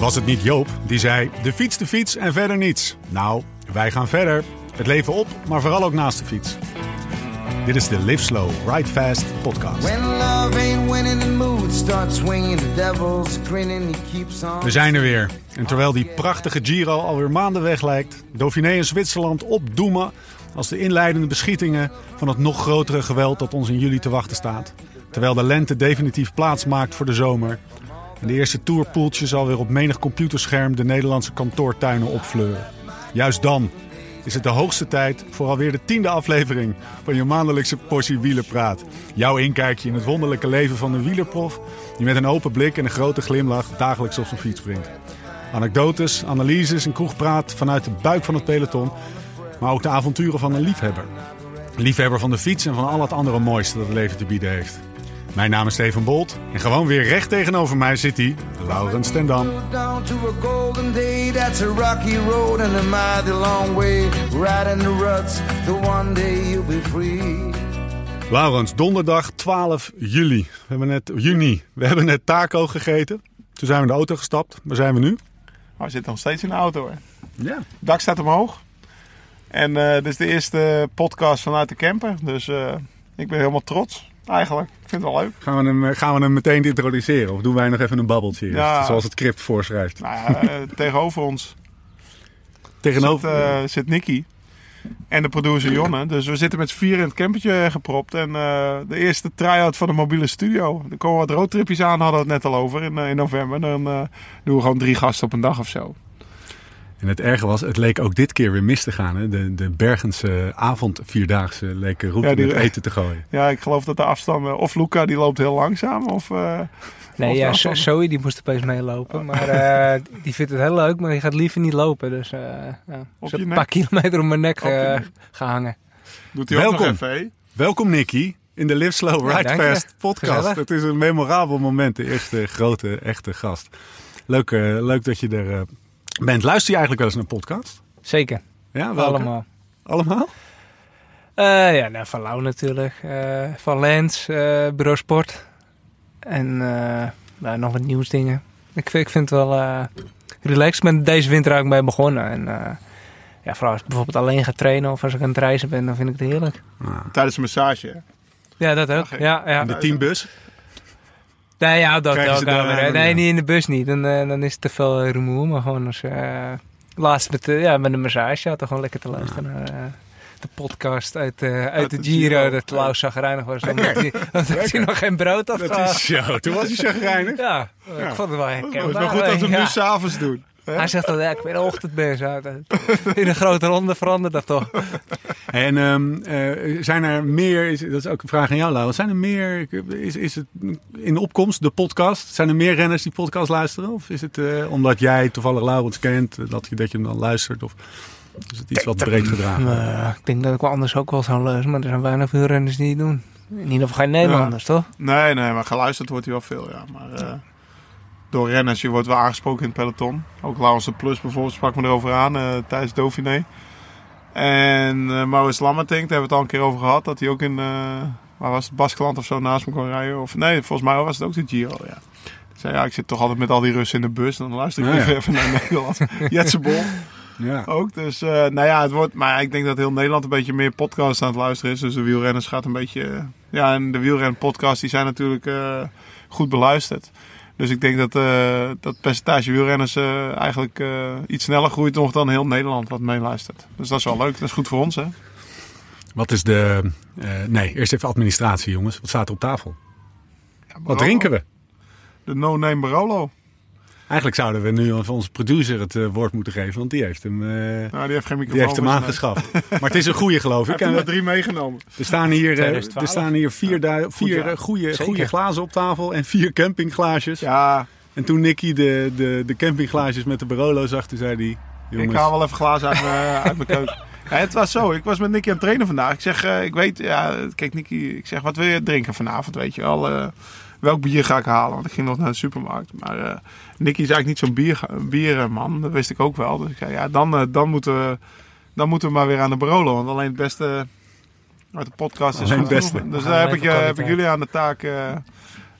Was het niet Joop die zei: de fiets, de fiets en verder niets? Nou, wij gaan verder. Het leven op, maar vooral ook naast de fiets. Dit is de Live Slow, Ride Fast podcast. We zijn er weer. En terwijl die prachtige Giro alweer maanden weg lijkt, Dauphiné en Zwitserland opdoemen als de inleidende beschietingen van het nog grotere geweld dat ons in juli te wachten staat. Terwijl de lente definitief plaats maakt voor de zomer. En de eerste tourpoeltjes alweer op menig computerscherm de Nederlandse kantoortuinen opfleuren. Juist dan is het de hoogste tijd voor alweer de tiende aflevering van je maandelijkse portie wielerpraat. Jouw inkijkje in het wonderlijke leven van een wielerprof die met een open blik en een grote glimlach dagelijks op zijn fiets springt. Anekdotes, analyses en kroegpraat vanuit de buik van het peloton, maar ook de avonturen van een liefhebber. Liefhebber van de fiets en van al het andere mooiste dat het leven te bieden heeft. Mijn naam is Steven Bolt en gewoon weer recht tegenover mij zit hij, Laurens ten Dam. Laurens, donderdag 12 juli. We hebben net, juni. We hebben net taco gegeten. Toen zijn we in de auto gestapt. Waar zijn we nu? Maar we zitten nog steeds in de auto hoor. Ja. Het dak staat omhoog. En eh, dit is de eerste podcast vanuit de camper. Dus eh, ik ben helemaal trots eigenlijk. Ik vind het wel leuk. Gaan we hem, eh, gaan we hem meteen introduceren? Of doen wij nog even een babbeltje Ja. Zoals het script voorschrijft. Nou ja, eh, tegenover ons Tegenover... zit, eh, zit Nicky. En de producer Jonne. Dus we zitten met z'n vier in het campertje gepropt. En de eerste try-out van de mobiele studio. Er komen wat roadtripjes aan, hadden we het net al over in, in november. Dan doen we gewoon drie gasten op een dag of zo. En het erge was, het leek ook dit keer weer mis te gaan. Hè? De, de Bergense avondvierdaagse leek route Ja, die- met eten te gooien. Ja, ik geloof dat de afstanden... Of Luca, die loopt heel langzaam. Of... eh, Nee, Of ja, afstand. Zoe die moest opeens meelopen. Maar eh, die vindt het heel leuk, maar die gaat liever niet lopen. Dus eh ja, Op een paar kilometer om mijn nek eh, nek. gehangen. doet hij ook Welkom. nog even? Welkom Nicky in de Live Slow Ride. Fast podcast. Gezellig. Het is een memorabel moment. De eerste grote, echte gast. Leuk, eh, leuk dat je er eh, bent. Luister je eigenlijk wel eens naar een podcast? Zeker, Ja, welke? allemaal. Allemaal? Eh, ja, nou, van Lau natuurlijk. eh, van Lens, eh, Bureau Sport. En eh, nou, nog wat nieuwsdingen. Ik, vind- ik vind het wel eh relaxed. Ik ben deze winter ook mee begonnen. En eh, ja, vooral als ik bijvoorbeeld alleen ga trainen of als ik aan het reizen ben, dan vind ik het heerlijk. Ah. Tijdens een massage. hè? Ja, dat ook. Ja, ja. En de teambus? Nee, ja, dat Nee, ja. niet in de bus niet. Dan, eh, dan is het te veel eh, rumoer. Maar gewoon als eh laatst met, ja, met een massage had, dan gewoon lekker te luisteren naar de podcast uit, uit, de, de Giro. Giro. Dat Klaus zagrijnig was. Omdat hij, omdat hij nog geen brood had Dat is zo. Toen was hij chagrijnig. Ja, ik vond het wel Het is herkenbaar. wel goed dat we hem Ja. nu s'avons doen. Hij zegt dat ja, ik ben een dat- In een grote ronde verandert dat toch. En ehm, eh, zijn er meer, is, dat is ook een vraag aan jou Laurens, zijn er meer, is, is het in opkomst, de podcast, zijn er meer renners die podcast luisteren? Of is het eh, omdat jij toevallig Laurens kent, eh, dat je, dat je hem dan luistert? Of is het iets wat breed gedragen? Eh, ik denk dat ik wel anders ook wel zou luisteren. Maar er zijn weinig veel renners die het doen. In ieder geval geen Nederlanders, toch? Nee, nee, maar geluisterd wordt hij wel veel, ja. Maar eh, door renners, je wordt wel aangesproken in het peloton. Ook Laurens de Plus bijvoorbeeld sprak me erover aan eh, tijdens Dauphiné. En eh Maurits Lammertink, daar hebben we het al een keer over gehad. Dat hij ook in, eh, waar was het, Baskeland of zo naast me kon rijden. Of nee, volgens mij was het ook de Giro, ja. Ik zei, ja, ik zit toch altijd met al die Russen in de bus. Dan luister ik ja. even naar Nederland. Jetsebol. Ja. ook. Dus nou ja, het wordt. Maar ik denk dat heel Nederland een beetje meer podcast aan het luisteren is. Dus de wielrenners gaat een beetje. ja, en de wielrenpodcasts die zijn natuurlijk goed beluisterd. Dus ik denk dat eh, dat percentage wielrenners eh, eigenlijk eh, iets sneller groeit nog dan heel Nederland wat meeluistert. Dus dat is wel leuk. Dat is goed voor ons, hè? Wat is de, nee, eerst even administratie jongens, wat staat er op tafel? Wat drinken we? De No Name Barolo. Eigenlijk zouden we nu van onze producer het eh, woord moeten geven, want die heeft hem, eh, Nou, die heeft geen microfoon. die heeft hem zijn aangeschaft. Maar het is een goede geloof Hij ik. heeft er drie meegenomen. Er staan hier, eh, 2012. er staan hier vier, du- vier goede, goede glazen op tafel en vier campingglaasjes. Ja, En toen Nicky de, de, de campingglaasjes met de Barolo zag, toen zei hij... Jongens, Ik haal wel even glazen uit mijn, uit mijn keuken. Ja, het was zo. Ik was met Nicky aan het trainen vandaag. Ik zeg, ik weet, ja, kijk Nicky, ik zeg, wat wil je drinken vanavond, weet je wel? Eh, welk bier ga ik halen? Want ik ging nog naar de supermarkt. Maar eh Nicky is eigenlijk niet zo'n bier, bierenman. Dat wist ik ook wel. Dus ik zei, ja, dan, eh, dan, moeten we, dan moeten we maar weer aan de Barolo. Want alleen het beste uit de podcast is het beste. Dus daar heb ik, eh, heb ik kwaliteit. jullie aan de taak,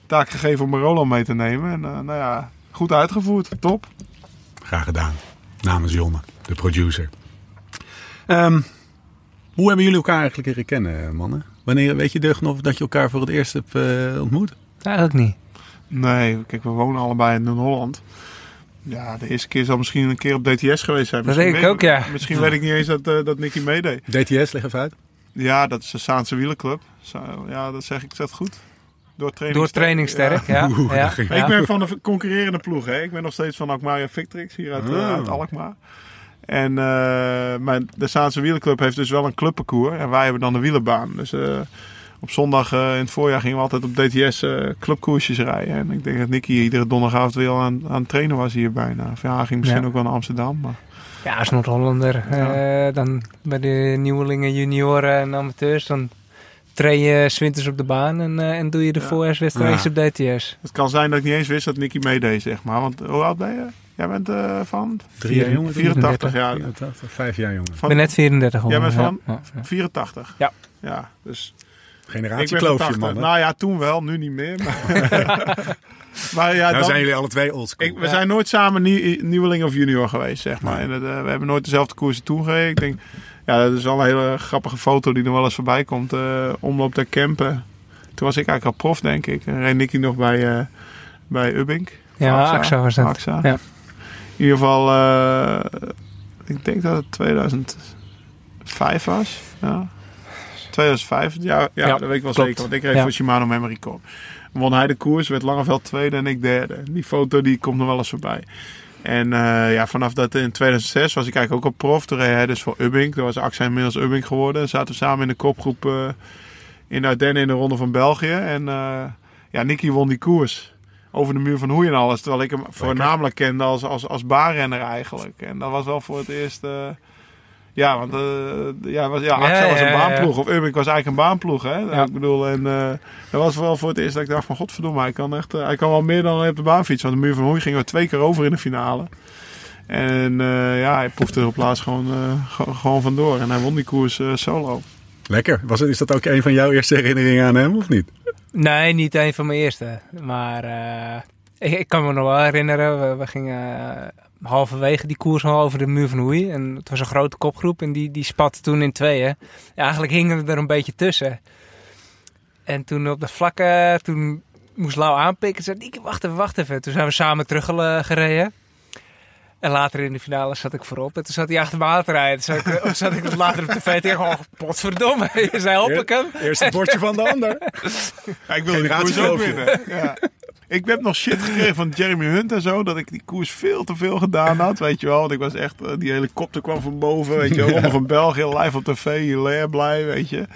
taak gegeven om Barolo mee te nemen. En nou ja, goed uitgevoerd. Top. Graag gedaan. Namens Jonne, de producer. Ehm, hoe hebben jullie elkaar eigenlijk leren kennen, mannen? Wanneer weet je deugd nog dat je elkaar voor het eerst hebt ontmoet? Eigenlijk niet. Nee, kijk, we wonen allebei in Holland. Ja, de eerste keer zal misschien een keer op DTS geweest zijn. Dat Misschien denk ik ook, ja. Misschien weet ik niet eens dat, eh, dat Nicky meedeed. DTS, leg even uit. Ja, dat is de Saanse Wielenclub. Ja, dat zeg ik, dat goed? Door training Door training sterk, ja. Oeh, ja. Ik ben van de concurrerende ploeg. Hè. Ik ben nog steeds van Alkmaar Victrix hier uit, eh, Oh. uit Alkmaar. En eh, mijn, de Saanse Wielenclub heeft dus wel een clubparcours. En wij hebben dan de wielerbaan. Dus eh, op zondag eh, in het voorjaar gingen we altijd op DTS eh clubkoersjes rijden. En ik denk dat Nicky iedere donderdagavond weer aan, aan het trainen was hier bijna. Of ja, hij ging misschien Ja. ook wel naar Amsterdam. Maar... Ja, als Noord-Hollander. Ja. eh, dan bij de nieuwelingen, junioren en amateurs. Dan train je 's winters op de baan en, eh, en doe je de Ja. voorjaarswedstrijdjes Ja. op DTS. Het kan zijn dat ik niet eens wist dat Nicky meedeed, zeg maar. Want hoe oud ben je? Jij bent eh, van Drie jaar jonger. 84 jaar. 84, vijf jaar jonger. Ik ben net 34 Jij bent van? Ja, ja, ja. 84. Ja. Ja, dus ik ben Generatiekloofje, van 80. man. hè? Nou ja, toen wel, nu niet meer. Maar, maar ja, nou dan- zijn jullie alle twee oldschool. ik, we zijn nooit samen nie- nieuweling of junior geweest, zeg maar. En dat, eh, we hebben nooit dezelfde koersen toen gereden. Ik denk, ja, dat is wel een hele grappige foto die er wel eens voorbij komt. eh omloop der Kempen. Toen was ik eigenlijk al prof, denk ik. En reed Nicky nog bij, eh bij Ubbink. Ja, AXA. AXA was dat. AXA. Ja. In ieder geval, eh, ik denk dat het 2005 was. Ja. 2005, ja, ja, Ja, dat weet ik wel klopt. zeker. Want ik reed Ja. voor Shimano Memory Corp. Won hij de koers, werd Langeveld tweede en ik derde. Die foto die komt nog wel eens voorbij. En eh, ja, vanaf dat in 2006 was ik eigenlijk ook al prof. Toen reed hij dus voor Ubbink. Toen was Axel inmiddels Ubbink geworden. Zaten we samen in de kopgroep eh, in Ardennen in de Ronde van België. En eh, ja, Nicky won die koers. Over de muur van Hoei en alles. Terwijl ik hem voornamelijk kende als, als, als baanrenner eigenlijk. En dat was wel voor het eerst... ja, want eh, ja, was, ja, Axel Ja, was een ja, ja. baanploeg. Of Ubbink was eigenlijk een baanploeg. Hè? Ja. Ik bedoel, en eh, dat was wel voor het eerst dat ik dacht van... Godverdomme, hij kan, echt, eh, hij kan wel meer dan alleen op de baan fietsen. Want de muur van Hoei gingen we twee keer over in de finale. En eh, ja, hij proefde er op plaats gewoon, eh, gewoon- vandoor. En hij won die koers eh, solo. Lekker. Was het, is dat ook een van jouw eerste herinneringen aan hem, of niet? Nee, niet een van mijn eerste. Maar eh, ik, ik kan me nog wel herinneren, we, we gingen halverwege die koers al over de muur van Hoei. En het was een grote kopgroep en die, die spatte toen in tweeën. Ja, eigenlijk hingen we er een beetje tussen. En toen op de vlakke, toen moest Lau aanpikken. Zei ik, wacht even, wacht even. Toen zijn we samen teruggereden. En later in de finale zat ik voorop. En toen zat hij achter me aan te rijden. Toen zat ik, of zat ik wat later op tv tegen. Oh, potverdomme. Je zei, help ik hem. Eerst het bordje van de ander. Ja, ik wil die koers ook winnen. Ja. Ik heb nog shit gekregen van Jeremy Hunt en zo. Dat ik die koers veel te veel gedaan had. Weet je wel. Want ik was echt... eh, die helikopter kwam van boven. Weet je wel. Ronde van België. Live op tv. Hilaire blij. Weet je.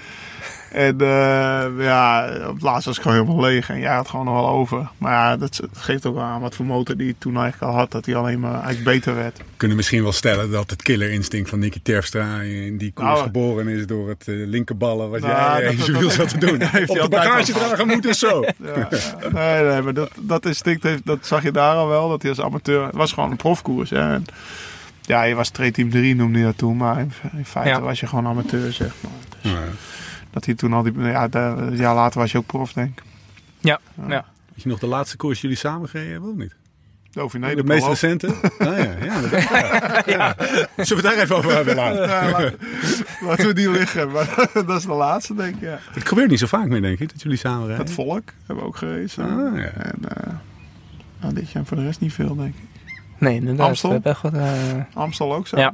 En eh, ja, op het laatst was ik gewoon helemaal leeg. En jij had gewoon nog wel over. Maar ja, dat, dat geeft ook wel aan wat voor motor die toen eigenlijk al had. Dat hij alleen maar eigenlijk beter werd. We kunnen misschien wel stellen dat het killerinstinct van Nicky Terpstra in die koers Nou, geboren is door het eh, linkerballen wat Nou, jij wiel dat- zat te doen. heeft hij Op de altijd al bagagedrager moet is zo. Ja, ja. Nee, nee, maar dat, dat instinct heeft, dat zag je daar al wel. Dat hij als amateur, het was gewoon een profkoers. Hè. En, ja, je was team 3 noemde hij dat toen. Maar in, in feite Ja. was je gewoon amateur, zeg maar. Dus Ja. Dat hij toen al die, ja, de- een jaar later was je ook prof, denk ik. Ja, Ja. ja. Weet je nog de laatste koers jullie samen gereden hebben of niet? Dauphiné, de de meest recente? Ah, ja, ja, dat ja. Zullen we het daar even over hebben laten? Ja, laat- laten we die liggen. Maar dat is de laatste, denk ik. Ja. Het gebeurt niet zo vaak meer, denk ik, dat jullie samen rijden. Het volk hebben we ook gereden. Ah, ja. En uh, nou, dit jaar voor de rest niet veel, denk ik. Nee, inderdaad. Amstel? We hebben echt wat, eh, Amstel ook zo. Ja.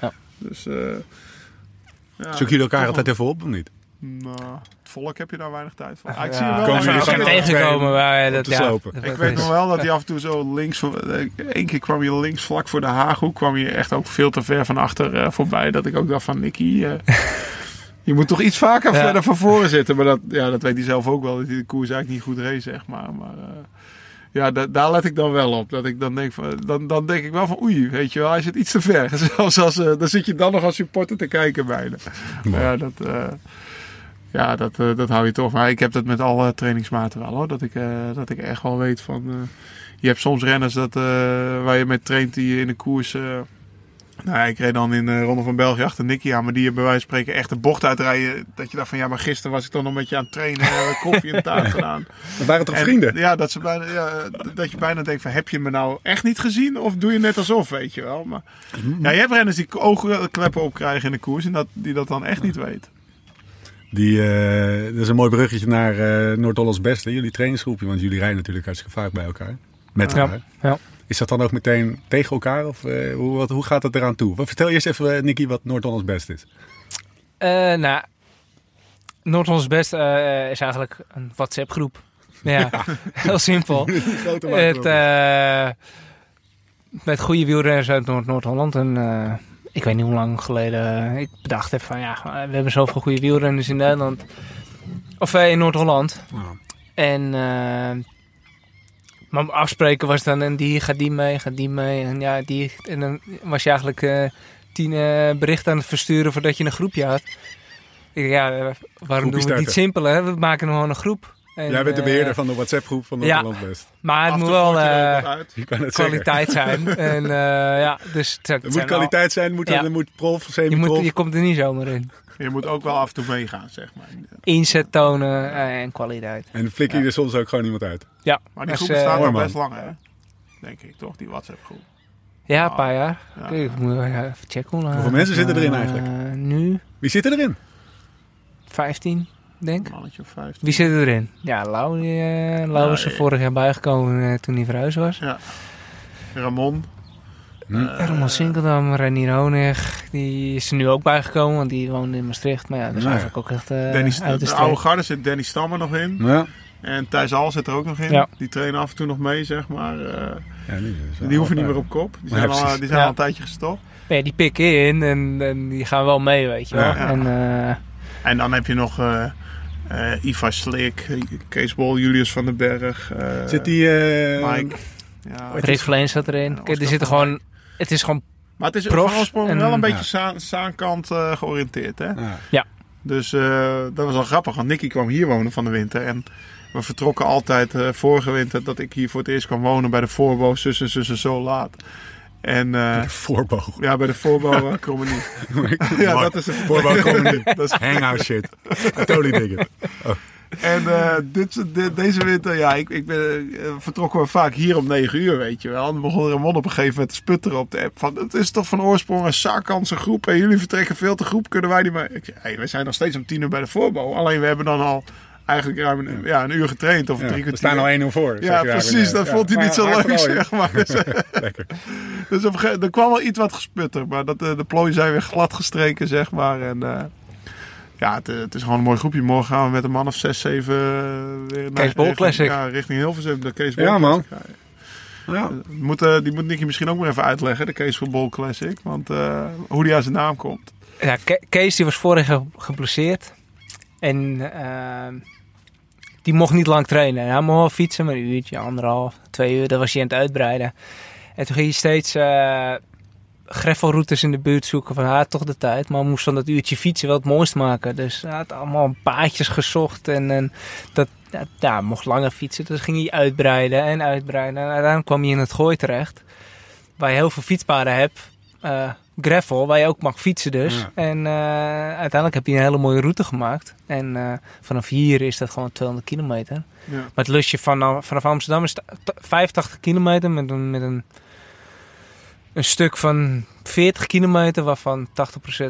Ja. Dus, eh ja, Zoeken jullie elkaar toch altijd even op of niet? Nou, het volk heb je daar weinig tijd voor. Ja, Ah, ik zie hem wel. komen tegenkomen. Maar om dat, ja, dat- Ik weet is- nog wel dat hij af en toe zo links... Eén keer kwam je links vlak voor de Haaghoek. kwam je echt ook veel te ver van achter eh, voorbij. Dat ik ook dacht van Nicky... eh, je moet toch iets vaker Ja. verder van voren zitten. Maar dat, ja, dat weet hij zelf ook wel. Dat hij de koers eigenlijk niet goed reed, zeg maar. Maar eh, ja, da- daar let ik dan wel op. Dat ik dan denk, van, dan, dan denk ik wel van oei, weet je wel. Hij zit iets te ver. Zelfs als, eh, dan zit je dan nog als supporter te kijken bijna. Maar ja, dat... eh, ja, dat, eh, dat hou je toch. Maar ik heb dat met alle trainingsmaten wel hoor. Dat ik, eh, dat ik echt wel weet van. eh, je hebt soms renners dat, waar je met traint die je in de koers. Nou, ik reed dan in de Ronde van België achter Nicky aan, maar die bij wijze van spreken echt de bocht uitrijden. Dat je dacht van ja, maar gisteren was ik dan nog een beetje aan het trainen, hebben koffie en taart gedaan. Dat waren toch En, vrienden? Ja, dat, ze bijna, ja, dat je bijna denkt van heb je me nou echt niet gezien of doe je net alsof, weet je wel. Maar ja, je hebt renners die oogkleppen opkrijgen in de koers en dat, die dat dan echt niet weten. Die, eh, dat is een mooi bruggetje naar eh, Noord-Hollands Beste, jullie trainingsgroepje. Want jullie rijden natuurlijk hartstikke vaak bij elkaar. Met Ja, elkaar. ja. Is dat dan ook meteen tegen elkaar? Of eh, hoe, wat, hoe gaat het eraan toe? Wat, vertel eerst even, Nicky, wat Noord-Hollands Beste is. Nou, Noord-Hollands Best is eigenlijk een WhatsApp-groep. Ja, heel simpel. Het, met goede wielrenners uit Noord- Noord-Holland. En ik weet niet hoe lang geleden ik bedacht heb van ja, we hebben zoveel goede wielrenners in Nederland. Of eh, in Noord-Holland. Ja. En eh, maar afspreken was dan en die gaat die mee, gaat die mee. En ja, die. En dan was je eigenlijk eh, tien berichten aan het versturen voordat je een groepje had. Ik, ja, waarom doen we het niet simpeler? We maken gewoon een groep. En, Jij bent de eh, beheerder van de WhatsApp-groep van ja. Noord-Hollands Best. Maar het Af en moet wel je eh. Je het zeggen. kwaliteit zijn. en eh, ja, dus het, het Er moet wel- kwaliteit zijn, moet, Ja. er moet prof, je, semi-prof. moet, je komt er niet zomaar in. Je moet ook wel af en toe meegaan, zeg maar. Inzet tonen eh, en kwaliteit. En flikker je er soms ook gewoon iemand uit. Ja, Maar die dus, groep eh, bestaat al best lang, hè? Denk ik, toch? Die WhatsApp-groep. ja, een paar jaar. Ja. Kijk, ik moet even checken. hoe lang- Hoeveel mensen zitten erin eh, eigenlijk? nu Wie zit er erin? 15, denk Een ik. mannetje of vijf. Wie zit erin? Ja, Lau, die, eh, Lau is er vorig jaar bijgekomen eh, toen hij verhuisd was. Ja. Ramon. Hm. Eh, Roman Sinkeldam, Renier Honig, die is er nu ook bijgekomen, want die woonde in Maastricht. Maar ja, dat is eigenlijk ook echt eh Danny, uit de de oude garde zit Danny Stammer nog in. Ja. En Thijs Al zit er ook nog in. Ja. Die trainen af en toe nog mee, zeg maar. Eh, Ja, die, die hoeven niet meer op kop. Die zijn, ja, al, die zijn Ja. al een tijdje gestopt. Ja, die pikken in en, en die gaan wel mee, weet je wel. Ja. Ja. En, eh, En dan heb je nog eh eh, Iva Slik, Kees Bol, Julius van den Berg. eh, Zit die... eh, Mike. Ja. Rick Vleens zat erin. Ja, Kijk, er zitten gewoon... Het is gewoon... Maar het is Profs van oorsprong en- wel een Ja. beetje zaan, zaankant eh, georiënteerd. Hè? ja. Dus eh, dat was wel grappig, want Nicky kwam hier wonen van de winter. En we vertrokken altijd eh, vorige winter dat ik hier voor het eerst kwam wonen bij de voorbo, zus en zus en zo laat. En eh, Voorboog. ja, bij de voorbo uh, komen niet. Ja, dat is het Voorboog komen niet. Dat is Hangout shit. Totally dig it. En eh, dit, dit- deze winter, ja, ik, ik ben, eh, vertrokken we vaak hier om 9 uur, weet je wel. En dan begon Ramon op een gegeven moment te sputteren op de app. Van, het is toch van oorsprong een Saarkantse groep en jullie vertrekken veel te groep, kunnen wij niet meer... Ik zei, hey, wij zijn nog steeds om 10 uur bij de voorbouw. Alleen we hebben dan al eigenlijk ruim een, ja, een uur getraind of Ja, drie we kwartier. staan al 1-0 voor. zeg Ja, precies. Dat Ja. vond hij niet zo leuk, zeg maar. Dus, Lekker. dus op een gegeven er kwam wel iets wat gesputter. Maar dat, eh, de plooien zijn weer glad gestreken, zeg maar. En eh, ja, het, eh, het is gewoon een mooi groepje. Morgen gaan we met een man of 6, 7 weer naar Kees Bol richting- Classic. Ja, richting Hilversum. De Kees Bol Ja, man. Ja, moet, die moet Nicky misschien ook maar even uitleggen, de Kees Bol Classic. Want eh, hoe die aan zijn naam komt. Ja, Ke- Kees die was vorig jaar geblesseerd. En eh, die mocht niet lang trainen. Hij mocht wel fietsen, maar een uurtje, anderhalf, twee uur. Dat was hij aan het uitbreiden. En toen ging hij steeds greffelroutes in de buurt zoeken. Van, hij had toch de tijd. Maar moest van dat uurtje fietsen wel het mooist maken. Dus hij had allemaal paadjes gezocht. En, en dat ja, mocht langer fietsen. Dus ging hij uitbreiden en uitbreiden. En uiteindelijk kwam hij in het gooi terecht. Waar je heel veel fietspaden hebt. Eh, gravel, waar je ook mag fietsen dus. Ja. En eh, uiteindelijk heb je een hele mooie route gemaakt. En eh, vanaf hier is dat gewoon 200 kilometer. Ja. Maar het lusje vanaf, vanaf Amsterdam is t- t- 85 kilometer met een, met een, een stuk van 40 kilometer waarvan 80%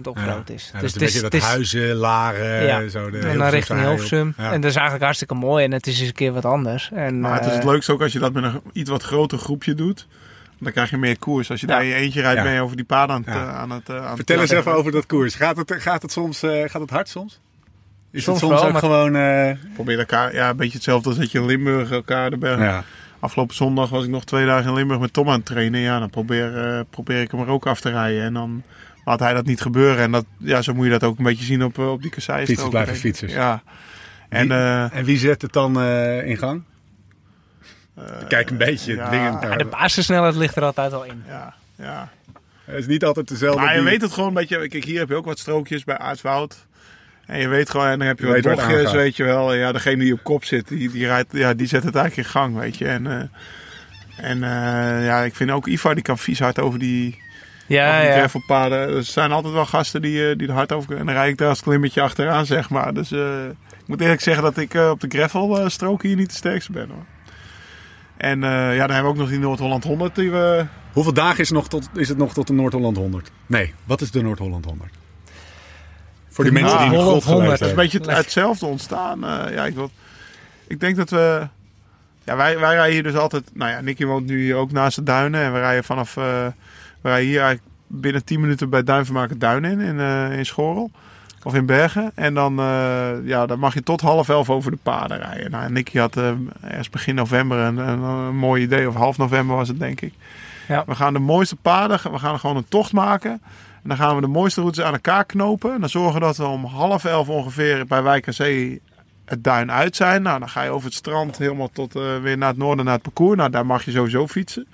opgebouwd is. Ja, dus een beetje dat huizen, laren, Ja. zo. De en dan richting. Hilversum. Ja. En dat is eigenlijk hartstikke mooi. En het is eens een keer wat anders. En, Maar het is het eh, leukste ook als je dat met een iets wat groter groepje doet. Dan krijg je meer koers. Als je Ja. daar in je eentje rijdt, Ja. ben je over die paden aan het... Ja. eh, aan het, eh, aan Vertel het eens even over dat koers. Gaat het, gaat het soms eh, gaat het hard soms? Is Soms het soms wel, ook maar- gewoon... eh, Probeer elkaar, ja, een beetje hetzelfde als dat je in Limburg elkaar de berg. ja. Afgelopen zondag was ik nog twee dagen in Limburg met Tom aan het trainen. Ja, dan probeer, eh, probeer ik hem er ook af te rijden. En dan laat hij dat niet gebeuren. En dat, ja, zo moet je dat ook een beetje zien op, eh, op die kasseistrook. Fietsers blijven fietsers. Ja. En eh, En wie zet het dan eh, in gang? Kijk een beetje ja. dwingend ja, naar. de basissnelheid ligt er altijd al in. ja, ja. Het is niet altijd dezelfde. Maar je die- weet het gewoon een beetje. Kijk, hier heb je ook wat strookjes bij Aartswoud. En je weet gewoon, en dan heb je Je wat bochtjes, weet je wel. Ja, degene die op kop zit, die, die, rijdt, ja, die zet het eigenlijk in gang, weet je. En, eh, en eh, ja, ik vind ook Ivar, die kan vies hard over die, Ja, Of die ja. gravelpaden. Er zijn altijd wel gasten die, eh, die er hard over kunnen. En dan rijd ik daar als klimmetje achteraan, zeg maar. Dus eh, ik moet eerlijk zeggen dat ik eh, op de gravelstrook hier niet de sterkste ben, hoor. En eh, ja, dan hebben we ook nog die Noord-Holland 100 die we... Hoeveel dagen is, nog tot, is het nog tot de Noord-Holland 100? Nee, wat is de Noord-Holland 100? Voor die De mensen die in de grot geweest Het is een beetje het- hetzelfde ontstaan. Eh, ja, ik, wil, ik denk dat we... Ja, wij, wij rijden hier dus altijd... Nou ja, Nicky woont nu hier ook naast de duinen. En we rijden vanaf... eh, we rijden hier eigenlijk binnen 10 minuten bij Duinvermaken Duin in, in, eh, in Schorrel. Of in Bergen. En dan, eh, ja, dan mag je tot half elf over de paden rijden. Nou, Nicky had eh, ergens begin november een, een, een mooi idee. Of half november was het, denk ik. Ja. We gaan de mooiste paden... We gaan gewoon een tocht maken. En dan gaan we de mooiste routes aan elkaar knopen. En dan zorgen we dat we om half elf ongeveer bij Wijk aan Zee het duin uit zijn. Nou, dan ga je over het strand helemaal tot eh, weer naar het noorden, naar het parcours. Nou, daar mag je sowieso fietsen.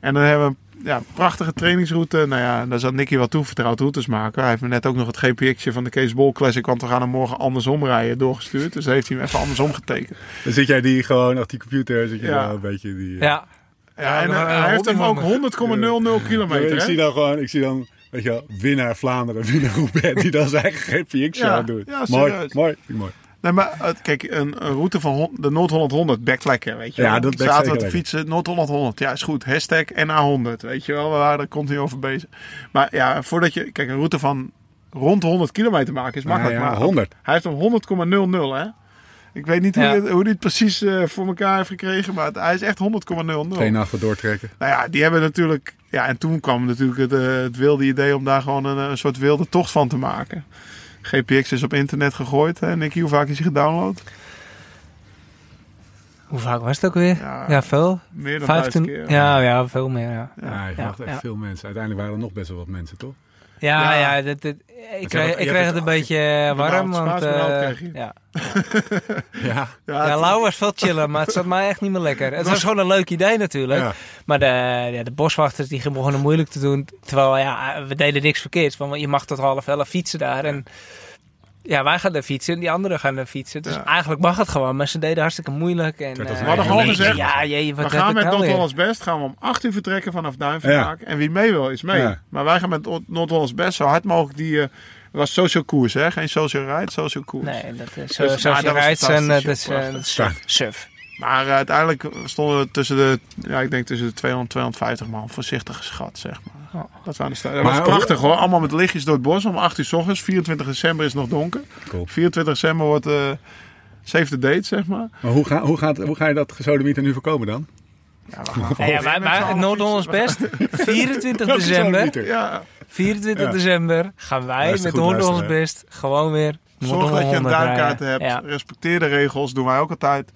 En dan hebben we een ja, prachtige trainingsroute. Nou ja, daar zal Nicky wel toevertrouwd routes maken. Hij heeft me net ook nog het GPX'je van de Kees Bol Classic, want we gaan hem morgen andersom rijden, doorgestuurd. Dus heeft hij hem even andersom getekend. Dan zit jij die gewoon achter die computer, zit je Ja. wel een beetje die... Ja. Ja, en eh, eh, hij heeft hem ook hobbyhonden. 100,00 kilometer. ik hè? zie dan gewoon, ik zie dan, weet je wel, winnaar Vlaanderen, winnaar Roubaix, die dan zijn eigen GPX-show Ja, doet. ja, mooi, mooi, mooi. Nee, maar eh, kijk, een, route van de Noord-Holland 100 bekt lekker, weet je Ja, dat bekt Zaten zeker we te fietsen, Noord-Holland 100. Ja, is goed. Hashtag NA100, weet je wel. We waren er continu over bezig. Maar ja, voordat je... Kijk, een route van rond de 100 kilometer maken is makkelijk. Ja, ja, maar 100. Hij heeft hem 100,00, hè. Ik weet niet hoe, Ja. het, hoe hij het precies eh, voor elkaar heeft gekregen, maar het- hij is echt 100,00. Geen nacht voor doortrekken. Nou ja, die hebben natuurlijk... Ja, en toen kwam natuurlijk het, eh, het wilde idee om daar gewoon een, een soort wilde tocht van te maken. GPX is op internet gegooid. Hè. Nicky, hoe vaak is hij gedownload? Hoe vaak was het ook weer? Ja, Ja, veel. meer dan 15. duizend keer. Ja, ja, veel meer. Ja, Ja, je Ja, verwacht echt ja. veel mensen. Uiteindelijk waren er nog best wel wat mensen, toch? Ja, Ja. ik kreeg, het- ik kreeg het een beetje eh, warm. Want, eh, je. ja. Ja. Ja, ja, het- Lau was veel chillen, maar het zat mij echt niet meer lekker. Het was gewoon een leuk idee natuurlijk. Ja. Maar de, ja, de boswachters die begonnen moeilijk te doen. Terwijl ja, we deden niks verkeerds. Want je mag tot half elf fietsen daar. En ja, wij gaan er fietsen en die anderen gaan er fietsen. Dus Ja. eigenlijk mag het gewoon. Maar ze deden hartstikke moeilijk. En, als eh, We hadden ja, gewoon gezegd, Ja, jee, wat we gaan met weer? Noord-Hollands Best gaan we om 8 uur vertrekken vanaf Duinvermaak. En wie mee wil, is mee. Ja. Maar wij gaan met Noord- Noord-Hollands Best zo hard mogelijk die... eh was social koers, hè? Geen social ride, social koers. Nee, dat is Dus, zo, nou, was rijdt en dat is, eh, prachtig. suf. Maar eh, uiteindelijk stonden we tussen de... Ja, ik denk tussen de 200 250 man. Voorzichtig geschat, zeg maar. Oh. Dat, waren de dat was prachtig, hoor. Allemaal met lichtjes door het bos. Om 8 uur s ochtends. 24 december is het nog donker. Cool. 24 december wordt... eh save the date, zeg maar. Maar hoe ga, hoe, gaat, hoe ga je dat gesodemieter nu voorkomen dan? Ja, we gaan Ja, ja, wij, wij, fietsen. Best, 24 Welke december. Ja, 24 Ja. december gaan wij Luister met Noord-Hollands luisteren, Best gewoon weer Zorg dat je een duimkaart hebt. Ja. Respecteer de regels. Doen wij ook altijd.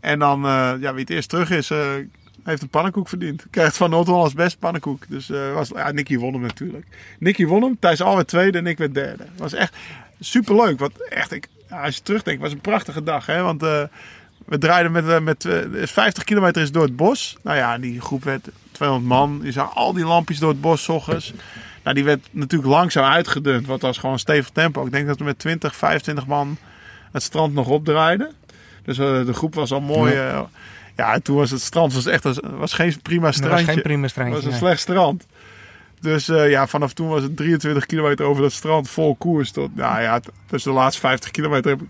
En dan, eh, ja, wie het eerst terug is, eh, heeft een pannenkoek verdiend. Krijgt van Noord-Hollands best pannenkoek. Dus eh, was, ja, Nicky won hem natuurlijk. Nicky won hem. Thijs alweer tweede en ik werd derde. was echt superleuk. Want echt, ik, ja, als je terugdenkt, was een prachtige dag. Hè? Want eh, we draaiden met, eh, met eh, 50 kilometer is door het bos. Nou ja, die groep werd 200 man. Je zag al die lampjes door het bos ochtends. Nou, die werd natuurlijk langzaam uitgedund. Want dat was gewoon een stevig tempo. Ik denk dat we met 20, 25 man het strand nog opdraaiden. Dus de groep was al mooi. Ja, ja en toen was het strand was echt een- was geen prima Dat was strandje. geen prima Het strandje. was een nee. slecht strand. Dus eh, ja, vanaf toen was het 23 kilometer over dat strand vol koers. Tot, nou ja, dus de laatste 50 kilometer heb ik...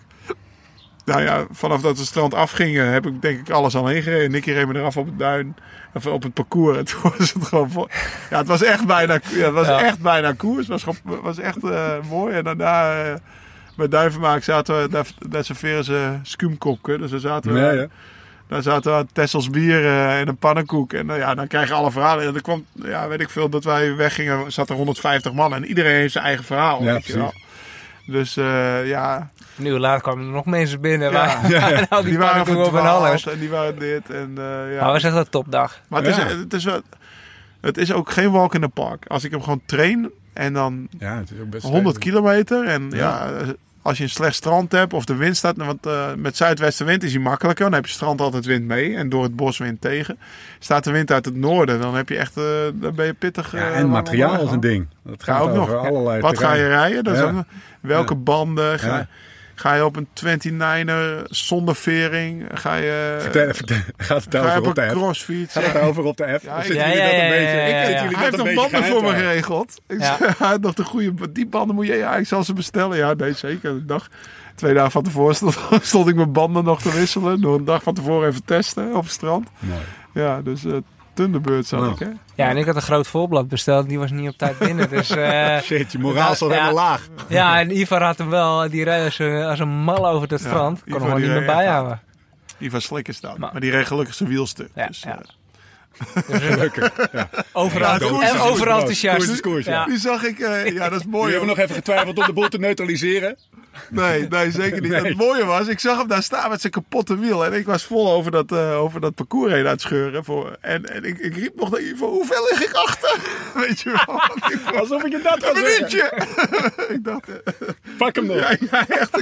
Nou ja, vanaf dat het strand afging eh, heb ik denk ik alles al heen gereden. Nicky reed me eraf op het duin. Of op het parcours. En toen was het gewoon vol. Ja, het was echt bijna, ja, het was Ja. echt bijna koers. Het was, gewoon- was echt eh, mooi. En daarna... eh, bij Duivenmaak zaten we, daar, daar serveren ze skumkopken. Dus daar zaten we, Ja, ja. Daar zaten we aan Tessels bier eh, en een pannenkoek. En eh, ja, dan krijg je alle verhalen. En er kwam, ja, weet ik veel, dat wij weggingen, zat er 150 man. En iedereen heeft zijn eigen verhaal. Ja, weet je wel. Dus eh, ja, Een uur later kwamen er nog mensen binnen. Ja. waar- en al die, die waren verdwaald alles. en die waren dit. En, eh, ja. Maar was echt een topdag. Maar het, Ja. is, het, is wel, het is ook geen walk in the park. Als ik hem gewoon train en dan Ja, het is ook best 100 stevig. kilometer. En ja. Als je een slecht strand hebt of de wind staat. Want eh, met zuidwestenwind is hij makkelijker. Dan heb je strand altijd wind mee en door het bos wind tegen. Staat de wind uit het noorden, dan heb je echt, eh, dan ben je pittig. Ja, eh, en materiaal is een ding. Dat Ja, gaat ook nog. allerlei Wat ga je rijden? Dat is ook welke banden? Ga. Ga je op een 29er zonder vering? Ga je, Vertel, vertel, gaat het ga je over op een crossfiets? Gaat het over op de app? Ja, ik- dat een beetje- ik- Hij heeft een nog banden voor me geregeld. Ik hij had nog de goede, die banden moet je, ja, ik zal ze bestellen. Ja, nee, zeker. Een dag, twee dagen van tevoren stond, stond ik mijn banden nog te wisselen. Door een dag van tevoren even testen op het strand. Mooi. Ja, dus eh Thunderbird zat Nou. ik, hè. Ja, en ik had een groot voorblad besteld. Die was niet op tijd binnen. Dus eh, Shit, je moraal staat Ja. helemaal laag. ja, en Ivar had hem wel. Die reed als een, als een mal over het Ja, strand. Kon Ivar hem gewoon niet meer bijhouden. Die van Slikker staan. Maar- Maar, die reed gelukkig zijn wielstuk. Ja, dus, ja. eh, Overal, Ja, koers is en overal koers is enthousiast. koers, ja. Ja. Die zag ik, eh, ja, dat is We mooi. hebben hoor. nog even getwijfeld om de boel te neutraliseren. Nee, nee, zeker niet. Nee. Het mooie was, ik zag hem daar staan met zijn kapotte wiel. En ik was vol over dat, eh, over dat parcours heen aan het scheuren. Voor, en en ik, ik riep nog naar Ivo, hoeveel lig ik achter? Weet je wel? Ik Alsof ik je dat Een minuutje! ik dacht, eh, Pak hem nog. ja, ja, echt.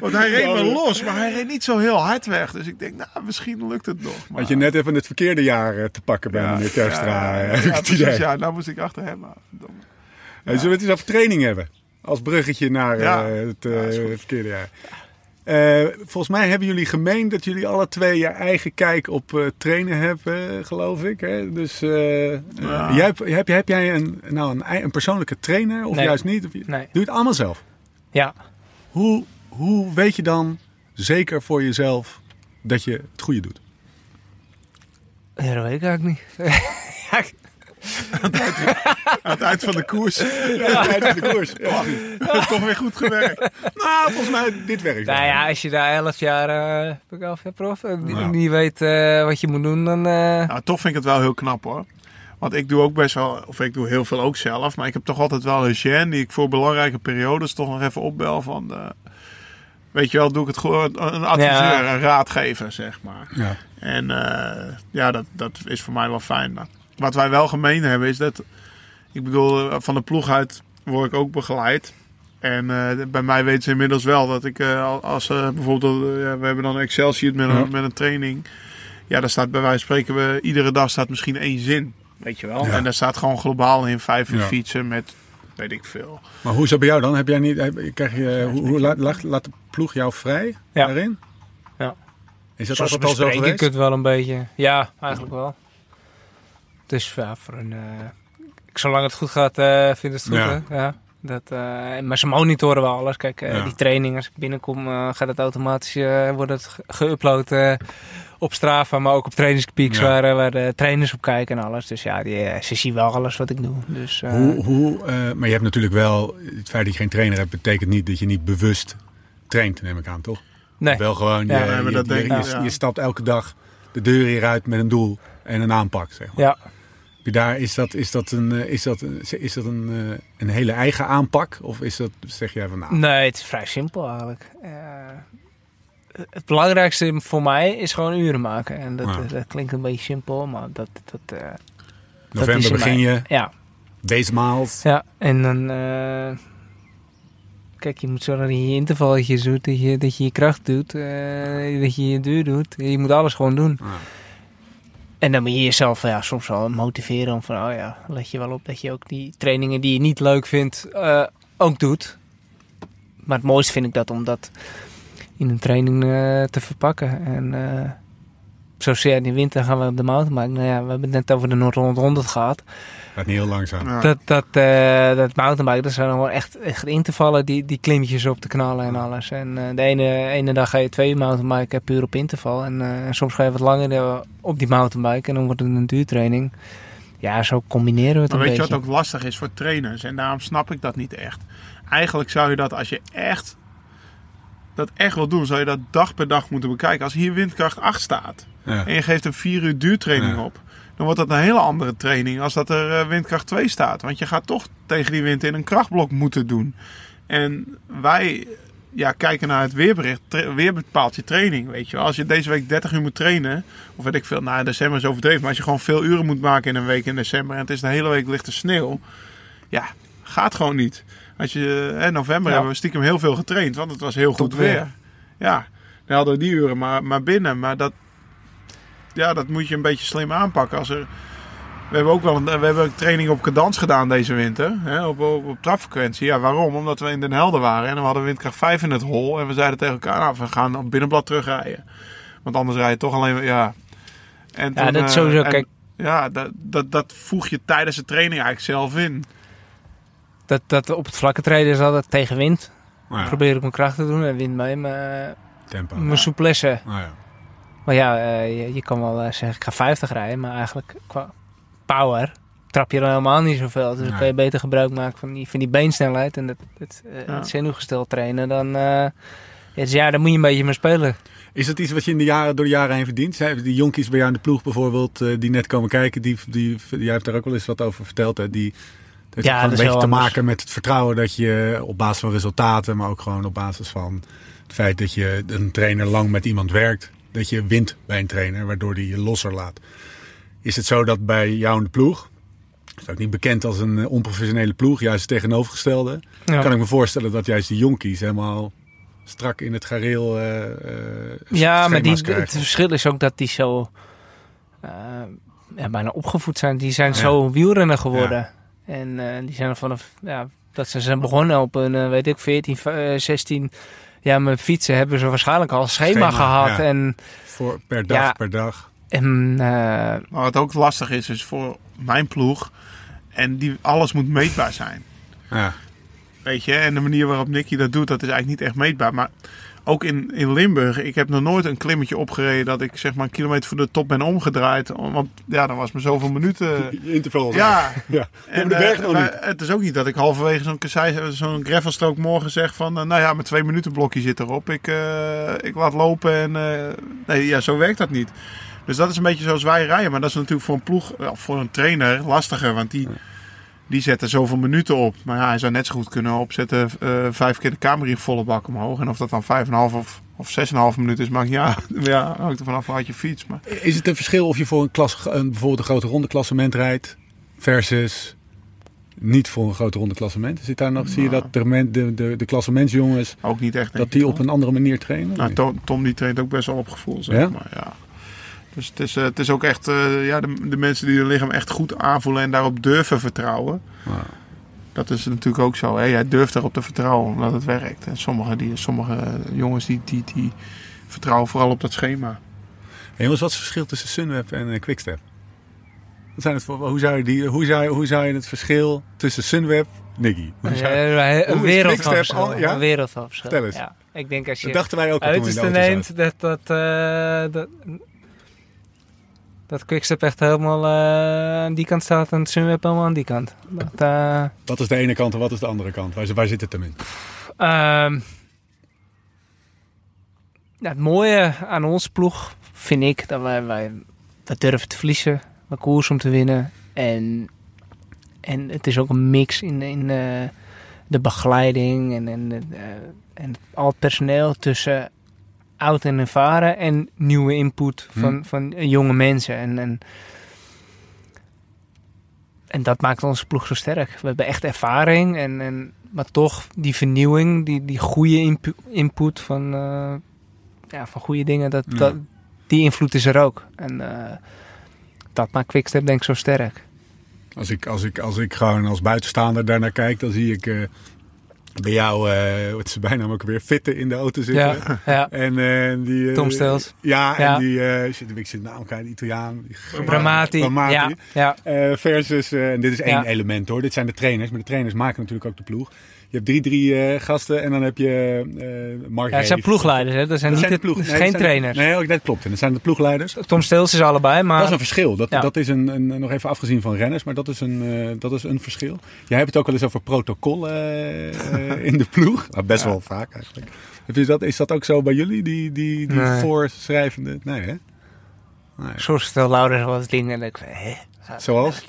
Want hij reed me Ja. los, maar hij reed niet zo heel hard weg. Dus ik denk, nou, misschien lukt het nog. Maar, Had je net even het verkeerde jaar eh, te pakken bij Ja, meneer Terstra, ja, precies, nou moest ik achter hem. aan. Zullen we het eens over training hebben? Als bruggetje naar eh, Ja. het eh, Ja, goed. verkeerde jaar. Eh, volgens mij hebben jullie gemeen dat jullie alle twee je eigen kijk op trainen hebben, geloof ik. Hè? Dus eh, eh, jij, heb, heb jij een, nou, een, een persoonlijke trainer of Nee. juist niet? Of je- Nee. Doe je het allemaal zelf? Ja. Hoe, hoe weet je dan zeker voor jezelf dat je het goede doet? ja, dat weet ik eigenlijk niet. Aan het eind van de koers. Ja, uit de koers. Ja. Toch weer goed gewerkt. Nou, volgens mij, dit werkt nou ja, als je daar elf jaar, eh, heb ik elf jaar prof, en die- Ja. niet weet eh, wat je moet doen, dan... eh, Nou, toch vind ik het wel heel knap hoor. Want ik doe ook best wel, of ik doe heel veel ook zelf. Maar ik heb toch altijd wel een gen die ik voor belangrijke periodes toch nog even opbel van... eh, weet je wel, doe ik het gewoon een adviseur, Ja. een raadgever zeg maar. Ja. En eh, ja, dat, dat is voor mij wel fijn. Maar wat wij wel gemeen hebben is dat... Ik bedoel, eh, van de ploeg uit word ik ook begeleid. En eh, bij mij weten ze inmiddels wel dat ik eh, al- als eh, bijvoorbeeld... ja, we hebben dan een Excel sheet met, Ja. een, met een training. Ja, daar staat bij wijze van spreken... We, iedere dag staat misschien één zin. Weet je wel? Ja. En daar staat gewoon globaal in vijf uur Ja. fietsen met... Weet ik veel. Maar hoe is dat bij jou dan? Heb jij niet, heb- krijg je, hoe, hoe laat, laat, laat de ploeg jou vrij Ja. daarin? Ja. Is dat Zo altijd al zo bespreek ik geweest? het wel een beetje. Ja, eigenlijk wel. Dus ja, voor een... eh, zolang het goed gaat, eh vind ik het goed. Ja. Hè? Ja. Dat, eh, maar ze monitoren wel alles. Kijk, eh, Ja. die training, als ik binnenkom, eh, gaat het automatisch eh, wordt het ge- geüpload eh, op Strava, maar ook op trainingspeaks Ja. waar, eh, waar de trainers op kijken en alles. Dus ja, die, ze zien wel alles wat ik doe. Dus, eh, Hoe, hoe, eh, maar je hebt natuurlijk wel, het feit dat je geen trainer hebt, betekent niet dat je niet bewust traint, neem ik aan, toch? nee. Wel gewoon, je, Ja. Nee, maar je, dat je, denk ik, je- ja. je stapt elke dag de deur hieruit met een doel en een aanpak, zeg maar. Ja. Daar, is, dat, is dat, een, eh, is dat, een, is dat een, eh, een hele eigen aanpak? Of is dat, zeg jij van nou, Nee, het is vrij simpel eigenlijk. Eh, het belangrijkste voor mij is gewoon uren maken. En dat, Ja. dat klinkt een beetje simpel, maar dat... dat eh, dat november is in begin je, Ja, deze maand. ja. en dan... eh, kijk, je moet zorgen dat je je intervalletjes doet, dat je, dat je je kracht doet, eh, dat je je duur doet. Je moet alles gewoon doen. Ah. En dan moet je jezelf ja, soms wel motiveren om van, oh ja, let je wel op dat je ook die trainingen die je niet leuk vindt, eh, ook doet. Maar het mooiste vind ik dat om dat in een training eh, te verpakken. En ja, in de winter gaan we op de mountainbike. Nou ja, we hebben het net over de Noord-Holland 100 gehad. Gaat niet heel langzaam. Ja. Dat, dat, eh dat mountainbike, dat zijn dan wel echt, echt intervallen, die, die klimmetjes op te knallen en alles. En eh, de ene, ene dag ga je twee mountainbiken puur op interval. En eh, soms ga je wat langer op die mountainbike en dan wordt het een duurtraining. Ja, zo combineren we het Maar een weet je beetje. wat ook lastig is voor trainers? En daarom snap ik dat niet echt. Eigenlijk zou je dat als je echt dat echt wil doen, zou je dat dag per dag moeten bekijken. Als hier windkracht 8 staat Ja. en je geeft een 4 uur duurtraining Ja. op, dan wordt dat een hele andere training als dat er eh, windkracht 2 staat. Want je gaat toch tegen die wind in een krachtblok moeten doen. En wij ja, kijken naar het weerbericht. Weer bepaalt je training, weet je wel. Als je deze week 30 uur moet trainen, of weet ik veel, nou in december is overdreven, maar als je gewoon veel uren moet maken in een week in december en het is de hele week lichte sneeuw, ja, gaat gewoon niet. Als je, in november Ja. hebben we stiekem heel veel getraind, want het was heel goed weer. weer. Ja, dan hadden we die uren maar, maar binnen. Maar dat, ja, dat moet je een beetje slim aanpakken. Als er We hebben ook wel een, we hebben een training op cadans gedaan deze winter. Hè, op, op, op trapfrequentie. Ja, waarom? Omdat we in Den Helder waren. En we hadden windkracht 5 in het hol. En we zeiden tegen elkaar, nou, we gaan op binnenblad terugrijden. Want anders rij je toch alleen ja. En Ja, dat eh, sowieso. en- Kijk, Ja, dat, dat, dat voeg je tijdens de training eigenlijk zelf in. dat, dat op het vlakke treden is altijd tegen wind. Nou ja, Probeer ik mijn kracht te doen en wind mee. Maar tempo. mijn souplesse. Nou ja. Maar ja, eh, je, je kan wel eh, zeggen, ik ga 50 rijden. Maar eigenlijk qua power trap je dan helemaal niet zoveel. Dus dan kan je beter gebruik maken van die, van die beensnelheid. En het, het, eh, het zenuwgestel trainen. Dan, ja, dus ja, daar moet je een beetje mee spelen. Is dat iets wat je in de jaren, door de jaren heen verdient? Zijn die jonkies bij jou in de ploeg bijvoorbeeld, die net komen kijken, die, die, jij hebt daar ook wel eens wat over verteld. Hè? Die, dat heeft Ja, dat een beetje te anders. maken met het vertrouwen dat je op basis van resultaten, maar ook gewoon op basis van het feit dat je een trainer lang met iemand werkt, dat je wint bij een trainer, waardoor die je losser laat. Is het zo dat bij jou in de ploeg, is ook niet bekend als een eh, onprofessionele ploeg, juist het tegenovergestelde, Ja. kan ik me voorstellen dat juist die jonkies helemaal strak in het gareel eh, Ja, maar die, krijgen. het verschil is ook dat die zo ja, bijna opgevoed zijn. Die zijn zo wielrenner geworden. En die zijn er vanaf ja, dat ze zijn begonnen op een, weet ik, 14, eh, 16 jaar met fietsen. Hebben ze waarschijnlijk al een schema, Schema, gehad. ja. En, Voor, per dag, Ja. per dag. en eh, Maar wat ook lastig is, is voor mijn ploeg. En die, alles moet meetbaar zijn. Ja. Weet je, en de manier waarop Nicky dat doet, dat is eigenlijk niet echt meetbaar. Maar ook in, in Limburg, ik heb nog nooit een klimmetje opgereden dat ik zeg maar een kilometer voor de top ben omgedraaid. Want ja, dan was me zoveel minuten. Interval. Ja, ja. en de berg eh, nog niet. het is ook niet dat ik halverwege zo'n zo'n gravelstrook morgen zeg van, eh, nou ja, mijn twee minuten blokje zit erop. Ik, eh, ik laat lopen en nee, ja, zo werkt dat niet. Dus dat is een beetje zoals wij rijden. Maar dat is natuurlijk voor een ploeg, voor een trainer lastiger. Want die, die zetten zoveel minuten op. Maar ja, hij zou net zo goed kunnen opzetten eh, vijf keer de kamer in volle bak omhoog. En of dat dan vijf en een half of, of zes en een half minuten is, maakt uit. Ja, hangt er vanaf uit je fiets. Maar Is het een verschil of je voor een klas, een, bijvoorbeeld een grote ronde klassement rijdt versus niet voor een grote ronde klassement? Zit daar nog, zie je Nou. dat de, de, de, de klassementsjongens, ook niet echt. dat die op een andere manier trainen? Nou, Tom, Tom die traint ook best wel op gevoel, zeg Ja? maar. Ja. Dus het is, eh, het is ook echt eh, ja, de, de mensen die hun lichaam echt goed aanvoelen en daarop durven vertrouwen. Wow. Dat is natuurlijk ook zo. Hè? Jij durft erop te vertrouwen omdat het werkt. En sommige, die, sommige jongens die, die, die vertrouwen vooral op dat schema. Hey, jongens, wat is het verschil tussen Sunweb en eh, Quickstep? Wat zijn het voor, hoe, zou je die, hoe, zou je, hoe zou je het verschil tussen Sunweb, Nicky? Hoe zou- een ja? Een wereld van verschil. Vertel eens. Ja. Ik denk als je dat dachten wij ook auto zaten. neemt, dat, dat, eh, dat, dat Quickstep echt helemaal eh, aan die kant staat en Sunweb helemaal aan die kant. Dat, eh, Wat is de ene kant en wat is de andere kant? Waar, waar zit het hem in? Ehm, het mooie aan ons ploeg vind ik dat wij, wij, wij durven te verliezen, we koers om te winnen. En, en het is ook een mix in, in eh, de begeleiding en, en, en al het personeel tussen oud en ervaren en nieuwe input van, Hmm. van jonge mensen. En, en, en dat maakt onze ploeg zo sterk. We hebben echt ervaring, en, en, maar toch die vernieuwing, die, die goede inpu- input van, eh, ja, van goede dingen, dat, Ja. dat, die invloed is er ook. En eh, dat maakt Quickstep denk ik zo sterk. Als ik, als ik, als ik gewoon als buitenstaander daarnaar kijk, dan zie ik eh, bij jou, eh wat zijn bijnaam ook weer, Fitte in de auto zitten. Ja, ja. En eh, die... eh, Tom Stels. Ja, Ja. en die, eh zit ik zit de naam kwijt, die Italiaan. Bramati. Ja, ja. Eh, versus, eh, en dit is één Ja. element hoor, dit zijn de trainers. Maar de trainers maken natuurlijk ook de ploeg. Je hebt drie, drie eh, gasten en dan heb je eh Mark Ja, het zijn ploegleiders, hè? Dat zijn Dat niet zijn de de, ploeg, dat is nee, geen dat zijn de- trainers. nee, ook dat klopt. En dat zijn de ploegleiders. Tom Steels is allebei, maar Dat is een verschil. Dat, Ja. dat is een, een, nog even afgezien van renners, maar dat is een, eh, dat is een verschil. Jij hebt het ook wel eens over protocol in de ploeg. Nou, best wel vaak eigenlijk. Heb je dat, is dat ook zo bij jullie, die, die, die Nee. voorschrijvende? Nee, hè? Nee. soms vertel Laurens wat dingen en ik hè? Zoals?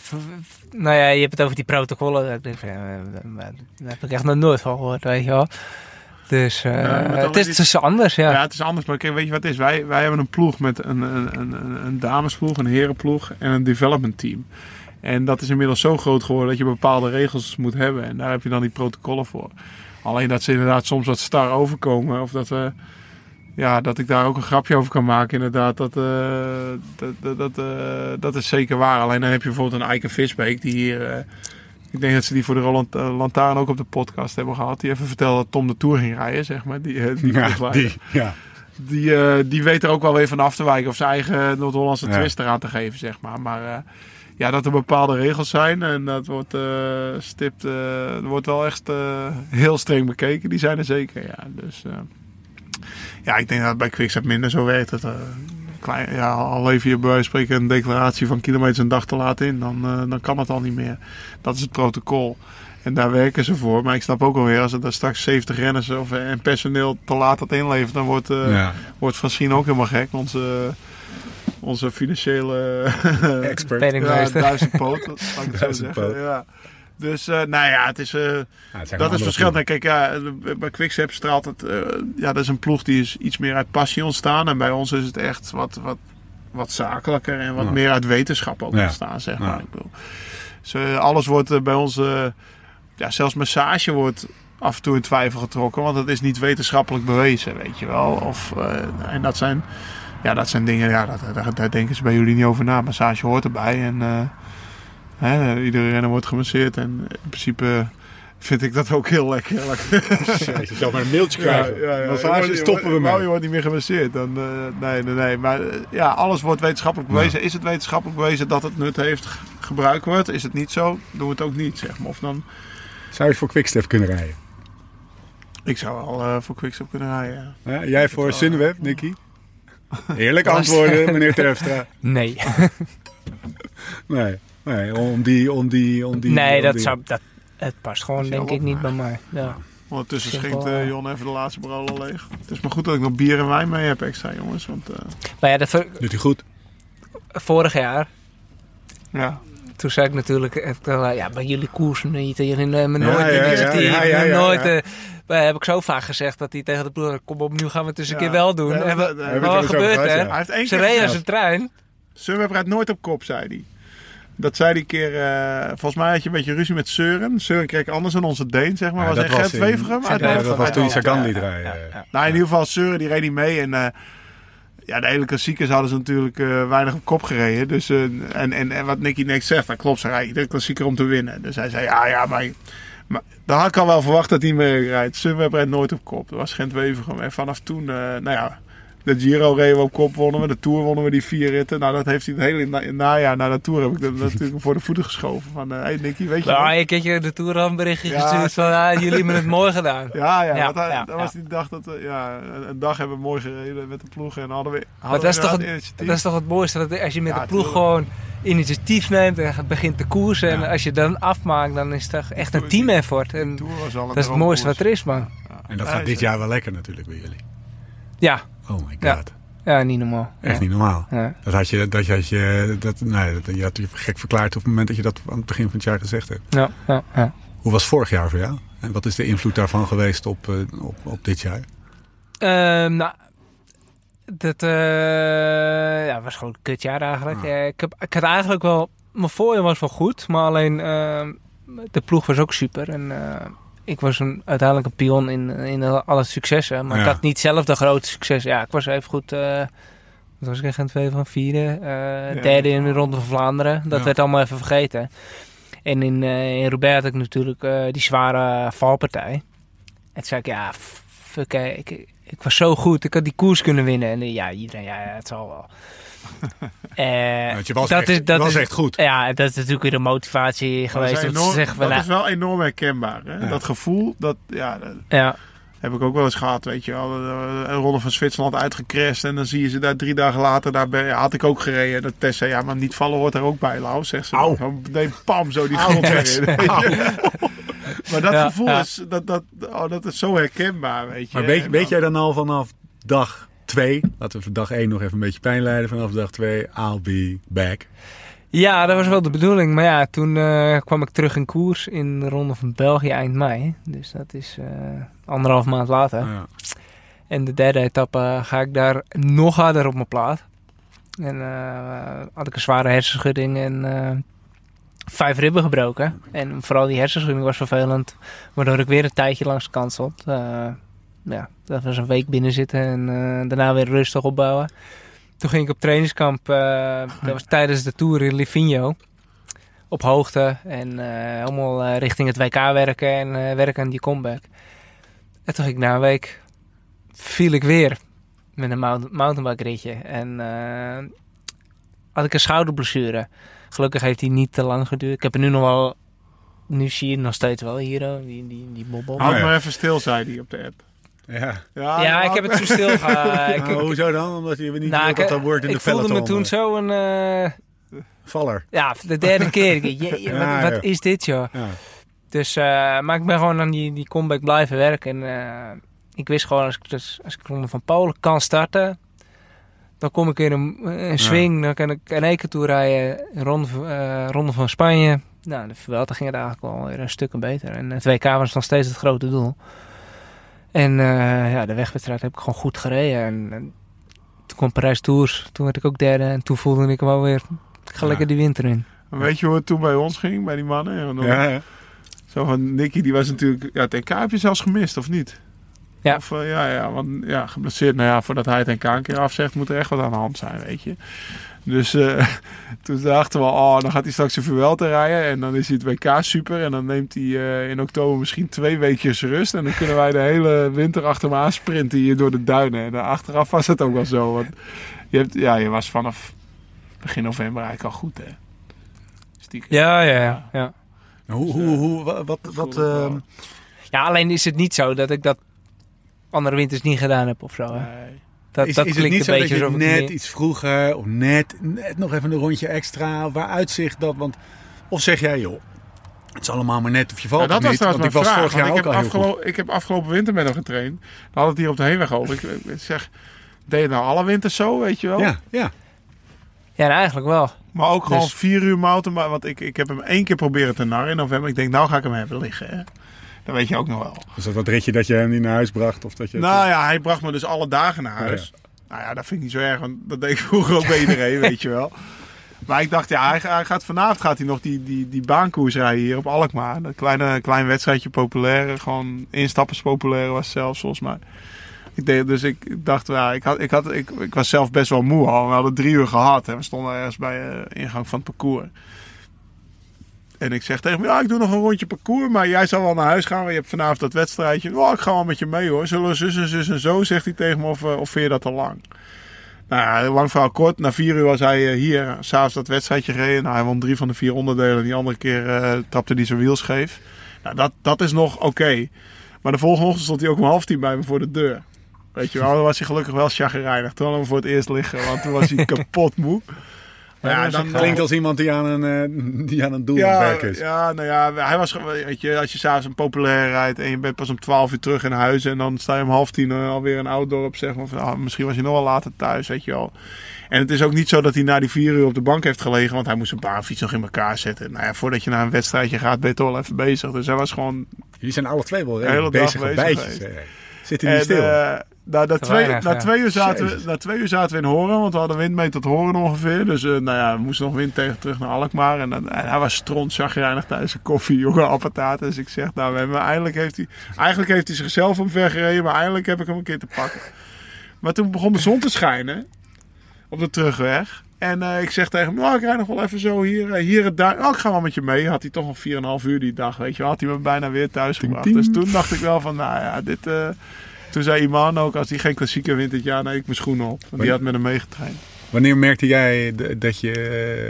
V- nou ja, je hebt het over die protocollen. Ik denk, daar heb ik echt nog nooit van gehoord, weet je wel. Dus eh, Ja, het is, het is anders, ja. Ja. het is anders. Maar kijk, weet je wat het is? Wij, wij hebben een ploeg met een, een, een, een- een damesploeg, een herenploeg en een development team. En dat is inmiddels zo groot geworden dat je bepaalde regels moet hebben. En daar heb je dan die protocollen voor. Alleen dat ze inderdaad soms wat star overkomen. Of dat we ja, dat ik daar ook een grapje over kan maken, inderdaad. Dat, eh, dat, dat, dat, eh, dat is zeker waar. Alleen dan heb je bijvoorbeeld een Eike Visbeek die hier... eh, ik denk dat ze die voor de Roland Lantaarn ook op de podcast hebben gehad. Die even vertelde dat Tom de Tour ging rijden, zeg maar. Die, die, Ja, die, ja. die, die weet er ook wel weer van af te wijken. Of zijn eigen Noord-Hollandse Ja. twist eraan te geven, zeg maar. Maar ja, dat er bepaalde regels zijn. En dat wordt stipt... wordt wel echt heel streng bekeken. Die zijn er zeker, ja. Dus... ja, ik denk dat het bij Quickstep minder zo werkt. Dat, eh, klein, ja, al lever je bij wijze van spreken een declaratie van kilometers een dag te laat in, dan, eh, dan kan het al niet meer. Dat is het protocol. En daar werken ze voor. Maar ik snap ook alweer, als er daar straks 70 renners of, eh, en personeel te laat dat inlevert, dan wordt, eh ja. wordt Francine ook helemaal gek. Onze, onze financiële Expert. ja, poten, zal ik zo Duizend zeggen. Ja. Dus, eh, nou ja, het is... eh, het dat is verschillend. Kijk, ja, bij Quickstep straalt het... eh, ja, dat is een ploeg die is iets meer uit passie ontstaan. En bij ons is het echt wat, wat, wat zakelijker en wat Ja. meer uit wetenschap ook ontstaan, zeg maar. Ik bedoel, dus, alles wordt bij ons... ja, zelfs massage wordt af en toe in twijfel getrokken. Want het is niet wetenschappelijk bewezen, weet je wel. Of, en dat zijn... Ja, dat zijn dingen, ja, dat, daar, daar denken ze bij jullie niet over na. Massage hoort erbij en hè, iedere renner wordt gemasseerd. En in principe vind ik dat ook heel lekker. Je zal maar een mailtje krijgen. Massage Je stoppen we wordt- nou, mee. je wordt niet meer gemasseerd. Dan, eh, nee, nee, nee. Maar eh, ja, alles wordt wetenschappelijk bewezen. Is het wetenschappelijk bewezen dat het nut heeft, gebruikt wordt? Is het niet zo, doen we het ook niet, zeg maar. Of dan, Zou je voor Quickstep kunnen rijden? ik zou wel eh, voor Quickstep kunnen rijden. ja. Ja, jij voor Sunweb, Nicky? Eerlijk antwoorden, meneer Terpstra. Nee, Nee, nee om die... Om die, om die nee om dat die- zou, dat, het past gewoon denk ik niet bij mij. Ja. Ondertussen schenkt eh, eh. Jon even de laatste brood al leeg. Het is maar goed dat ik nog bier en wijn mee heb extra, jongens. Want eh, Maar ja, ver- Doet hij goed? vorig jaar, ja, toen zei ik natuurlijk, al, ja, bij jullie koersen niet, jullie nemen nooit ja, ja, initiatief, ja, ja, ja, nooit... ja. eh, maar heb ik zo vaak gezegd dat hij tegen de ploeg, kom op, nu gaan we het eens een Ja. keer wel doen. Ja, en dat- wat, dat- er gebeurt er? Ze reden als een trein. Sunweb rijdt nooit op kop, zei hij. Dat zei die keer, eh, volgens mij had je een beetje ruzie met Søren. Søren kreeg anders dan onze Deen, zeg maar. Ja, was Gert in- Wevergem? Ja, dat was toen hoofd, Sagan. Ja, ja. Nou, in ieder geval, Søren die reed niet mee. En eh, ja, de hele klassiekers hadden ze natuurlijk eh, weinig op kop gereden. Dus, en, en, en wat Nicky Next zegt, dat klopt. Ze rijden iedere klassieker om te winnen. Dus hij zei, ja, ja, maar... maar dan had ik al wel verwacht dat hij mee rijdt. Sunweb rijdt nooit op kop. Dat was Gent Wevergem. En vanaf toen, nou ja... De Giro reden we op kop, wonnen we. De Tour wonnen we die vier ritten. Nou, dat heeft hij het hele na- najaar na de Tour heb ik dat natuurlijk voor de voeten geschoven. Van, hé hey Nicky, weet je Nou, ik heb je de Tour een berichtje Ja. gestuurd van, ah, jullie hebben het mooi gedaan. Ja, ja, Ja, want hij- ja, dat ja. was die dag dat we, ja, een, dag hebben we mooi gereden met de ploeg en hadden we, hadden dat is, we toch het, dat is toch het mooiste, dat als je met Ja, de ploeg tuurlijk. gewoon initiatief neemt en begint te koersen. En als je dan afmaakt, dan is het toch echt een team effort. En Tour was al een dat is het mooiste wat er is, man. Ja. En dat gaat dit jaar wel lekker natuurlijk bij jullie. Ja, Oh my god. ja niet normaal. Echt ja. niet normaal. Ja. Dat had je, dat had je, dat, nee, dat, je had je gek verklaard op het moment dat je dat aan het begin van het jaar gezegd hebt. Ja, ja, ja. Hoe was vorig jaar voor jou? En wat is de invloed daarvan geweest op, eh, op, op dit jaar? Ehm, nou, dat eh, ja, was gewoon een kutjaar eigenlijk. Ah. Eh, ik, heb, ik had eigenlijk wel... Mijn voorjaar was wel goed, maar alleen ehm, de ploeg was ook super. En ik was een, uiteindelijk een pion in, in alle successen. Maar Ja. ik had niet zelf de grote succes. Ja, ik was even goed... eh wat was ik in twee van vierde? eh, derde in de Ronde van Vlaanderen. Dat werd allemaal even vergeten. En in, eh in Roubaix had ik natuurlijk die zware valpartij. En toen zei ik, ja, fuck, ik, ik was zo goed. Ik had die koers kunnen winnen. En ja, iedereen, ja, het zal wel. Eh, Want je was, dat echt, is, dat was is, echt goed. Ja, dat is natuurlijk weer de motivatie Dat, geweest. is Om te enorm, zeggen van, dat nou, is wel enorm herkenbaar. Hè? Ja. Dat gevoel, dat, ja, dat ja, heb ik ook wel eens gehad. Weet je wel. Een ronde van Zwitserland uitgecrashed. En dan zie je ze daar drie dagen later. Daar ben, ja, had ik ook gereden. Dat Tess zei, ja, maar niet vallen hoort er ook bij, Lau. Zegt ze. Au. Dan deed pam zo die grond. Maar dat Ja, gevoel ja. is, dat, dat, oh, dat is zo herkenbaar, weet je. Maar weet, weet jij dan al vanaf dag twee, laten we dag één nog even een beetje pijn lijden. Vanaf dag twee, I'll be back. ja, dat was wel de bedoeling. Maar ja, toen eh, kwam ik terug in koers in de Ronde van België eind mei. Dus dat is eh, anderhalf maand later. Ja. En de derde etappe ga ik daar nog harder op mijn plaat. En eh, had ik een zware hersenschudding en vijf ribben gebroken. En vooral die hersenschudding was vervelend, waardoor ik weer een tijdje langs de kant stond. Ja, dat was een week binnen zitten en eh, daarna weer rustig opbouwen. Toen ging ik op trainingskamp, eh, dat was tijdens de Tour in Livigno. Op hoogte en eh, allemaal eh, richting het WK werken en eh, werken aan die comeback. En toen ging ik na een week, viel ik weer met een mount mountainbike ritje. En eh, had ik een schouderblessure. Gelukkig heeft die niet te lang geduurd. Ik heb er nu nog wel, nu zie je het nog steeds wel hier, oh, die, die, die bobbel. Houd ja. maar even stil, zei hij op de app. Ja. Ja, ik heb het zo stil. Ik- Nou, hoezo dan? Omdat je niet Nou, dat ik- woord in ik de voelde me toen eh, zo een... eh, Valler. ja, de derde keer. Ik dacht, "Jee, wat, is dit, joh? Ja. Dus, eh, maar ik ben gewoon aan die, die comeback blijven werken. En eh, ik wist gewoon, als ik, dus, als ik Ronde van Polen kan starten... dan kom ik in een, een swing. Dan kan ik in één keer toe rijden. Een ronde, van- eh, ronde van Spanje. Nou, de Vuelta ging het eigenlijk wel weer een stukken beter. En het WK was nog steeds het grote doel. En eh, ja, de wegwedstrijd heb ik gewoon goed gereden. En, en toen kwam Parijs Tours. Toen werd ik ook derde. En toen voelde ik wel weer... Ik ga Ja. lekker die winter in. Weet je hoe het toen bij ons ging, bij die mannen? Dan- Ja, ja. Zo van, Nicky, die was natuurlijk... Ja, het NK heb je zelfs gemist, of niet? Ja. Of, eh, ja, ja, want ja, geblesseerd. Nou ja, voordat hij het NK een keer afzegt, moet er echt wat aan de hand zijn, weet je. Dus eh, toen dachten we, oh, dan gaat hij straks een Vuelta rijden. En dan is hij het WK super. En dan neemt hij eh, in oktober misschien twee weekjes rust. En dan kunnen wij de hele winter achter hem aan sprinten hier door de duinen. En eh, achteraf was het ook wel zo. Want je, hebt, ja, je was vanaf begin november eigenlijk al goed, hè. Stiekem. Ja, ja, ja. ja. Hoe, hoe, hoe, wat, wat, wat ehm. Ja, alleen is het niet zo dat ik dat andere winters niet gedaan heb of zo. Hè? Nee. Dat, is, dat is het niet een zo dat beetje je alsof ik net meer- iets vroeger of net, net nog even een rondje extra, waar uitzicht dat? Want, of zeg jij, joh, het is allemaal maar net of je valt Ja, dat of was trouwens ik mijn was vraag. vorig jaar ik, al heb afgelo- ik heb afgelopen winter met hem getraind. We hadden het hier op de heenweg over. Ik, ik zeg, deed je nou alle winters zo, weet je wel? Ja, ja. Ja, nou, eigenlijk wel. Maar ook gewoon Dus- vier uur mountainbike. Want ik, ik heb hem één keer proberen te narren in november. Ik denk, nou ga ik hem hebben liggen. Hè? Dat weet je ook nog wel. Was dat dat ritje dat je hem niet naar huis bracht? Of dat je Nou ja, hij bracht me dus alle dagen naar huis. Nou ja, dat vind ik niet zo erg. Want dat deed ik vroeger ook bij iedereen, weet je wel. Maar ik dacht, ja, hij, gaat, vanavond gaat hij nog die, die, die baankoers rijden hier op Alkmaar. Dat kleine klein wedstrijdje populaire. Gewoon instappers populaire was zelfs volgens mij. Ik deed, dus ik dacht, ja, ik, had, ik, had, ik, ik was zelf best wel moe al. We hadden drie uur gehad en we stonden ergens bij de ingang van het parcours. En ik zeg tegen hem, ja, ik doe nog een rondje parcours, maar jij zal wel naar huis gaan. want Je hebt vanavond dat wedstrijdje. Oh, ik ga wel met je mee hoor. Zullen we zus en zus en zo, zegt hij tegen me, of, eh, of vind je dat te lang? Nou ja, lang verhaal kort. Na vier uur was hij eh, hier, s'avonds dat wedstrijdje gereden. Nou, hij won drie van de vier onderdelen. Die andere keer eh, trapte hij zijn wiel scheef. Nou, dat, dat is nog oké. Maar de volgende ochtend stond hij ook om half tien bij me voor de deur. Weet je wel, dan was hij gelukkig wel chagrijnig. Toen hadden we voor het eerst liggen, want toen was hij kapot moe. Maar ja, dan, Klinkt als iemand die aan een, eh, die aan een doel ja, is. ja, nou ja, hij was, weet je, als je s'avonds een populair rijdt en je bent pas om 12 uur terug in huis en dan sta je om half tien eh, alweer een outdoor op, zeg maar, van, ah, misschien was je nog wel later thuis, weet je wel. En het is ook niet zo dat hij na die vier uur op de bank heeft gelegen, want hij moest een baanfiets nog in elkaar zetten. Nou ja, voordat je naar een wedstrijdje gaat, ben je toch wel even bezig. Dus hij was gewoon Jullie zijn alle twee wel bezig bezig bijtjes. geweest. hè. Zitten niet stil. eh, nou, na, twee, weinig, na, ja. twee uur zaten we, na twee uur zaten we in Horen, want we hadden wind mee tot Horen ongeveer. Dus eh, nou ja, we moesten nog wind tegen terug naar Alkmaar. En, dan- en hij was stront chagrijnig tijdens zijn koffie, jongen, apparaat. Dus ik zeg, nou, we hebben, eindelijk, heeft hij, eigenlijk heeft hij zichzelf omvergereden, maar eindelijk heb ik hem een keer te pakken. Maar toen begon de zon te schijnen op de terugweg. En eh, ik zeg tegen hem, nou, ik rijd nog wel even zo hier, eh, hier het duin. Oh, ik ga wel met je mee. Had hij toch nog 4,5 uur die dag, weet je wel. Had hij me bijna weer thuis gebracht. Dus toen dacht ik wel van, nou ja, dit... toen zei Iman ook, als hij geen klassieker wint dit jaar, neem ik mijn schoenen op. Want die had met hem meegetraind. Wanneer merkte jij dat je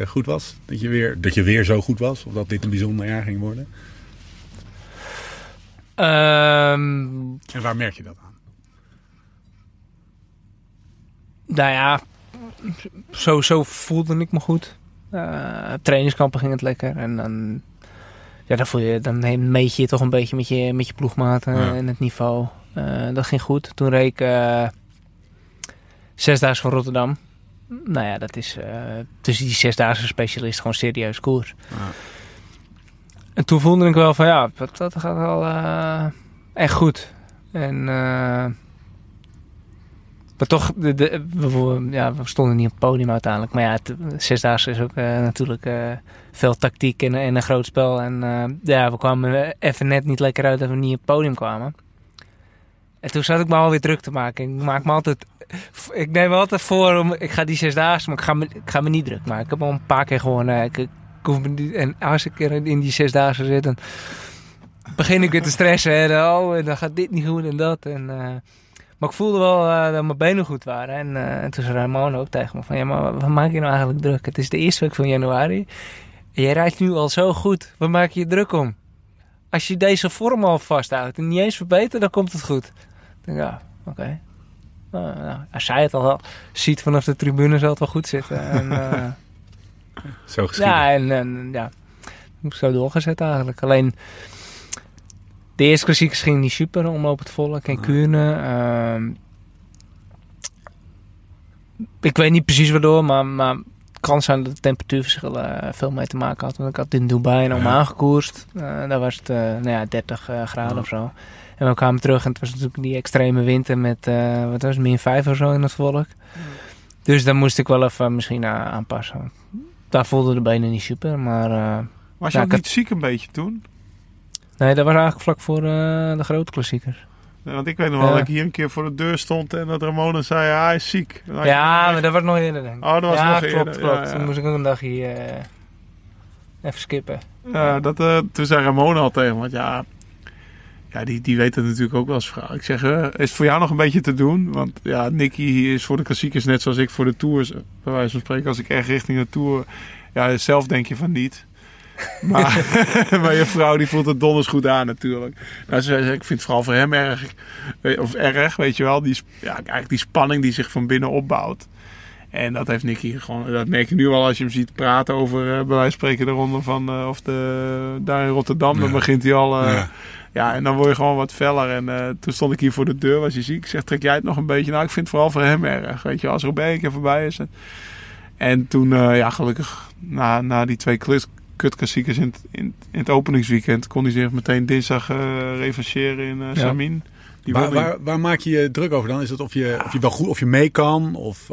eh, goed was? Dat je, weer, dat je weer zo goed was? Of dat dit een bijzonder jaar ging worden? Ehm, En waar merk je dat aan? nou ja, zo, zo voelde ik me goed. Eh, op trainingskampen ging het lekker. En dan, ja, dan, voel je, dan meet je je toch een beetje met je, met je ploegmaten Ja. en het niveau. Eh, dat ging goed. Toen reed ik eh, zesdaagse van Rotterdam. Nou ja, dat is eh, tussen die zesdaagse specialist gewoon serieus koers. Ja. En toen voelde ik wel van ja, dat, dat gaat wel echt goed. En maar toch, de, de, we, ja, we stonden niet op het podium uiteindelijk. Maar ja, het, zesdaagse is ook natuurlijk veel tactiek en, en een groot spel. En ja, we kwamen even net niet lekker uit dat we niet op het podium kwamen. En toen zat ik me alweer druk te maken. Ik maak me altijd... Ik neem me altijd voor om... Ik ga die zesdaagse, maar ik ga me, me niet druk maken. Ik heb al een paar keer gewoon... eh, ik, ik hoef me niet, en als ik in die zesdaagse zit, dan begin ik weer te stressen. Hè. Oh, en dan gaat dit niet goed en dat. En, eh, maar ik voelde wel eh, dat mijn benen goed waren. En, eh, en toen zei Ramon ook tegen me van... Ja, maar wat maak je nou eigenlijk druk? Het is de eerste week van januari. En jij rijdt nu al zo goed. Waar maak je je druk om? Als je deze vorm al vasthoudt en niet eens verbetert, dan komt het goed. Denk, ja, oké. Nou, nou, als zij het al ziet vanaf de tribune, zal het wel goed zitten. En, eh, Zo geschieden. ja, en, en ja, zo doorgezet eigenlijk. Alleen, de eerste klassiekers ging niet super, omloop het volle, geen Kuurne. Ehm, ik weet niet precies waardoor, maar, maar het kan zijn dat de temperatuurverschillen eh, veel mee te maken had. Want ik had in Dubai en Oman Ja. gekoerst. Eh, daar was het nou ja, 30 eh, graden of zo. En we kwamen terug en het was natuurlijk die extreme winter met, eh, wat was het, min 5 of zo in het volk. Dus daar moest ik wel even misschien aan- aanpassen. Daar voelden de benen niet super, maar eh, Was je Ja, ook niet ziek een beetje toen? nee, dat was eigenlijk vlak voor eh, de grote klassiekers. Want ik weet nog wel dat ik hier een keer voor de deur stond en dat Ramona zei, hij is ziek. Dan Ja, maar dat was nog eerder denk ik. Oh, dat was ja, nog klopt, eerder. klopt. Ja, ja. Toen moest ik ook een dagje even skippen. Ja, dat, toen zei Ramona al tegen me, want ja, ja die, die weet het natuurlijk ook wel als vrouw. Ik zeg, eh, is voor jou nog een beetje te doen? Want ja, Nicky is voor de klassiekers net zoals ik voor de tours. Bij wijze van spreken, als ik echt richting de tour... Ja, zelf denk je van niet. Maar, maar je vrouw die voelt het donders goed aan natuurlijk. Nou, ze ik vind het vooral voor hem erg, eh, of erg, weet je wel. Die, ja, eigenlijk die spanning die zich van binnen opbouwt. En dat heeft Nicky gewoon, dat merk je nu al als je hem ziet praten over, eh, bij wijze van spreken, de ronde van, eh, of de, daar in Rotterdam. Dan begint hij al, eh, ja. Ja. en dan word je gewoon wat feller. En toen stond ik hier voor de deur, was hij ziek. Ik zeg, trek jij het nog een beetje? Nou, ik vind het vooral voor hem erg, weet je. Als een keer voorbij is. En, en toen, ja, gelukkig, na, na die twee klus, kutklassiekers in, in, in het openingsweekend, kon hij zich meteen dinsdag revancheren in Ja. Samin. Waar, waar, waar maak je je druk over dan? Is het of je, of je wel goed of je mee kan? Of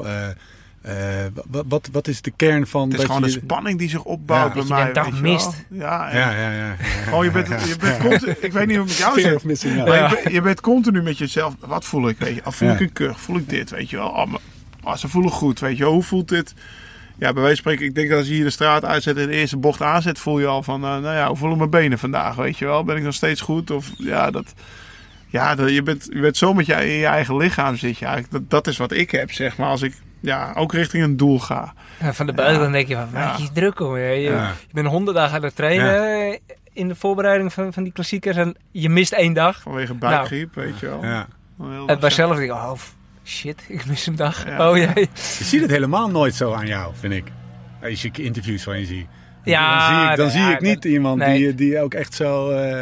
wat, wat, wat is de kern van het is dat gewoon je... de spanning die zich opbouwt Ja. bij Dat je mij. een dag weet mist. Ja, Ja, ja, ja. Gewoon, je bent, je bent continu, ik weet niet hoe jou of missing out. Maar Ja. je, bent, je bent continu met jezelf. Wat voel ik? Weet je? Oh, voel Ja. ik een kuch? Voel ik dit? Weet je wel? Oh, maar, oh, ze voelen goed. Weet je wel? Hoe voelt dit? Ja, bij wijze van spreken, ik denk dat als je hier de straat uitzet en de eerste bocht aanzet, voel je al van, eh, nou ja, hoe voelen mijn benen vandaag? Weet je wel? Ben ik nog steeds goed? Of ja, dat. Ja, dat, je, bent, je bent zo met je, in je eigen lichaam zit je eigenlijk. Dat, dat is wat ik heb, zeg maar. Als ik ja, ook richting een doel ga. Ja, van de buitenkant denk je, wat Ja. maak je je druk om? Je, je, Ja. je bent honderd dagen aan het trainen eh, in de voorbereiding van, van die klassiekers en je mist één dag. Vanwege buikgriep, weet je wel. Ja. En bij zelf denk ik, oh shit, ik mis een dag. Ja. Oh jee. Je ziet het helemaal nooit zo aan jou, vind ik. Als je interviews van je ziet. Ja, dan zie ik, dan zie ik niet iemand nee. die, die ook echt zo... eh,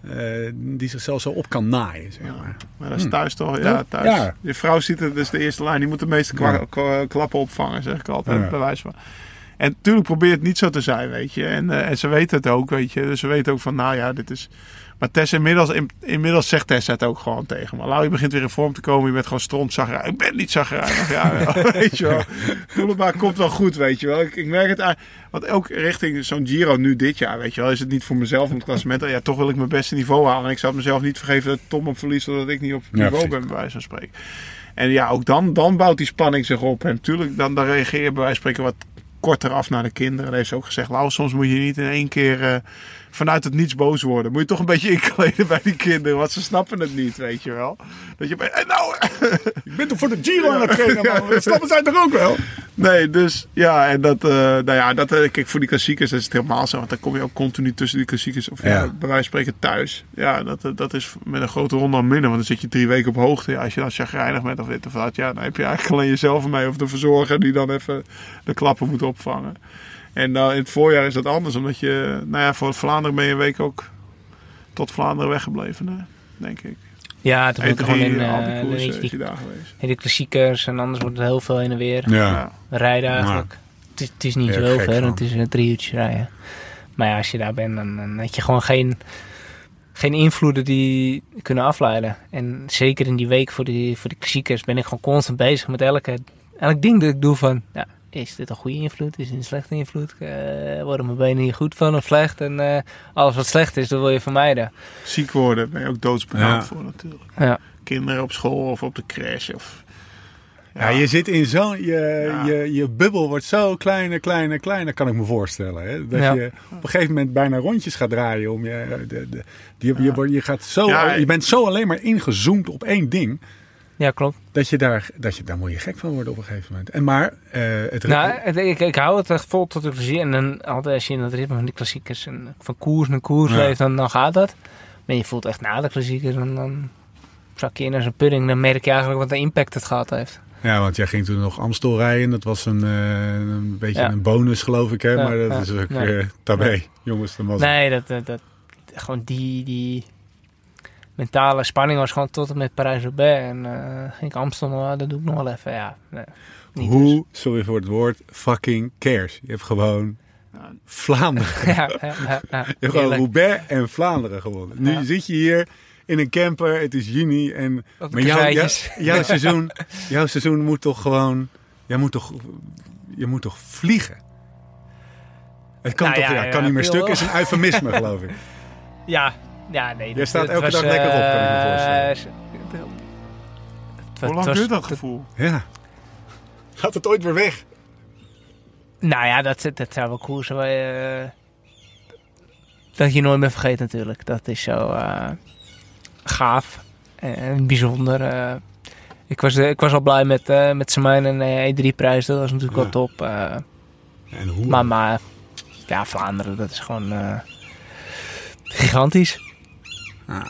eh, die zichzelf zo op kan naaien, zeg maar. Maar dat is Hm. thuis toch? Ja, Ja. thuis. Ja. Je vrouw ziet het, dus de eerste lijn. Die moet de meeste kwa- Ja. kwa- klappen opvangen, zeg ik altijd. Ja. Bij wijze van. En natuurlijk probeert het niet zo te zijn, weet je. En, eh, en ze weten het ook, weet je. Dus ze weten ook van, nou ja, dit is... Maar Tess inmiddels, in- inmiddels zegt Tess het ook gewoon tegen me. Lau, je begint weer in vorm te komen. Je bent gewoon stront zagrijnig. Ik ben niet zagrijnig. Ja, ja, weet je wel. Voel maar, komt wel goed, weet je wel. Ik, ik merk het aan... Want ook richting zo'n Giro nu dit jaar, weet je wel. Is het niet voor mezelf om het klassement. Ja, toch wil ik mijn beste niveau halen. En ik zou het mezelf niet vergeven dat Tom op verliest. Zodat ik niet op niveau ben, bij wijze van spreken. En ja, ook dan, dan bouwt die spanning zich op. En natuurlijk, dan, dan reageer je bij wijze van spreken wat korter af naar de kinderen. Dat heeft ze ook gezegd. Lau, soms moet je niet in één keer eh, vanuit het niets boos worden. Moet je toch een beetje inkleden bij die kinderen. Want ze snappen het niet, weet je wel. Dat je bij, eh, nou, Ik ben toch voor de Giro aan het trainen, man. Dat snappen zij toch ook wel? Nee, dus ja, en dat, eh, nou ja, dat, eh, kijk, voor die klassiekers is het helemaal zo. Want dan kom je ook continu tussen die klassiekers, of ja. Ja. bij wijze van spreken thuis. Ja, dat, dat is met een grote ronde al minder, want dan zit je drie weken op hoogte. Ja, als je dan chagrijnig bent of dit of dat, ja, dan heb je eigenlijk alleen jezelf mee of de verzorger die dan even de klappen moet opvangen. En dan in het voorjaar is dat anders, omdat je, nou ja, voor Vlaanderen ben je een week ook tot Vlaanderen weggebleven, hè, denk ik. Ja, toen ben ik E3, gewoon in, eh, weet je, is die, je daar geweest. in de klassiekers en anders wordt het heel veel heen en weer. Ja. Rijden eigenlijk. Het, is, het is niet Ja, zo heel ver, het is eh, drie uurtjes rijden. Maar ja, als je daar bent, dan, dan heb je gewoon geen, geen invloeden die kunnen afleiden. En zeker in die week voor die, voor de klassiekers ben ik gewoon constant bezig met elke, elk ding dat ik doe van... Ja, is dit een goede invloed? Is dit een slechte invloed? Eh, worden mijn benen hier goed van of slecht? En eh, alles wat slecht is, dat wil je vermijden. Ziek worden ben je ook doodsbenauwd Ja. voor natuurlijk. Ja. Kinderen op school of op de crash. Of, Ja, je zit in zo'n... Je, Ja. je, je bubbel wordt zo kleiner, kleiner, kleiner, kan ik me voorstellen. Hè? Dat Ja. je op een gegeven moment bijna rondjes gaat draaien. Om je, de, de, je, je, je, gaat zo, Ja. je bent zo alleen maar ingezoomd op één ding. Ja, klopt. Dat je daar, dat je, daar moet je gek van worden op een gegeven moment. En maar eh, het... Nou, ik, ik hou het echt vol tot ik plezier. En dan altijd als je in het ritme van die klassiekers en van koers naar koers Ja. leeft, dan, dan gaat dat. Maar je voelt echt na de klassiekers en dan zak je in als een pudding. Dan merk je eigenlijk wat de impact het gehad heeft. Ja, want jij ging toen nog Amstel rijden. Dat was een, eh, een beetje Ja. een bonus, geloof ik. Hè? Ja, maar dat is ook ja. weer tabé. Jongens, dat was Nee, dat, dat, dat, gewoon die, die mentale spanning was gewoon tot en met Parijs-Roubaix. En eh ging ik Amsterdam, wel, dat doe ik nog wel even. Ja, nee, niet dus. Hoe, sorry voor het woord, fucking cares. Je hebt gewoon. Vlaanderen. Ja, ja, ja. Je hebt gewoon Heerlijk. Roubaix en Vlaanderen gewonnen. Nu zit je hier in een camper, het is juni. En, Op maar jouw, jouw, seizoen, jouw seizoen moet toch gewoon... Jij moet toch, je moet toch vliegen? Het kan Nou toch, ja, kan niet meer stuk. is een eufemisme, geloof ik. Ja, ja, nee. Jij dat- staat elke was, dag lekker op, kan ik me eh, voorstellen. Hoe lang duurt dat gevoel? Ja. Gaat het ooit weer weg? Nou ja, dat, dat zou wel cool zijn. waar je, eh, dat je nooit meer vergeet natuurlijk. Dat is zo eh, gaaf en bijzonder. eh. ik, was, ik was al blij met, eh met Semijn en eh, E3-prijs. Dat was natuurlijk Ja. wel top. eh. En hoe? maar, maar ja, Vlaanderen, dat is gewoon eh, gigantisch. Ja,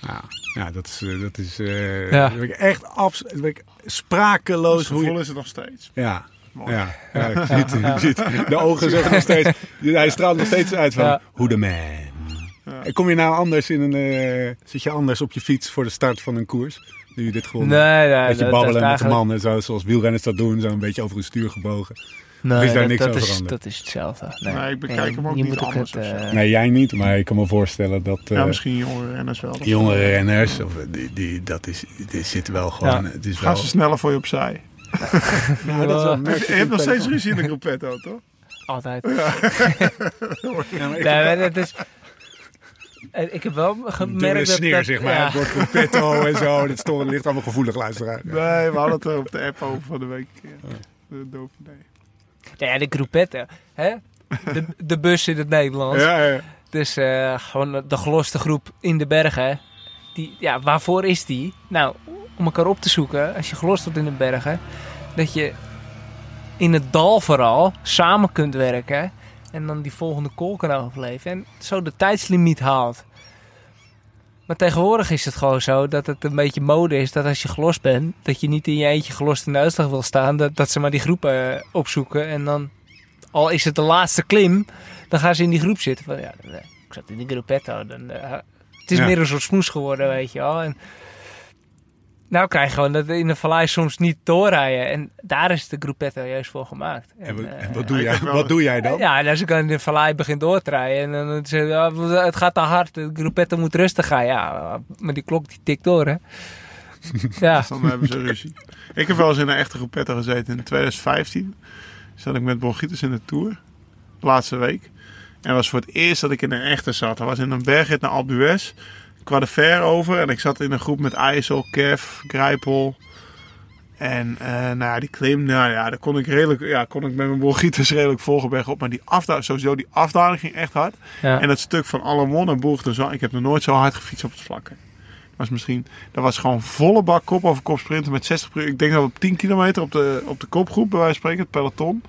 ja, ja dat is, eh, dat is eh, Ja. ik echt abs daar ben ik sprakeloos Het hoe gevoel je... is er nog steeds. Ja, Mooi. ja, ja, ik zie het, ik zie het. De ogen zeggen nog steeds... Hij straalt nog steeds uit van... Ja. Hoe de man. Ja. En Kom je nou anders in een... eh, zit je anders op je fiets voor de start van een koers? Nu je dit gewonnen Nee, dat- dat babbelen met de eigenlijk- mannen, zo, zoals wielrenners dat doen. Zo een beetje over hun stuur gebogen. Nee, is daar dat, niks dat aan is, veranderd? dat is hetzelfde. Nee, Nee, ik bekijk hem ook je niet moet anders het, eh, Nee, jij niet, maar ik kan me voorstellen dat... eh, ja, misschien jongere renners wel. Jongere renners, of, die, die, dat is, die zit wel gewoon... Het is wel, Gaan ze sneller voor je opzij. Ja, dat is wel Je hebt nog steeds ruzie in de gruppetto, toch? Altijd. Ja, Nee, dat is... Eh, Ik heb wel gemerkt dat... sneer, dat- zeg maar. ja. Het wordt competto en zo. Dat stond, ligt allemaal gevoelig luisteraar. Nee, we hadden het er op de app over van de week. Ja. De Ja, de groepetten. Hè? De, de bus in het Nederlands. Ja, ja. Dus eh, gewoon de geloste groep in de bergen. Die, ja, waarvoor is die? Nou, om elkaar op te zoeken. Als je gelost wordt in de bergen. Dat je in het dal vooral samen kunt werken. En dan die volgende call kan overleven. En zo de tijdslimiet haalt. Maar tegenwoordig is het gewoon zo dat het een beetje mode is dat als je gelost bent, dat je niet in je eentje gelost in de uitslag wil staan. Dat, dat ze maar die groepen eh, opzoeken. En dan, al is het de laatste klim, dan gaan ze in die groep zitten. Van, ja, nee, ik zat in die gruppetto. Dan, eh, het is Ja. meer een soort smoes geworden, weet je wel. En nou krijg je gewoon dat in de vallei soms niet doorrijden. En daar is de gruppetto juist voor gemaakt. En, wat- eh, en wat, doe jij, wat doe jij dan? ja, als ik in de vallei begin door te rijden en dan zeg je, ja, het gaat te hard, de gruppetto moet rustig gaan. Ja, maar die klok die tikt door, hè. ja, Dus dan hebben ze ruzie. Ik heb wel eens in een echte gruppetto gezeten. In 2015 zat ik met bronchitis in de Tour. Laatste week. En was voor het eerst dat ik in een echte zat. Dat was in een bergrit naar Alpe d'Huez. Ik kwam er ver over. En ik zat in een groep met IJssel, Kev, Grijpel. En eh, nou ja, die klim, nou ja, daar kon ik redelijk, ja, kon ik met mijn bronchitis redelijk volgen bergop. Maar die afdaling, sowieso die afdaling ging echt hard. ja. En dat stuk van Alamon naar Bourg de Zand, ik heb nog nooit zo hard gefietst op het vlakke. Dat was misschien, dat was gewoon volle bak kop over kop sprinten met 60 per uur. Ik denk dat we op 10 kilometer op de, op de kopgroep, bij wijze van spreken, het peloton.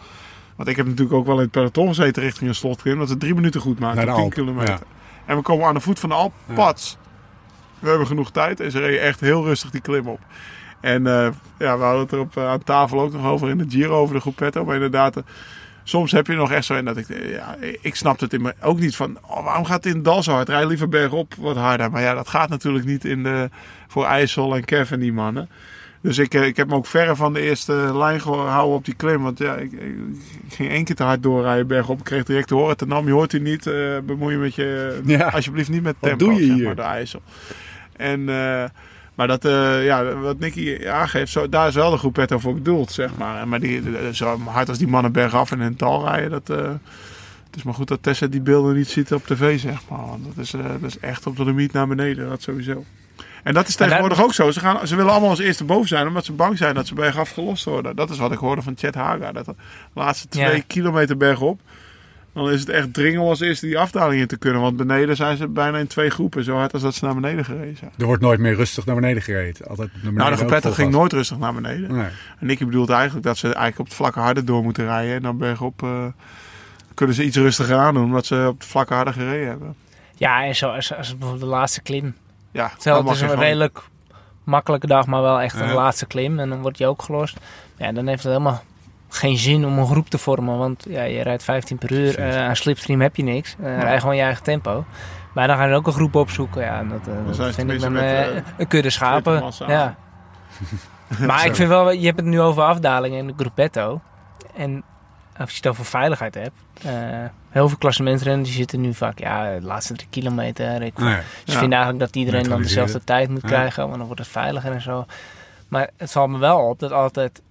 Want ik heb natuurlijk ook wel in het peloton gezeten richting een slotklim. Dat we drie minuten goed maken op 10 Alp, kilometer. ja. En we komen aan de voet van de Alp, Ja. pats. We hebben genoeg tijd en ze reden echt heel rustig die klim op. En eh, ja, we hadden het er op, eh, aan tafel ook nog over in de Giro, over de groepetto. Maar inderdaad, eh, soms heb je nog echt zo en dat ik, ja, ik snap het in me ook niet van, oh, waarom gaat het in dal zo hard? Rij liever bergop wat harder. Maar ja, dat gaat natuurlijk niet in de, voor IJssel en Kev en die mannen. Dus ik, ik heb me ook verre van de eerste lijn gehouden op die klim. Want ja, ik, ik, ik ging één keer te hard doorrijden bergop. Ik kreeg direct te horen, Tenam, je hoort u niet. bemoei je met je, Ja. alsjeblieft niet met Wat tempo, doe je zeg hier? maar, de IJssel. En, eh, Maar dat, eh, ja, wat Nicky aangeeft, zo, daar is wel de groepetto voor bedoeld, zeg maar. Maar die, zo hard als die mannen bergaf en in het dal rijden, dat... eh, het is maar goed dat Tessa die beelden niet ziet op tv, zeg maar. Want dat is, dat is echt op de limiet naar beneden, dat sowieso. En dat is tegenwoordig ook zo. Ze, gaan, ze willen allemaal als eerste boven zijn, omdat ze bang zijn dat ze bergaf gelost worden. Dat is wat ik hoorde van Chet Haga. Dat de laatste twee Ja. kilometer bergop, dan is het echt dringel als eerste die afdaling in te kunnen. Want beneden zijn ze bijna in twee groepen, zo hard als dat ze naar beneden gereden zijn. Er wordt nooit meer rustig naar beneden gereden. Altijd naar beneden Nou, de gepletter ging nooit rustig naar beneden. Nee. En Nicky bedoelt eigenlijk dat ze eigenlijk op het vlakke harder door moeten rijden. En dan bergop eh, kunnen ze iets rustiger aandoen, omdat ze op het vlakke harder gereden hebben. Ja, en zo als, als bijvoorbeeld de laatste klim. Ja, dan het is een gewoon- redelijk makkelijke dag, maar wel echt een Ja. laatste klim. En dan word je ook gelost. Ja, dan heeft het helemaal geen zin om een groep te vormen. Want ja, je rijdt 15 per uur. Eh aan slipstream heb je niks. Eh rij gewoon je eigen tempo. Maar dan ga je ook een groep opzoeken. Ja, en dat, eh, dat vind ik dan een kudde schapen. Ja. maar ik vind wel, je hebt het nu over afdalingen in de gruppetto. En als je het over veiligheid hebt. heel veel klassementrenners die zitten nu vaak, ja, de laatste drie kilometer. Ik, Nee. Ja. vinden eigenlijk dat iedereen dan dezelfde tijd moet Ja. krijgen, want dan wordt het veiliger en zo. Maar het valt me wel op dat altijd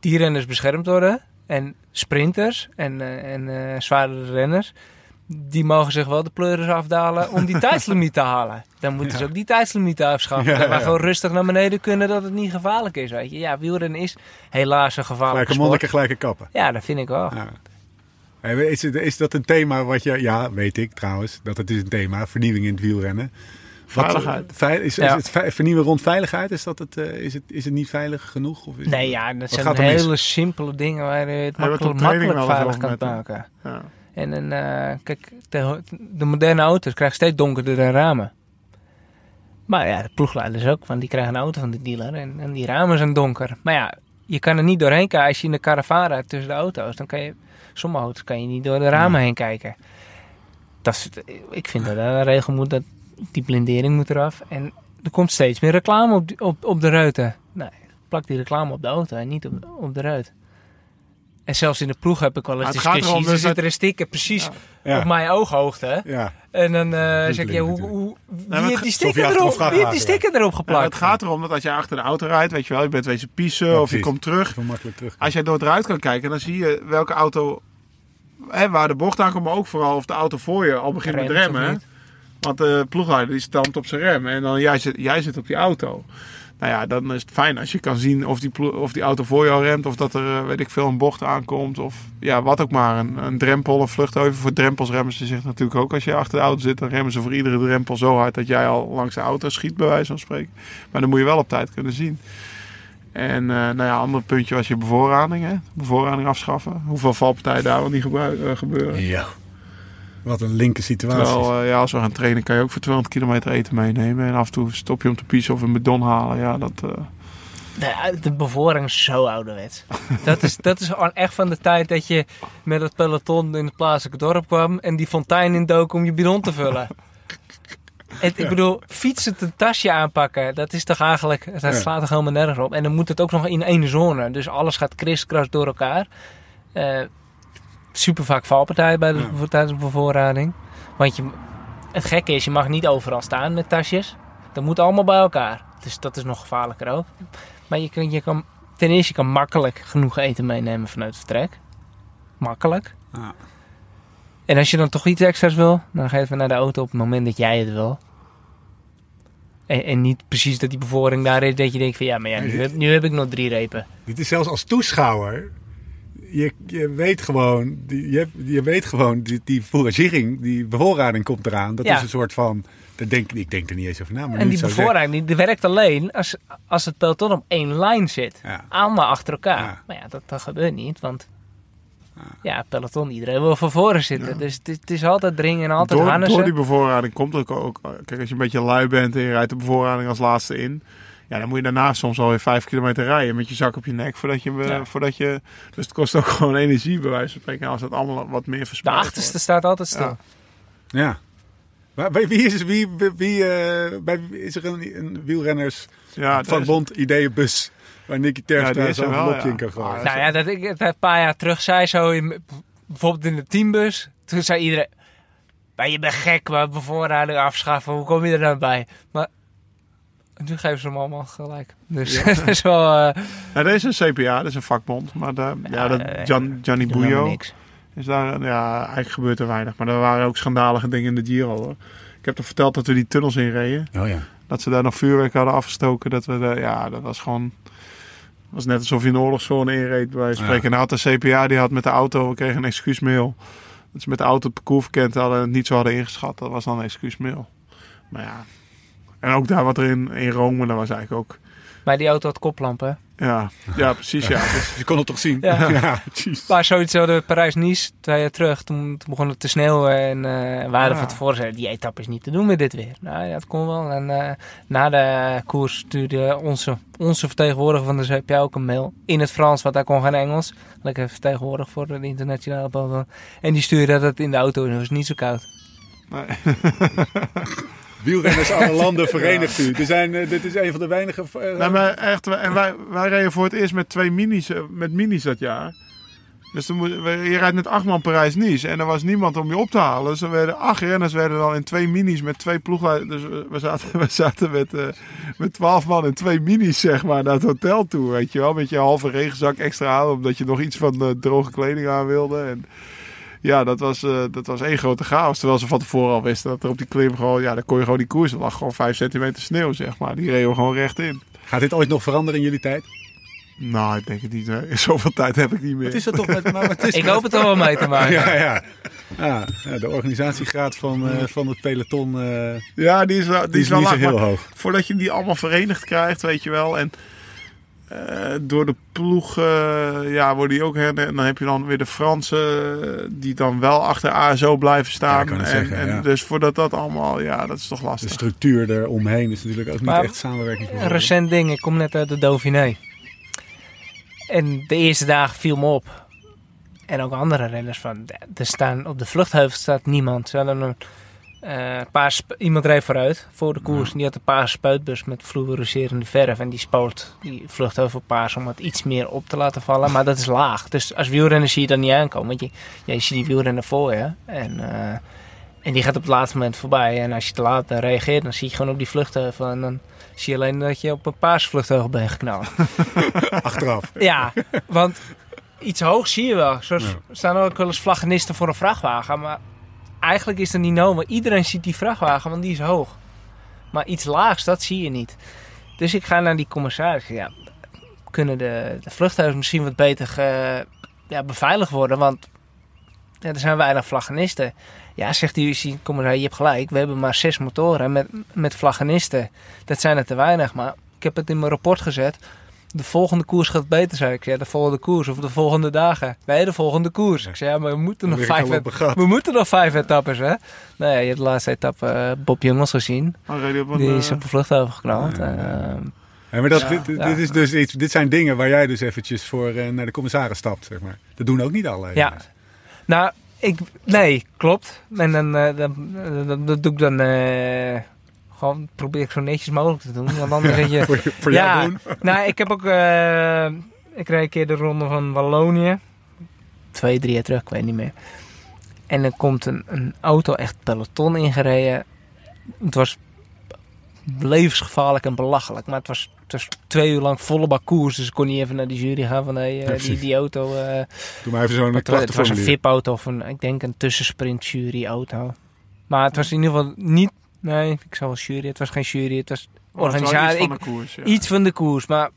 die renners beschermd worden. En sprinters en, eh en eh zwaardere renners, die mogen zich wel de pleuris afdalen om die tijdslimiet te halen. Dan moeten ze ook die tijdslimiet afschaffen. Ja, dat we ja. gewoon rustig naar beneden kunnen, dat het niet gevaarlijk is. Weet je. Ja, wielrennen is helaas een gevaarlijke Gelijke monniken, gelijke kappen. Ja, dat vind ik wel. Is, is dat een thema wat je... Ja, weet ik trouwens. Dat het is een thema. Vernieuwing in het wielrennen. Wat- Veiligheid. veil- is, het ve- vernieuwen rond veiligheid? Is, dat het, eh, is, het, is het niet veilig genoeg? Of is Nee, het- ja, dat zijn gaat mis? hele simpele dingen waar je het makkelijk, makkelijk eens veilig kan maken. Ja. En, en eh, kijk, de, de moderne auto's krijgen steeds donkerdere ramen. Maar ja, de ploegleiders ook, want die krijgen een auto van de dealer en, en die ramen zijn donker. Maar ja, je kan er niet doorheen kijken. Als je in de caravan rijdt tussen de auto's, dan kan je, sommige auto's kan je niet door de ramen heen kijken. Dat is, ik vind dat een regel moet, dat die blindering moet eraf. En er komt steeds meer reclame op, op, op de ruiten. Nee, plak die reclame op de auto en niet op, op de ruit. En zelfs in de ploeg heb ik wel eens Maar het gaat discussies. erom Er dus zit dat- er een sticker precies Ja. op mijn ooghoogte. hè. Ja. En dan eh, zeg je, hoe, hoe, wie heeft die sticker erop, wie heeft die sticker erop Ja, geplakt? het gaat erom dat als je achter de auto rijdt, weet je wel, je bent wezen piezen Ja, of je komt terug. Als jij door het ruit kan kijken, dan zie je welke auto, hè, waar de bocht aankomt, maar ook vooral of de auto voor je al begint met remmen. Want de ploegleider die stampt op zijn rem en dan jij zit, jij zit op die auto. Nou ja, dan is het fijn als je kan zien of die, of die auto voor jou remt. Of dat er, eh, weet ik veel, een bocht aankomt. Of ja, wat ook maar. Een, een drempel, een vluchtheuvel. Voor drempels remmen ze zich natuurlijk ook. Als je achter de auto zit, dan remmen ze voor iedere drempel zo hard dat jij al langs de auto schiet, bij wijze van spreken. Maar dan moet je wel op tijd kunnen zien. En eh nou ja, ander puntje was je bevoorrading. Bevoorrading afschaffen. Hoeveel valpartijen daar wel niet eh, gebeuren. Ja. Wat een linker situatie. Terwijl, eh, ja, als we gaan trainen kan je ook voor 200 kilometer eten meenemen. En af en toe stop je om te piezen of een bidon halen. Ja, dat... eh, De, de bevoring is zo ouderwets. dat, is, dat is echt van de tijd dat je met het peloton in het plaatselijke dorp kwam en die fontein indook om je bidon te vullen. Het, ik bedoel, fietsen een tasje aanpakken, dat is toch eigenlijk, dat Ja. slaat toch helemaal nergens op. En dan moet het ook nog in één zone, dus alles gaat kriskras door elkaar. Eh, super vaak valpartijen bij de, Ja. tijdens de bevoorrading. Want je, het gekke is, je mag niet overal staan met tasjes. Dat moet allemaal bij elkaar. Dus dat is nog gevaarlijker ook. Maar je kan, je kan, ten eerste je kan makkelijk genoeg eten meenemen vanuit het vertrek. Makkelijk. Ja. En als je dan toch iets extra's wil, dan ga je even naar de auto op het moment dat jij het wil. En, en niet precies dat die bevoring daar is, dat je denkt van ja, maar ja, nu, heb, nu heb ik nog drie repen. Dit is zelfs als toeschouwer. Je, je weet gewoon, die, je, je weet gewoon die, die die bevoorrading komt eraan. Dat Ja. is een soort van. Dat denk, ik denk er niet eens over na. Maar En die bevoorrading, die, die werkt alleen als, als het peloton op één lijn zit. Ja. Allemaal achter elkaar. Ja. Maar ja, dat, dat gebeurt niet, want ja, het peloton, iedereen wil van voren zitten. Dus het, is- het is altijd dringen en altijd door, harnessen. door die bevoorrading komt ook, ook... Kijk, als je een beetje lui bent en je rijdt de bevoorrading als laatste in... Ja, dan moet je daarna soms alweer vijf kilometer rijden met je zak op je nek. Voordat je, eh, Ja. voordat je, dus het kost ook gewoon energie bij wijze van spreken. Als dat allemaal wat meer De verspreid achterste staat altijd stil. Ja. Ja. Maar bij wie is, wie, wie, wie, eh, bij, is er een, een wielrenners. Ja, van Bond ideeënbus waar Nicky Ja, Terpstra er zo'n ja. in kan gooien? Ah, Nou ja, dat ik het een paar jaar terug zei, zo in, bijvoorbeeld in de teambus. Toen zei iedereen, maar je bent gek, maar bevoorrading afschaffen, hoe kom je er dan bij? Maar En nu geven ze hem allemaal gelijk. Dus dat is wel... eh Ja, dat is een CPA, dat is een vakbond. Maar de, ja, Ja, dat Gian, Gianni Buio niks. is daar... Ja, eigenlijk gebeurt er weinig. Maar er waren ook schandalige dingen in de Giro. Hoor. Ik heb toch verteld dat we die tunnels inreden. Oh ja. Dat ze daar nog vuurwerk hadden afgestoken. Dat we de, ja, dat was gewoon... Het was net alsof je in een oorlogszone inreed. Bij spreken. En had de CPA die had met de auto... We kregen een excuusmail. Dat ze met de auto het parcours verkend hadden... en het niet zo hadden ingeschat. Dat was dan een excuusmail. Maar ja... En ook daar wat er in, in Rome... Dat was eigenlijk ook... Maar die auto had koplampen. Ja, ja precies. Ja. Dus, Je kon het toch zien? Ja. ja. Maar zoiets hadden we Parijs-Nice twee jaar terug. Toen, toen begon het te sneeuwen. En eh we hadden Ah. van tevoren gezegd, die etappe is niet te doen met dit weer. Nou ja, dat kon wel. En eh, na de koers stuurde onze, onze vertegenwoordiger van de CPA ook een mail. In het Frans, want hij kon geen Engels. Lekker vertegenwoordigd voor de internationale peloton. En die stuurde dat het in de auto was niet zo koud. nee. Wielrenners alle landen verenigt u. Er zijn, eh, dit is een van de weinige... eh, Nee, maar echt, en wij, wij reden voor het eerst met twee minis, eh, met minis dat jaar. Dus je rijdt met acht man Parijs-Nice en er was niemand om je op te halen. Dus er werden acht renners werden dan in twee minis met twee ploegleiders. Dus we, zaten, we zaten met, eh, met twaalf man in twee minis zeg maar naar het hotel toe, weet je wel. Met je halve regenzak extra aan, omdat je nog iets van droge kleding aan wilde. En ja, dat was, eh, dat was één grote chaos. Terwijl ze van tevoren al wisten dat er op die klim gewoon, ja, dan kon je gewoon die koers. Er lag gewoon vijf centimeter sneeuw zeg maar. Die reden we gewoon recht in. Gaat dit ooit nog veranderen in jullie tijd? Nou, ik denk het niet. Hè. Zoveel tijd heb ik niet meer. Wat is dat toch met... Maar wat is Ik hoop het er wel mee te maken. Ja, ja. Ah, ja, de organisatiegraad van, eh, van het peloton eh, Ja, die is wel, die die is wel laag. heel maar hoog. Voordat je die allemaal verenigd krijgt, weet je wel. En eh, door de ploeg eh, ja, worden die ook her. En dan heb je dan weer de Fransen eh, die dan wel achter ASO blijven staan. ik kan het en, zeggen, en ja. Dus voordat dat allemaal, ja, dat is toch De lastig. structuur eromheen is natuurlijk ook niet echt samenwerking. Een recent ding, ik kom net uit de Dauphiné. En de eerste dagen viel me op. En ook andere renners van, er staan, op de vluchtheuvel staat niemand. Ze hadden een eh, paar, sp- iemand reed vooruit voor de koers. En die had een paar spuitbus met fluoriserende verf. En die spoot die vluchtheuvel paars om het iets meer op te laten vallen. Maar dat is laag. Dus als wielrenner zie je dat niet aankomen. Want je, ja, je ziet die wielrenner voor je. En, eh, en die gaat op het laatste moment voorbij. En als je te laat reageert, dan zie je gewoon op die vluchtheuvel. En dan zie je alleen dat je op een paars vluchtheuvel bent geknald. Achteraf. Ja, want iets hoog zie je wel. Zoals, Ja. Er staan ook wel eens vlaggenisten voor een vrachtwagen. Maar eigenlijk is dat niet nodig. Iedereen ziet die vrachtwagen, want die is hoog. Maar iets laags, dat zie je niet. Dus ik ga naar die commissaris. Ja, kunnen de, de vluchthuizen misschien wat beter ge- ja, beveiligd worden? Want ja, er zijn weinig vlaggenisten. Ja, zegt die commissaris, je hebt gelijk. We hebben maar zes motoren met, met vlaggenisten. Dat zijn er te weinig. Maar ik heb het in mijn rapport gezet. De volgende koers gaat beter zijn. Ik zei, de volgende koers of de volgende dagen. Nee, de volgende koers. Ik zei, ja, maar we moeten nog vijf, we moeten nog vijf etappes, hè? Nou ja, je hebt de laatste etappe eh, Bob Jungels gezien. Een, Die is eh, op een vluchthaven geknald. Ja, ja, ja. Eh, maar dat, Ja, dit, ja. is dus iets, dit zijn dingen waar jij dus eventjes voor eh, naar de commissaris stapt, zeg maar. Dat doen ook niet alle. Ja. jongens. nou, ik, nee, klopt. En dan, eh, dan, dan- dat doe ik dan eh, gewoon, probeer ik zo netjes mogelijk te doen. Want anders zit je... Voor, voor Ja. jou doen. Nou, ik heb ook, eh, ik reed een keer de ronde van Wallonië. Twee, drie jaar terug, ik weet niet meer. En er komt een, een auto echt peloton ingereden. Het was levensgevaarlijk en belachelijk. Maar het was, het was twee uur lang volle bak koers. Dus ik kon niet even naar die jury gaan van hey, eh, Ja, die, die auto. eh, Doe maar even zo'n het, wa- het was een. VIP-auto of een, ik denk een tussensprint jury auto. Maar het was in ieder geval niet, nee, ik zou wel jury. Het was geen jury, het was organisatie. iets van de koers, ja. Iets van de koers, maar...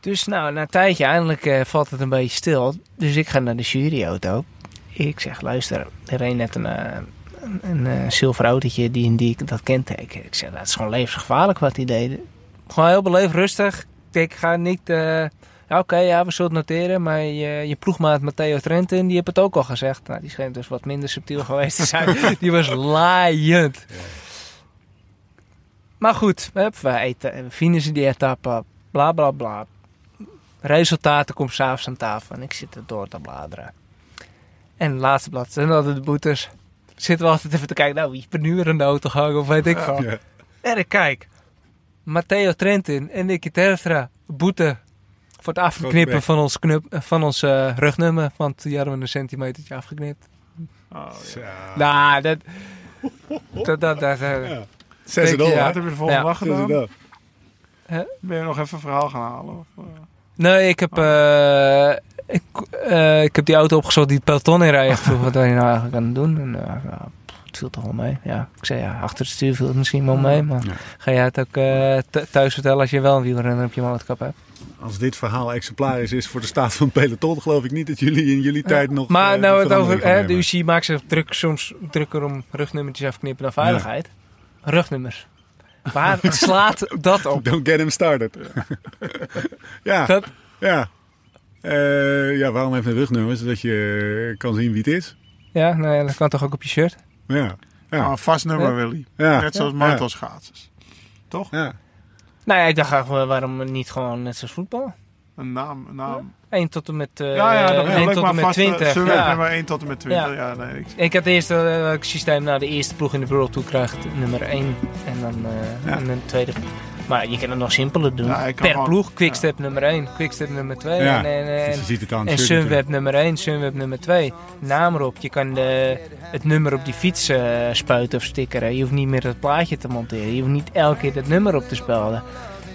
Dus nou, na een tijdje eindelijk eh, valt het een beetje stil. Dus ik ga naar de juryauto. Ik zeg, luister, er reed net een, eh, een, een eh, zilver autootje die, die ik dat kenteken. Ik zeg, dat is gewoon levensgevaarlijk wat die deden. Gewoon heel beleefd, rustig. Ik denk, ik ga niet... ja, Oké, ja, we zullen het noteren. Maar je, je ploegmaat Matteo Trentin, die heeft het ook al gezegd. Nou, die schijnt dus wat minder subtiel geweest te zijn. die was laaiend. Maar goed, we eten, we finishen die etappe, bla bla bla. Resultaten komen s'avonds aan tafel en ik zit er door te bladeren. En het laatste blad zijn altijd de boetes. Zitten we altijd even te kijken, nou wie ben nu weer in de auto gehangen of weet ik. Ja. En ik kijk, Matteo Trentin en Nicky Terpstra, boete voor het afknippen van ons, knup, van ons eh, rugnummer. Want die hadden we een centimetertje afgeknipt. Oh, ja. Nou, dat... dat, dat, dat eh, Ja. Zes en ja. Wat heb je de volgende Ja. dag gedaan? al. Ben je nog even een verhaal gaan halen? Of, eh? Nee, ik heb, eh, ik, ik heb die auto opgezocht die het peloton inrijdt. Ik vroeg, wat ben je nou eigenlijk aan het doen? En, eh, het viel toch wel mee. Ja, ik zei, ja, achter het stuur viel het misschien wel mee. Maar Ja. ga jij het ook eh, th- thuis vertellen als je wel een wielrenner op je motorkap hebt? Als dit verhaal exemplarisch is voor de staat van het peloton, geloof ik niet dat jullie in jullie tijd nog. Maar eh, nou, het over, hè, de. UCI maakt zich druk, soms drukker om rugnummertjes afknippen dan veiligheid. Rugnummers. Waar slaat dat op? Don't get him started. ja, Dat, ja. Eh, ja, waarom heeft een rugnummer? Zodat je kan zien wie het is. ja, nee, dat kan toch ook op je shirt? Ja, ja, Ah, een vast nummer, Ja. Willy. ja. Net zoals Ja. martelschaatsers. Toch? ja. Nou ja, ik dacht eigenlijk, waarom niet gewoon net zoals voetbal? Een naam. Een naam. 1 tot en met, eh ja, ja, dat 1 wil ik tot en met vast. 20. Zullen we ja. nummer 1 tot en met 20? Ja. Ja, nee. Ik, Ik had eerst eh, het systeem, nou de eerste ploeg in de World Tour krijgt nummer 1 en dan eh, Ja. en een tweede. Maar je kan het nog simpeler doen. Ja, per gewoon- ploeg, Quickstep nummer 1, Quickstep nummer 2 Ja. en, en, en, Dus en Sunweb nummer 1, Sunweb nummer 2. Naam erop. Je kan de, het nummer op die fiets eh, spuiten of stickeren. Je hoeft niet meer het plaatje te monteren. Je hoeft niet elke keer dat nummer op te spelden.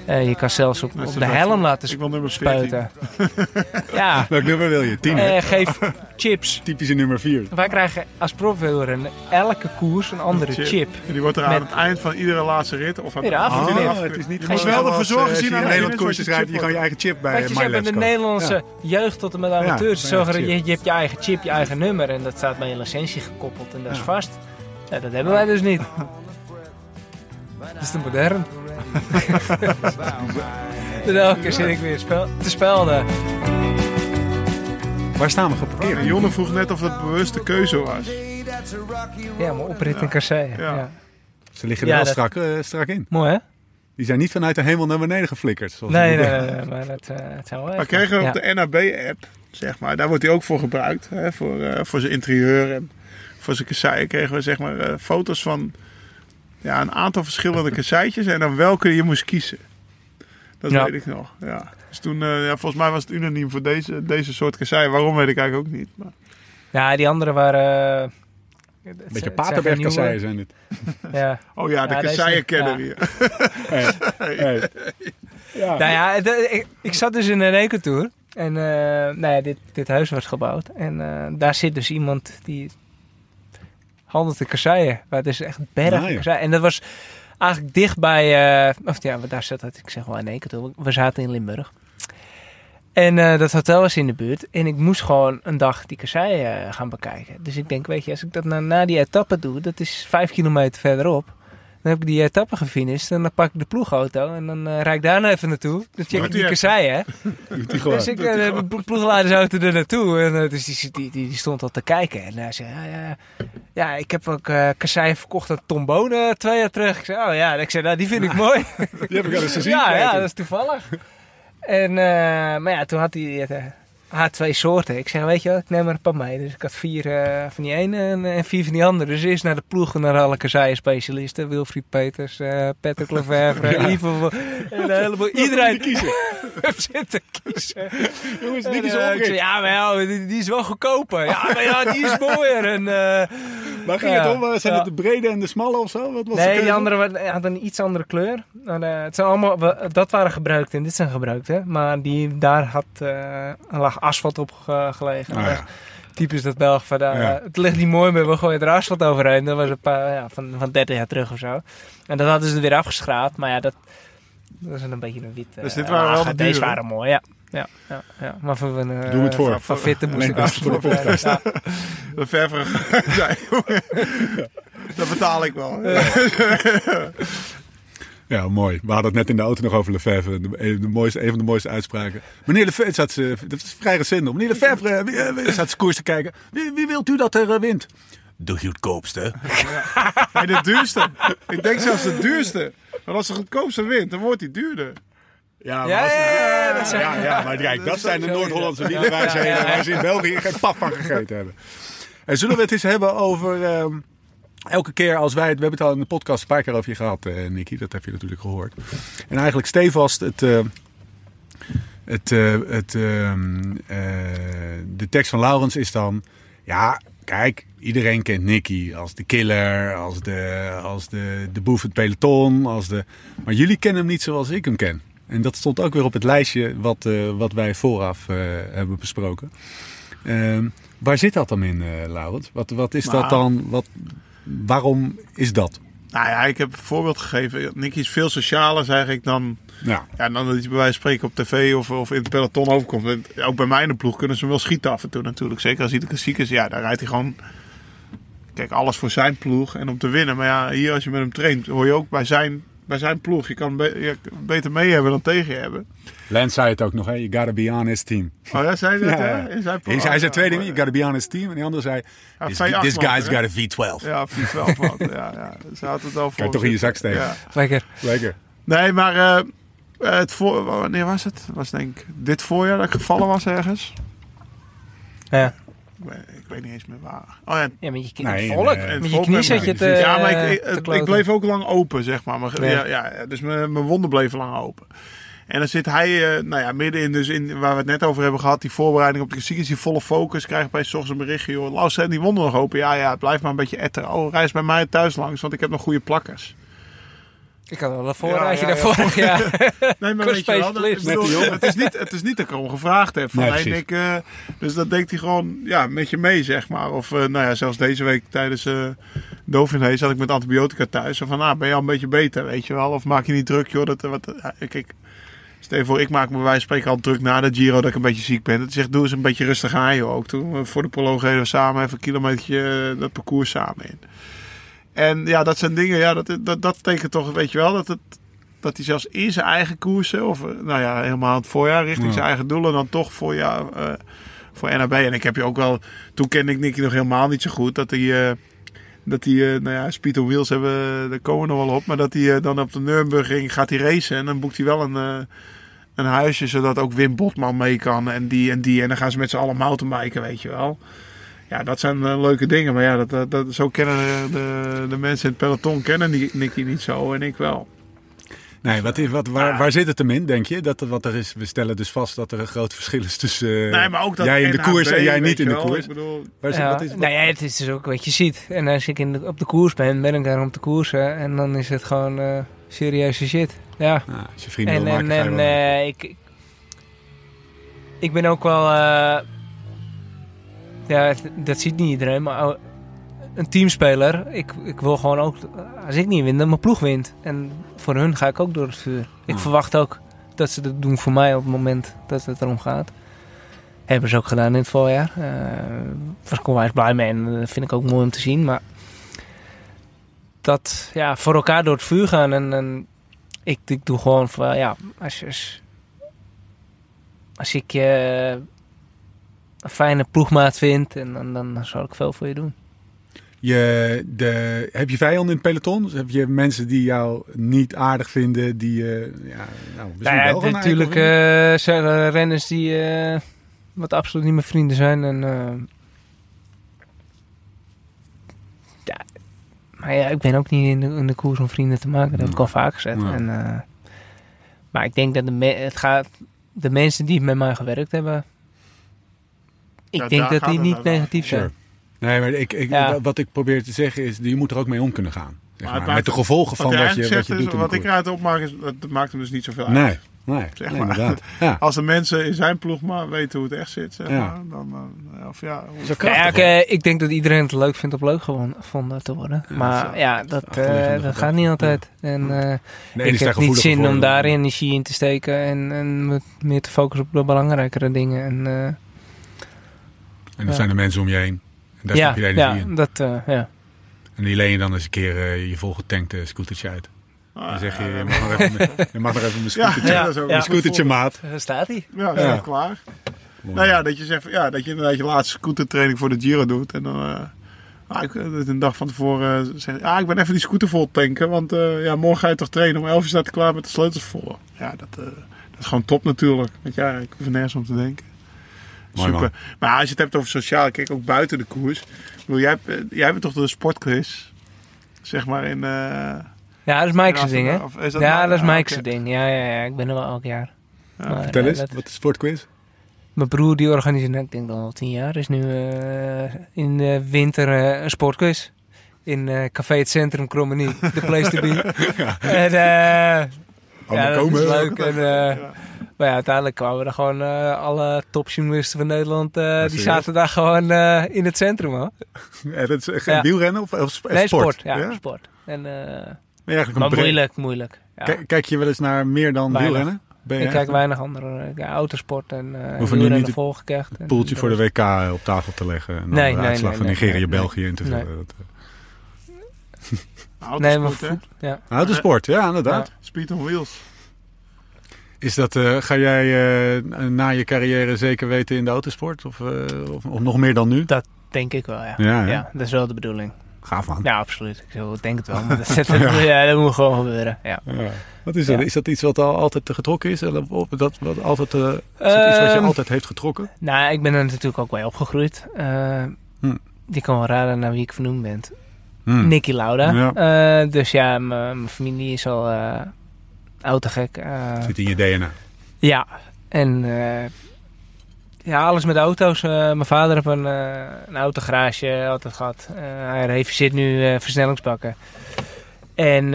Eh, je kan zelfs op, de helm laten ik wil nummer 14. spuiten. ja, Welk nummer wil je? Tien, hè? eh, geef chips. Typische nummer vier. Wij krijgen als profwielrenner elke koers een andere Chip. chip. En die wordt er Met- aan het eind van iedere laatste rit of aan het Oh, het is niet Je wel zorgen eh, zien als je aan Nederland je rijdt, je gewoon je eigen chip bij je hebt in de Nederlandse jeugd tot en met amateurs. Je, hebt je eigen chip, je eigen nummer. En dat staat bij je licentie gekoppeld en dat is vast. Dat hebben wij dus niet. Dat is te modern. En elke keer zit ik weer spel te spelden. Waar staan we geparkeerd? Jonne vroeg net of dat bewuste keuze was. Ja, maar oprit in Kasseien. Ja. Ja. Ze liggen er Ja, wel dat- strak, eh, strak in. Mooi hè? Die zijn niet vanuit de hemel naar beneden geflikkerd. zoals Nee, nee, nee, nee, maar dat, eh het zou wel Maar kregen we ja. op de NAB-app, zeg maar, daar wordt hij ook voor gebruikt. Hè, voor, eh, voor zijn interieur en voor zijn kasseien kregen we zeg maar eh, foto's van ja, een aantal verschillende kasseitjes en dan welke je moest kiezen. Dat Ja. weet ik nog. Ja. Dus toen, eh, ja, volgens mij was het unaniem voor deze, deze soort kasseien. Waarom weet ik eigenlijk ook niet. Maar, Ja, die andere waren... eh, Een beetje Paterberg-kasseien zijn dit. Ja. oh ja, de Ja, deze- kasseienkenner ja. hier. Hey. Hey. Ja. Nou ja, het- ik, ik zat dus in een rekentour. En eh, nou ja, dit, dit huis wordt gebouwd. En eh, daar zit dus iemand die handelt in kasseien. Waar dus echt bergen Ah, ja. kasseien. En dat was eigenlijk dicht bij... eh, of ja, daar zat het. Ik zeg wel in rekentour. We zaten in Limburg. En eh, dat hotel was in de buurt. En ik moest gewoon een dag die kasseien eh, gaan bekijken. Dus ik denk, weet je, als ik dat na, na die etappe doe... Dat is vijf kilometer verderop. Dan heb ik die etappe gefinished. En dan pak ik de ploegauto. En dan eh rijd ik daar nou even naartoe. Dan check ik die die gewoon. Dus ik eh, de plo- ploegleidersauto er naartoe. En, eh, dus die, die, die, stond al te kijken. En hij zei, ja, ja, ja, ik heb ook kasseien verkocht aan Tom Bonen twee jaar terug. Ik zei, oh ja. Ik zei, nou, die vind ik mooi. Die heb ik al eens gezien. ja, ja, dat is toevallig. En, maar ja, toen had hij eh, had twee soorten. Ik zeg, weet je wat, ik neem er een paar mee. Dus ik had vier eh, van die ene en, en vier van die andere. Dus eerst naar de ploeg en naar alle kasseien specialisten. Wilfried Peters, eh Patrick Lefevre, Ivo. En een heleboel. Iedereen heeft zitten kiezen. Jongens, En, dit is eh, zei, ja, maar ja, die, die is wel goedkoper. Ja, maar ja, die is mooier. En, eh, Waar ging het om? Eh, Zijn het de brede en de smalle of zo? Wat was nee, die andere had een iets andere kleur. Maar, eh, het zijn allemaal, dat waren gebruikt en dit zijn gebruikt. Hè? Maar die, daar had, eh, lag asfalt op ge- gelegen. Ah, ja. Typisch dat Belg van, eh, Ja. het ligt niet mooi meer, we gooien er asfalt overheen. Dat was een paar, ja, van, van 30 jaar terug of zo. En dat hadden ze er weer afgeschraapt. Maar ja, dat, dat is een beetje een wit eh, Dus dit waren wel lagen. de Deze waren mooi, ja. Ja, ja, ja. Maar voor, een, Doe het voor. Van, van Vitten moest ik voor de podcast. Ja. De verver zei, dat betaal ik wel. Ja, mooi. We hadden het net in de auto nog over Lefebvre. De, een, de mooiste, een van de mooiste uitspraken. Meneer Lefebvre, zat ze, dat is vrij recent nog. Meneer Lefebvre, wie, eh, wie- zat ze koers te kijken. Wie, wie wilt u dat er eh, wint? De goedkoopste. Nee, de duurste. Ik denk zelfs de duurste. Want als de goedkoopste wint, dan wordt hij duurder. Ja, Ja, als- ja, ja, ja, dat zijn- ja, ja, maar kijk, dat zijn de. Noord-Hollandse wielerwijsheden Ja, ja, ja. waar ze in België geen pap van gegeten hebben. En zullen we het eens hebben over... ehm, elke keer als wij het... We hebben het al in de podcast een paar keer over je gehad, eh Nicky. Dat heb je natuurlijk gehoord. En eigenlijk stevast het... eh, het, eh, het, ehm, eh, de tekst van Laurens is dan... Ja, kijk, iedereen kent Nicky als de killer, als de, als de, de boef het peloton. Als de, maar jullie kennen hem niet zoals ik hem ken. En dat stond ook weer op het lijstje wat, wat wij vooraf hebben besproken. Ehm, waar zit dat dan in, Laurens? Wat, wat is dat Nou. dan? Wat, waarom is dat? Nou ja, ik heb een voorbeeld gegeven. Nicky is veel socialer, zeg ik, dan, Ja, ja, dan dat hij bij wijze van spreken op tv of, of in het peloton overkomt. Ook bij mij in de ploeg kunnen ze hem wel schieten af en toe natuurlijk. Zeker als hij de klassiekers, ja, daar rijdt hij gewoon... Kijk, alles voor zijn ploeg en om te winnen. Maar ja, hier als je met hem traint, hoor je ook bij zijn, bij zijn ploeg. Je kan be- beter mee hebben dan tegen je hebben. Lance zei het ook nog, hè? you gotta be on his team. Oh ja, zei hij dat, Ja, hè? ja. In zijn Hij, hij zei twee dingen, you gotta be on his team. En die andere zei, Ja, this, V8 this man, guy's got a V12. Ja, fiets wel wat. ja, ja. Ze had het al voor. Kan toch in je zak steken. Ja. Lekker. Lekker. Nee, maar eh, eh, het voor, wanneer was het? Het was denk ik dit voorjaar dat ik gevallen was ergens. Ja. Ik weet, ik weet niet eens meer waar. Oh ja, Ja, met je, Nee, volk. eh, met je knie me. je te Ja, maar ik, ik, te ik bleef ook lang open, zeg maar. maar Ja. ja. Ja, dus mijn, mijn wonden bleven lang open. En dan zit hij, eh, nou ja, midden in, dus in waar we het net over hebben gehad, die voorbereiding op de klassiekers, die volle focus, krijg bij s ochtends een berichtje, joh, zijn die wonden nog open? Ja, ja, blijf maar een beetje etter. Oh, reis bij mij thuis langs, want ik heb nog goede plakkers. Ik had wel een voorraadje ja, ja. daarvoor. Ja. Nee, maar Ik weet je wel, dat, ik bedoel, het, is niet, het is niet dat ik erom gevraagd heb. Van, Nee. Nick, eh, dus dat denkt hij gewoon ja, met je mee, zeg maar. Of eh, nou ja, zelfs deze week tijdens uh, Dauphiné zat ik met antibiotica thuis. Zo van, ah, ben je al een beetje beter, weet je wel? Of maak je niet druk, joh. Dat, wat, eh, kijk, stel je voor, ik maak me bij wijze van spreken al druk na de Giro dat ik een beetje ziek ben. Dat zegt, doe eens een beetje rustig aan, joh. Ook toen voor de proloog reden we samen even een kilometertje dat parcours samen in. En ja, dat zijn dingen, ja, dat, dat, dat betekent toch, weet je wel, dat het dat hij zelfs in zijn eigen koersen, of eh, nou ja, helemaal het voorjaar, richting Ja. zijn eigen doelen, dan toch voor, ja, eh, voor NAB. En ik heb je ook wel, toen kende ik Nicky nog helemaal niet zo goed, dat hij, eh, dat hij, eh, nou ja, Speed on Wheels hebben, daar komen we nog wel op, maar dat hij eh, dan op de Nürburgring gaat hij racen en dan boekt hij wel een, eh, een huisje, zodat ook Wim Botman mee kan en die en die. En dan gaan ze met z'n allen mountainbiken, weet je wel. Ja, dat zijn eh, leuke dingen. Maar ja, dat, dat, dat, zo kennen de, de, de mensen in het peloton kennen die, Nicky niet zo en ik wel. Nee, wat is, wat, waar, waar zit het hem in, denk je? Dat er, wat er is, we stellen dus vast dat er een groot verschil is tussen eh, Nee, maar ook dat jij in de NHB, koers en jij niet in de wel. koers. Ik bedoel, Waar is, Ja, wat is, wat- nou ja, het is dus ook wat je ziet. En als ik in de, op de koers ben, ben ik daar om te koersen. En dan is het gewoon eh, serieuze shit. Ja. Nou, als je vrienden En, wil en, maken, ga je en eh, ik, ik- ik ben ook wel... eh, ja, dat ziet niet iedereen, maar een teamspeler. Ik, ik wil gewoon ook, als ik niet win, dat mijn ploeg wint. En voor hun ga ik ook door het vuur. Ik Ja. verwacht ook dat ze dat doen voor mij op het moment dat het erom gaat. Hebben ze ook gedaan in het voorjaar. Daar was ik onwijs blij mee en dat vind ik ook mooi om te zien. Maar dat, ja, voor elkaar door het vuur gaan. En, en ik, ik doe gewoon van, ja, als, als, als ik je een fijne ploegmaat vind, en, dan dan zal ik veel voor je doen. Je, de, heb je vijanden in het peloton? Dus heb je mensen die jou niet aardig vinden, die je... ja, nou, misschien Nou ja, wel natuurlijk eh, zijn er renners die eh, wat absoluut niet mijn vrienden zijn. En, eh, ja, maar ja, ik ben ook niet in de, in de koers om vrienden te maken. Dat heb ik al vaak gezegd. Ja. En, eh, maar ik denk dat de, me- het gaat, de mensen die met mij gewerkt hebben... Ik Ja, denk dat die niet negatief zijn. Sure. Nee, maar ik, ik, Ja. wat ik probeer te zeggen is, je moet er ook mee om kunnen gaan. Zeg Maar maar, het maakt- met de gevolgen van wat je, wat je doet is, wat ik eruit opmaak, is, dat maakt hem dus niet zoveel uit. Nee, nee, Zeg nee, maar. inderdaad. Ja. Als de mensen in zijn ploeg maar weten hoe het echt zit, zeg Ja. maar, dan, eh, of ja, Nou ik, eh, denk dat iedereen het leuk vindt om leuk gevonden te worden. Ja, maar dat ja, dat, eh, dat gedachte. gaat niet altijd. En, eh, ene ik heb niet zin om daar energie in te steken en, en me meer te focussen op de belangrijkere dingen. En, eh, En dan Ja. zijn er mensen om je heen. En daar ja, stop je de energie ja, in. dat, eh, ja. En die leen je dan eens een keer eh, je volgetankte scootertje uit. Ah, Dan zeg je, je mag nog even, mijn- je mag nog even mijn scootertje, ja, dat mijn scootertje maat. Daar staat hij. Ja, is Ja. dat klaar. Nou ja, dat je zegt, ja, dat je inderdaad je laatste scootertraining voor de Giro doet. En dan ik, eh, een dag van tevoren uh, zeg ah, ik ben even die scooter vol tanken. Want eh, ja, morgen ga je toch trainen. Om 11 uur staat klaar met de sleutels vol. Ja, dat, eh, dat is gewoon top natuurlijk. Want ja, ik hoef er nergens om te denken. Mooi, Super. Maar als je het hebt over sociaal, kijk ook buiten de koers. Ik bedoel, jij, hebt, jij bent toch de sportquiz? Zeg maar in... eh, Ja, dat is Mike's in ding, hè? Ja, nou- dat is ah, Mike's ding. Ja, ja, ja, ik ben er wel elk jaar. Ja. Maar, Vertel eens, dat- wat is sportquiz? mijn broer die organiseert, nou, ik denk al tien jaar, is nu eh, in de winter eh, een sportquiz. In eh, Café het Centrum Krommenie, de place to be. En eh, ja, dat komen. is leuk. En, eh, Maar ja, uiteindelijk kwamen er gewoon eh, alle topjournalisten van Nederland. eh, die zaten daar gewoon eh, in het centrum hoor. Ja, dat is geen Ja. wielrennen of, of sp- Nee, sport. sport? ja, sport. En, eh, maar moeilijk, moeilijk. Ja. Kijk, kijk je wel eens naar meer dan Weinig. wielrennen? Ben je ik kijk weinig andere ja, autosport en uh, Hoeven nu niet poeltje voor de WK op tafel te leggen en dan Nee, de nee, uitslag nee, van nee, Nigeria-België nee, in te nee. vullen. Dat, Autosport, Nee, maar voet, ja. Autosport, ja, inderdaad. Speed on wheels. Is dat, eh, ga jij eh, na je carrière zeker weten in de autosport? Of, eh, of, of nog meer dan nu? Denk ik wel, ja. Ja, dat is wel de bedoeling. Gaaf man. Ja, absoluut. Ik denk het wel. Maar dat, dat, ja. dat moet gewoon gebeuren. Ja. Ja. Wat is dat? Is dat iets wat al altijd getrokken is? Of dat, wat altijd, is dat iets wat je Ehm, altijd heeft getrokken? Nou, ik ben er natuurlijk ook bij opgegroeid. Hm. Je kan wel raden naar wie ik vernoemd ben. Hmm. Nicky Lauda. Dus ja, mijn familie is al eh autogek. Eh, Zit in je DNA. Ja, en eh, ja, alles met auto's. Eh, mijn vader heeft een, een autogarage altijd gehad. Eh, hij reviseert nu versnellingsbakken. En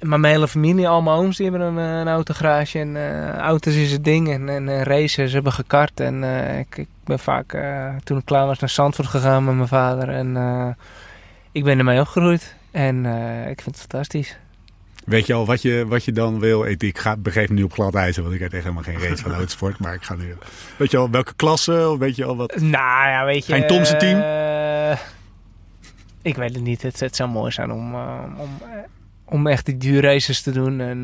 maar mijn hele familie, al mijn ooms, die hebben een, een autogarage. En auto's is het ding. En, en racen, ze hebben gekart. En ik, ik ben vaak, toen ik klaar was, naar Zandvoort gegaan met mijn vader. En ik ben ermee opgegroeid. En ik vind het fantastisch. Weet je al wat je, wat je dan wil? Ik, ik ga, begeef me nu op glad ijzer, want ik heb echt helemaal geen race van autosport. Maar ik ga nu... Weet je al welke klasse? Of weet je al wat... Nou ja, weet je... Geen Thomsen team? eh, ik weet het niet. Het, het zou mooi zijn om, eh, om, eh, om echt die duurraces te doen. En,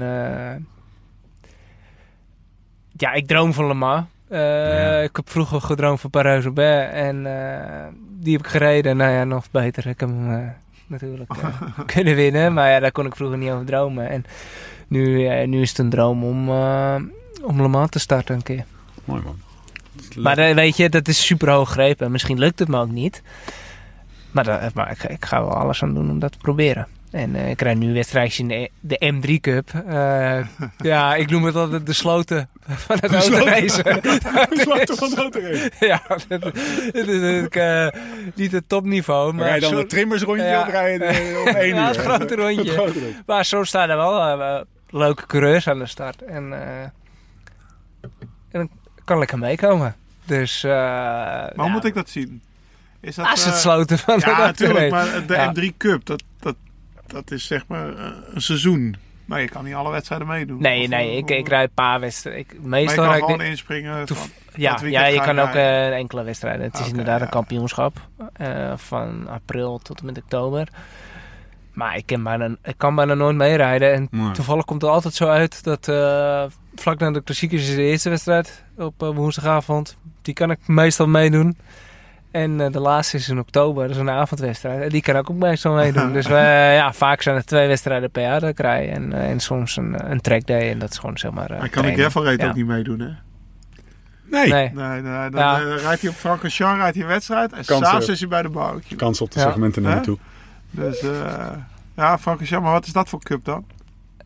ja, ik droom van Le Mans. Ja. Ik heb vroeger gedroomd van Parijs-Roubaix. En die heb ik gereden. Nou ja, nog beter. Ik heb hem natuurlijk eh, kunnen winnen. Maar ja, daar kon ik vroeger niet over dromen. En nu, eh, nu is het een droom om, eh, om Le Mans te starten een keer. Mooi man. Maar eh, weet je, dat is super hoog grepen. Misschien lukt het me ook niet. Maar, dat- maar ik, ik ga wel alles aan doen om dat te proberen. En eh, ik rijd nu wedstrijdjes in de, de M3 Cup. Eh, ja, ik noem het altijd de sloten van het autoracen. Sloten van de autorace. ja, dat, dat is natuurlijk eh, niet het topniveau. Maar Rij dan zo- een trimmersrondje Ja. op één Ja, uur? het grote rondje. Het. Maar zo staan er wel leuke coureurs aan de start. En, en dan kan lekker meekomen. Dus, Maar hoe moet ik dat zien? Is dat, Als het eh, sloten van Ja, de natuurlijk. autoracen. Maar de Ja. M3 Cup, dat, dat, dat is zeg maar eh, een seizoen. Maar je kan niet alle wedstrijden meedoen. Nee, Of, nee, ik, ik rijd een paar wedstrijden. Ik, Maar je meestal kan gewoon inspringen. Toef- van- ja, je kan ook eh, enkele wedstrijden. Het is inderdaad ja. een kampioenschap eh, van april tot en met oktober. Maar ik kan bijna, ik kan bijna nooit meerijden. En Nee. toevallig komt het altijd zo uit dat eh, vlak na de klassiekers is de eerste wedstrijd op woensdagavond. Die kan ik meestal meedoen. En eh, de laatste is in oktober, dat is een avondwedstrijd. En die kan ik ook meestal meedoen. dus wij, ja, vaak zijn er twee wedstrijden per jaar dat ik rij. En, eh, en soms een, een trackday. En dat is gewoon zeg maar. eh, Maar kan ik. Gravel Ja. ook niet meedoen, hè? Nee. Nee. Nee, nee dan Ja. eh, rijdt hij op Francorchamps, rijdt hij een wedstrijd. En Kans, s'avonds eh, is hij bij de barbecue. Kans op de Ja. segmenten naar naartoe. Dus eh ja, Francorchamps. Maar wat is dat voor cup dan?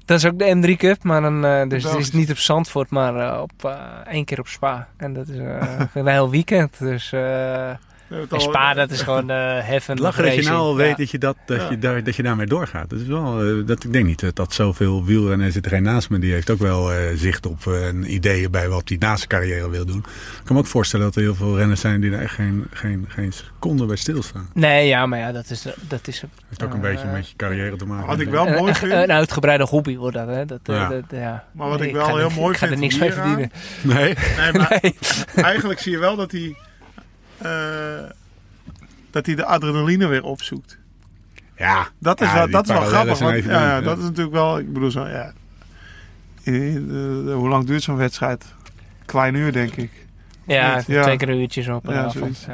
Dat is ook de M3 Cup, maar dan, eh, dus het is niet op Zandvoort, maar eh, op eh, één keer op Spa. En dat is eh, een heel weekend. Dus eh, We en het Spa, dat is gewoon eh heaven. Het lachen dat je nou al weet dat je, dat, dat, Ja. je, daar, dat je daarmee doorgaat. Dat is wel, eh, dat, ik denk niet dat, dat zoveel wielrennen zit er een naast me. Die heeft ook wel eh, zicht op eh, en ideeën bij wat hij na zijn carrière wil doen. Ik kan me ook voorstellen dat er heel veel renners zijn die daar echt geen, geen, geen seconde bij stilstaan. Nee, ja, maar ja, dat is, dat is heeft ook een Eh, beetje met je carrière te maken. Wat ik wel een, mooi een, vind. een uitgebreide hobby wordt dat, hè? Dat, eh, Ja. dat, ja. Maar wat ik wel heel mooi ik ga er vind niks mee verdienen. Nee? Nee, maar Nee. eigenlijk zie je wel dat hij, eh, dat hij de adrenaline weer opzoekt. Ja. Dat is Ja, wel, dat is wel grappig. Want, ja, doen, dat ja. is natuurlijk wel, ik bedoel zo, ja. in- eh, hoe lang duurt zo'n wedstrijd? Klein uur, denk ik. Ja, ja. twee keer uurtjes op een Ja, avond.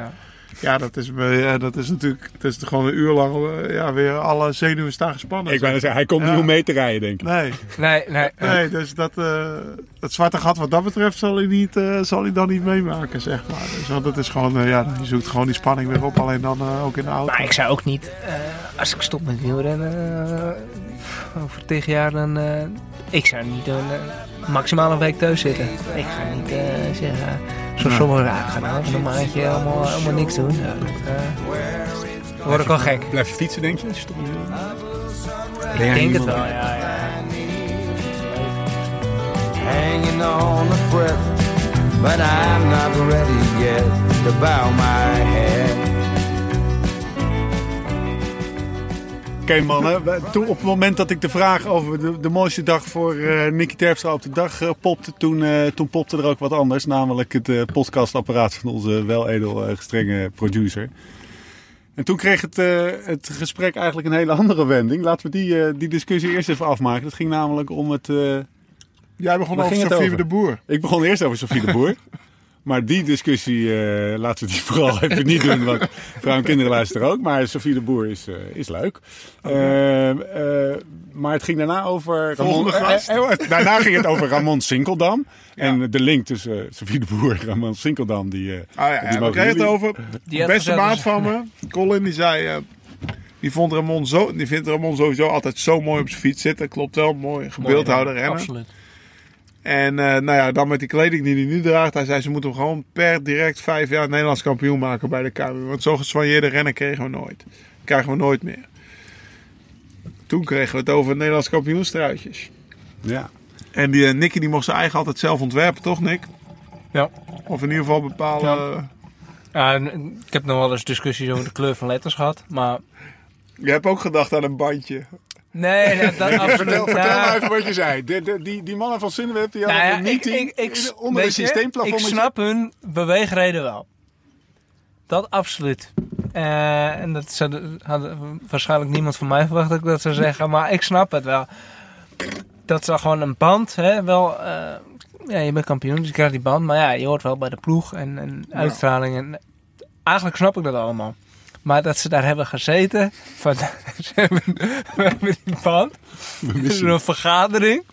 Ja. Dat is, ja, dat is natuurlijk, dat is gewoon een uur lang, eh, ja, weer alle zenuwen staan gespannen. Ik zeggen, hij komt Ja. niet om mee te rijden, denk ik. Nee, Nee, nee. nee, dus dat, eh, dat zwarte gat wat dat betreft zal hij, niet, eh, zal hij dan niet meemaken, zeg maar. Dus, want dat is gewoon, ja, je zoekt gewoon die spanning weer op, alleen dan ook in de auto. Maar ik zou ook niet, eh, als ik stop met wielrennen eh, over tegen jaar, dan. eh, ik zou niet een, eh, maximaal een week thuis zitten. Ik ga niet eh, zeggen, zoals sommigen, ja, ik ga nou even een maandje allemaal, allemaal niks doen. Ja, dat word ik wel gek. Blijf je fietsen, denk je? als je? Ik denk het wel, ja. ja. hanging on a breath. But I'm not ready yet to bow my head. Oké mannen, toen, op het moment dat ik de vraag over de, de mooiste dag voor eh Nicky Terpstra op de dag eh, popte, toen, eh, toen popte er ook wat anders. Namelijk het podcastapparaat van onze weledel gestrenge producer. En toen kreeg het, het gesprek eigenlijk een hele andere wending. Laten we die, die discussie eerst even afmaken. Het ging namelijk om het... Jij begon Waar over Sofie de Boer. ik begon eerst over Sofie de Boer. Maar die discussie, eh, laten we die vooral even niet doen. Want vrouw en kinderen luisteren ook. Maar Sofie de Boer is, eh, is leuk. Eh, eh, maar het ging daarna over... Ramon, gast. daarna ging het over Ramon Sinkeldam. En de link tussen Sofie de Boer en Ramon Sinkeldam. Die, eh, Ah, ja, die ja, we kregen het over. Die beste maat van me, Colin, die zei... eh, die, vond Ramon zo, die vindt Ramon sowieso altijd zo mooi op zijn fiets zitten. Klopt wel, mooi gebeeldhouder rennen. Absoluut. En eh, nou ja, dan met die kleding die hij nu draagt. Hij zei ze moeten hem gewoon per direct vijf jaar Nederlands kampioen maken bij de KMU. Want zo geswanjeerde rennen kregen we nooit. Krijgen we nooit meer. Toen kregen we het over Nederlands kampioenstruitjes. Ja. En die eh, Nicky die mocht zijn eigen altijd zelf ontwerpen, toch Nick? Ja. Of in ieder geval bepalen... Ja, en ik heb nog wel eens discussies over de kleur van letters gehad, maar... Je hebt ook gedacht aan een bandje. Nee, nee, dat absoluut. Vertel, vertel Ja. maar even wat je zei. De, de, die, die mannen van Sunweb, die hadden Nou ja, een ik, meeting ik, onder een systeemplafond. Ik snap hun beweegreden wel. Dat absoluut. Eh, en dat zou, had waarschijnlijk niemand van mij verwacht dat ik dat zou zeggen, maar ik snap het wel. Dat is wel gewoon een band, hè, wel... eh, ja, je bent kampioen, dus je krijgt die band. Maar ja, je hoort wel bij de ploeg en, en uitstraling. En, eigenlijk snap ik dat allemaal. Maar dat ze daar hebben gezeten, van, ze hebben, we hebben die band, er is een vergadering,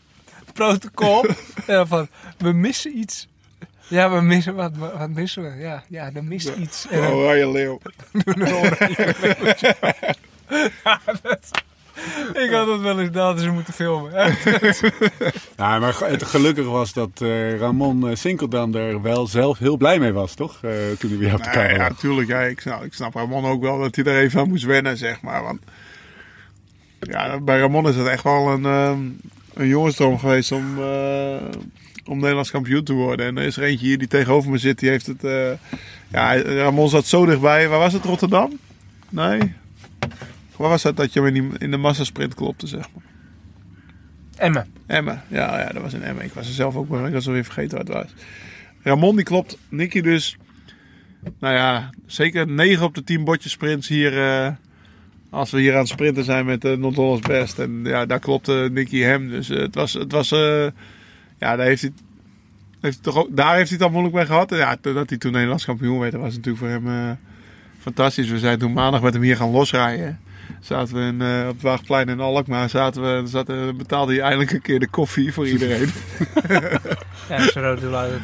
protocol. ja, van, we missen iets. Ja, we missen, wat, wat missen we? Ja, ja, er mist iets. En dan- Oranje leeuw. ik had het wel eens dat ze moeten filmen. Ja, maar het gelukkig was dat eh, Ramon eh, Sinkeldam er wel zelf heel blij mee was, toch? Eh, toen hij weer op de kamer ja, natuurlijk. Ja, ik, snap, ik snap Ramon ook wel dat hij er even aan moest wennen, zeg maar. Want ja, bij Ramon is het echt wel een, ehm, een jongensdroom geweest om, eh, om Nederlands kampioen te worden. En er is er eentje hier die tegenover me zit, die heeft het... eh, ja, Ramon zat zo dichtbij. Waar was het, Rotterdam? Nee? Waar was het dat je hem in, die, in de massasprint klopte, zeg maar? Emmen. Emmen. Ja, ja, dat was in Emmen. Ik was er zelf ook bij. Ik was alweer vergeten wat het was. Ramon die klopt. Nicky dus. Nou ja, zeker 9 op de 10 botjes sprints hier. eh, als we hier aan het sprinten zijn met de Noord-Hollands Best. En ja, daar klopte Nicky hem. Dus eh, het was... Het was eh, ja, daar heeft hij... Heeft toch ook, daar heeft hij het al moeilijk mee gehad. En ja, dat hij toen Nederlands kampioen werd, dat was natuurlijk voor hem eh, fantastisch. We zijn toen maandag met hem hier gaan losrijden. Zaten we in, eh, op het Waagplein in Alkmaar. Zaten we, zaten, betaalde hij eindelijk een keer de koffie voor iedereen. Ja, ze rode luiden.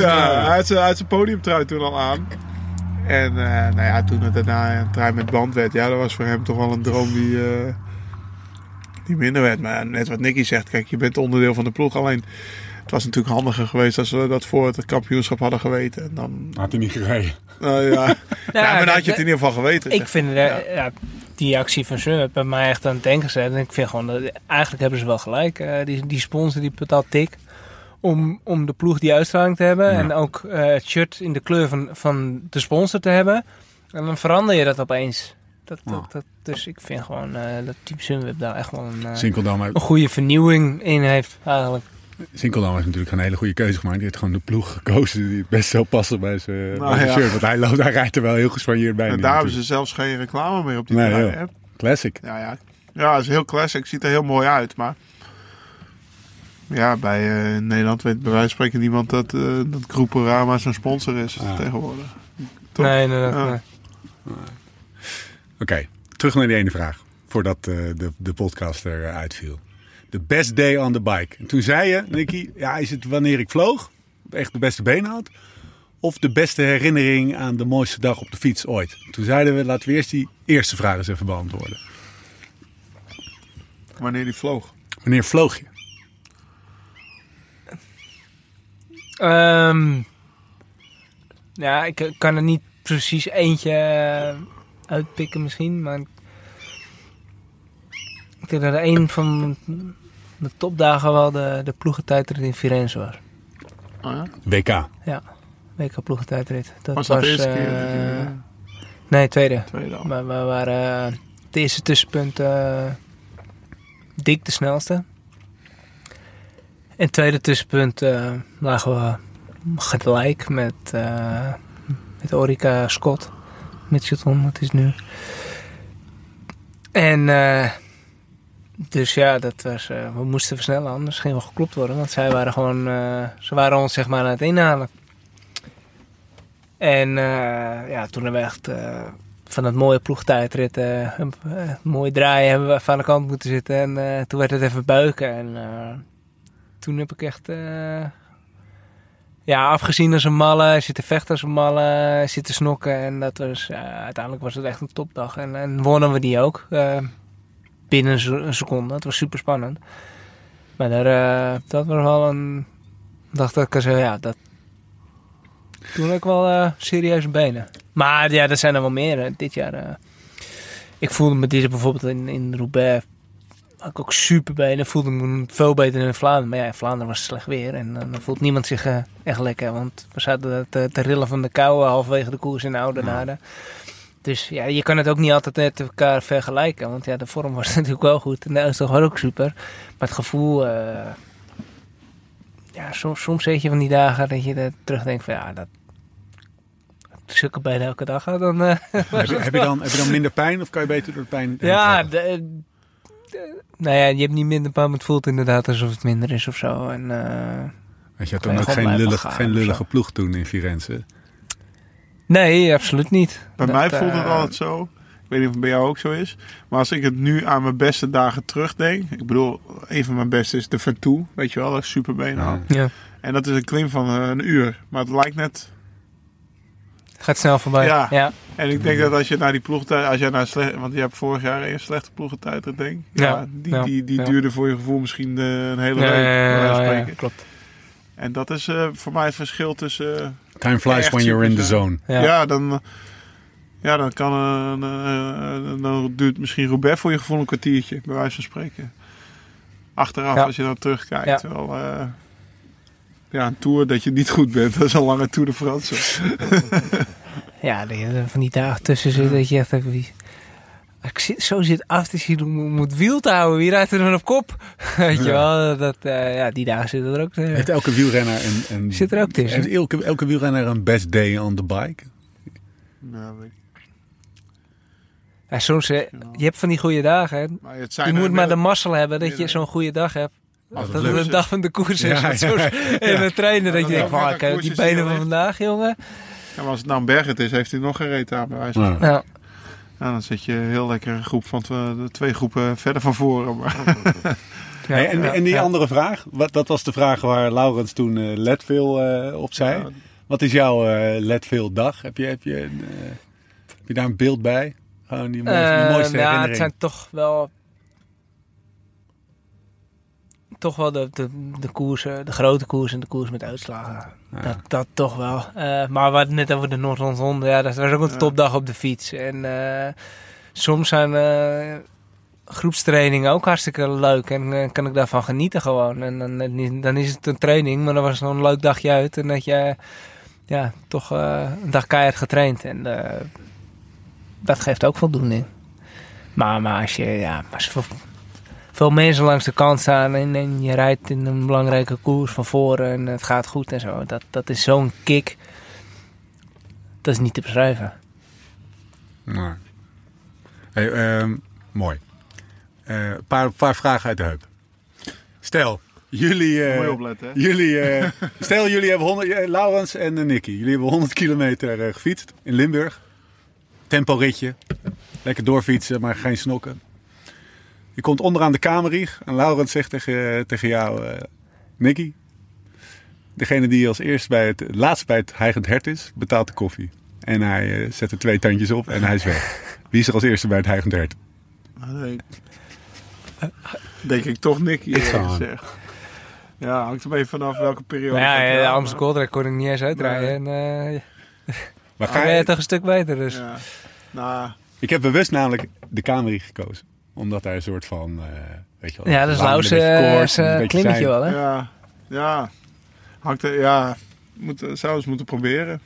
Ja, hij had zijn, zijn podiumtrui toen al aan. En eh, nou ja, toen het daarna een trui met band werd, ja, dat was voor hem toch wel een droom die, eh, die minder werd. Maar ja, net wat Nicky zegt, kijk, je bent onderdeel van de ploeg. Alleen, het was natuurlijk handiger geweest als we dat voor het kampioenschap hadden geweten. En dan, Had hij niet gereden. nou ja. ja, maar dan had je het in ieder geval geweten. Ik zeg. vind eh, ja. Die actie van Sun bij mij echt aan het denken gezet. En ik vind gewoon, dat, eigenlijk hebben ze wel gelijk. Eh, die, die sponsor die betaalt dik om, om de ploeg die uitstraling te hebben. Ja. En ook eh, het shirt in de kleur van, van de sponsor te hebben. En dan verander je dat opeens. Dat, dat, dus ik vind gewoon eh, dat Team Sunweb daar echt wel een, een goede vernieuwing in heeft eigenlijk. Sinkeldam heeft natuurlijk een hele goede keuze gemaakt. Die heeft gewoon de ploeg gekozen die best zou passen bij zijn, Nou ja. shirt. Want hij, loopt, hij rijdt er wel heel gespanjeerd bij. En daar hebben ze zelfs geen reclame meer op die Nee? Classic. Ja, ja. ja, het is heel classic. Ziet er heel mooi uit. Maar ja, bij eh, Nederland weet bij wijze van spreken niemand dat, eh dat Groeperama zijn sponsor is Ah. tegenwoordig. Toch? Nee, nee, nee. Oké, terug naar die ene vraag. Voordat eh, de, de podcast eruit viel. De best day on the bike. En toen zei je, Nicky, ja, is het wanneer ik vloog? Echt de beste benen had? Of de beste herinnering aan de mooiste dag op de fiets ooit? Toen zeiden we, laten we eerst die eerste vraag eens even beantwoorden. Wanneer die vloog. Wanneer vloog je? Ehm, ja, ik kan er niet precies eentje eh, uitpikken misschien, maar ik denk dat een van de topdagen wel de, de ploegentijdrit in Firenze was. Oh ja? WK. WK ploegentijdrit. Dat Was dat de eerste eh, keer? dat je, nee, tweede. eh, tweede al. We, we waren eh, het eerste tussenpunt eh, dik de snelste. En het tweede tussenpunt eh, lagen we gelijk met, eh met Orica Scott. Mitchelton, het is nu. En eh, dus ja, dat was, eh, we moesten versnellen, anders gingen we geklopt worden. Want zij waren gewoon, eh, ze waren ons zeg maar aan het inhalen. En eh, ja, toen hebben we echt van het mooie ploegtijdrit, een mooi draaien, hebben we even aan de kant moeten zitten. En toen werd het even buiken. En toen heb ik echt ja, afgezien als een malle, zitten vechten als een malle, zitten snokken. En dat was, uiteindelijk was het echt een topdag. En, en wonnen we die ook. Eh, binnen een se- een seconde. Het was super spannend. Maar daar, eh, dat was wel een... dacht dat ik zo, ja, dat... Toen ik wel eh, serieuze benen. Maar ja, er zijn er wel meer. hè. Dit jaar... eh, ik voelde me dit bijvoorbeeld in, in Roubaix... had ik ook super benen. Voelde me veel beter dan in Vlaanderen. Maar ja, in Vlaanderen was het slecht weer. En dan voelt niemand zich eh, echt lekker. Want we zaten te, te rillen van de kou halverwege de koers in Oudenaarde. Dus ja, je kan het ook niet altijd met elkaar vergelijken. Want ja, de vorm was natuurlijk wel goed. En de uitslag was ook super. Maar het gevoel... eh, ja, soms, soms je van die dagen dat je er terugdenkt van... Ja, dat... Er bijna elke dag dan... eh, heb, je, heb, je dan, heb je dan minder pijn of kan je beter door de pijn? ja, de, de- nou ja, je hebt niet minder pijn, maar het voelt inderdaad alsof het minder is of zo. En, eh, Weet je had toen ook geen, lullig, geen lullige ploeg toen in Firenze. Nee, absoluut niet. Bij Dat, mij voelt het eh, altijd zo. Ik weet niet of het bij jou ook zo is. Maar als ik het nu aan mijn beste dagen terugdenk. Ik bedoel, een van mijn beste is de Ventoux. Weet je wel, dat is super benen. Ja. Ja, En dat is een klim van eh, een uur. Maar het lijkt net... gaat snel voorbij. Ja. ja. En ik denk dat als je naar die ploegtijd... Als jij naar slecht, want je hebt vorig jaar een slechte ploegentijd, denk ik. Ja, Ja, die, ja, die, die ja. duurde voor je gevoel misschien eh, een hele week. ja, klopt. En dat is eh, voor mij het verschil tussen... eh, Time flies when you're in the zone. Ja. Ja, dan, ja, dan kan eh, eh, eh, dan duurt misschien Roubaix voor je gevoel een kwartiertje, bij wijze van spreken. Achteraf, Ja. als je dan terugkijkt, Ja. terwijl, eh, ja, een tour dat je niet goed bent, dat is een lange Tour de France. Ja, van die dagen tussen zit dat je echt even... Ik zit, zo zit af te zien om, om het wiel te houden. Wie rijdt er dan op kop? Weet je wel, dat, eh, ja, die dagen zitten er ook. eh. Heeft elke wielrenner een, een, Zit er ook tussen. Heeft elke, elke wielrenner een best day on the bike? Nou, weet ik. Ja, soms, eh, je hebt van die goede dagen. Hè. maar het zijn Je moet maar de mazzel hebben dat je zo'n goede dag hebt. Als Dat het de dag van de koers is. Ja, ja, in een trainer dat je denkt, van, net ik een heb die benen van vandaag, jongen. Ja, maar als het nou een bergrit is, heeft hij nog geen reet aan, bij wijze van Ja. Dan zit je heel lekker een groep van twee groepen verder van voren. Maar, Ja, Hey, en, ja, en die ja. andere vraag, wat, dat was de vraag waar Laurens toen eh Leadville eh, op zei. Ja. Wat is jouw eh Leadville dag? Heb je, heb, je, een, eh, heb je daar een beeld bij? Gewoon die mooiste, die mooiste ja, het zijn toch wel... Toch wel de, de, de koersen, de grote koers en de koers met uitslagen. Ja. Dat, dat toch wel. Eh, maar we hadden het net over de Noord-Holland Ja, dat was ook een Ja. topdag op de fiets. En eh, soms zijn eh, groepstrainingen ook hartstikke leuk. En kan ik daarvan genieten gewoon. En dan, dan is het een training, maar dan was het nog een leuk dagje uit. En dat je ja, toch eh, een dag keihard getraind. En eh, dat geeft ook voldoening. Maar, maar als je, ja, als veel, veel mensen langs de kant staan en, en je rijdt in een belangrijke koers van voren en het gaat goed en zo, dat, dat is zo'n kick. Dat is niet te beschrijven. Nee. Hey, ehm, mooi. Een paar, paar vragen uit de heup. Stel, jullie... eh, opletten, hè? Jullie, eh, stel, jullie hebben 100, eh, Laurens en eh, Nicky, jullie hebben 100 kilometer eh, gefietst in Limburg. Tempo ritje. Lekker doorfietsen, maar geen snokken. Je komt onderaan de kamerrieg en Laurens zegt tegen, eh, tegen jou, eh Nicky, degene die als eerst bij het, laatst bij het heigend hert is, betaalt de koffie. En hij eh, zet er twee tandjes op en hij is weg. Wie is er als eerste bij het heigend hert? Ah, nee. Denk ik toch Nicky, gezegd. Ja, hangt er beetje vanaf welke periode. Maar ja, de Amstel Gold kon ik niet eens. Nee. En, Maar ga je, toch een stuk beter. Dus. Ja. Nou, ik heb bewust namelijk de Camry gekozen. Omdat hij een soort van, eh, weet je wel... Ja, dat is een beetje eh, klimmetje wel, hè? ja. Ja. Hangt er, ja. Moet, zou eens moeten proberen.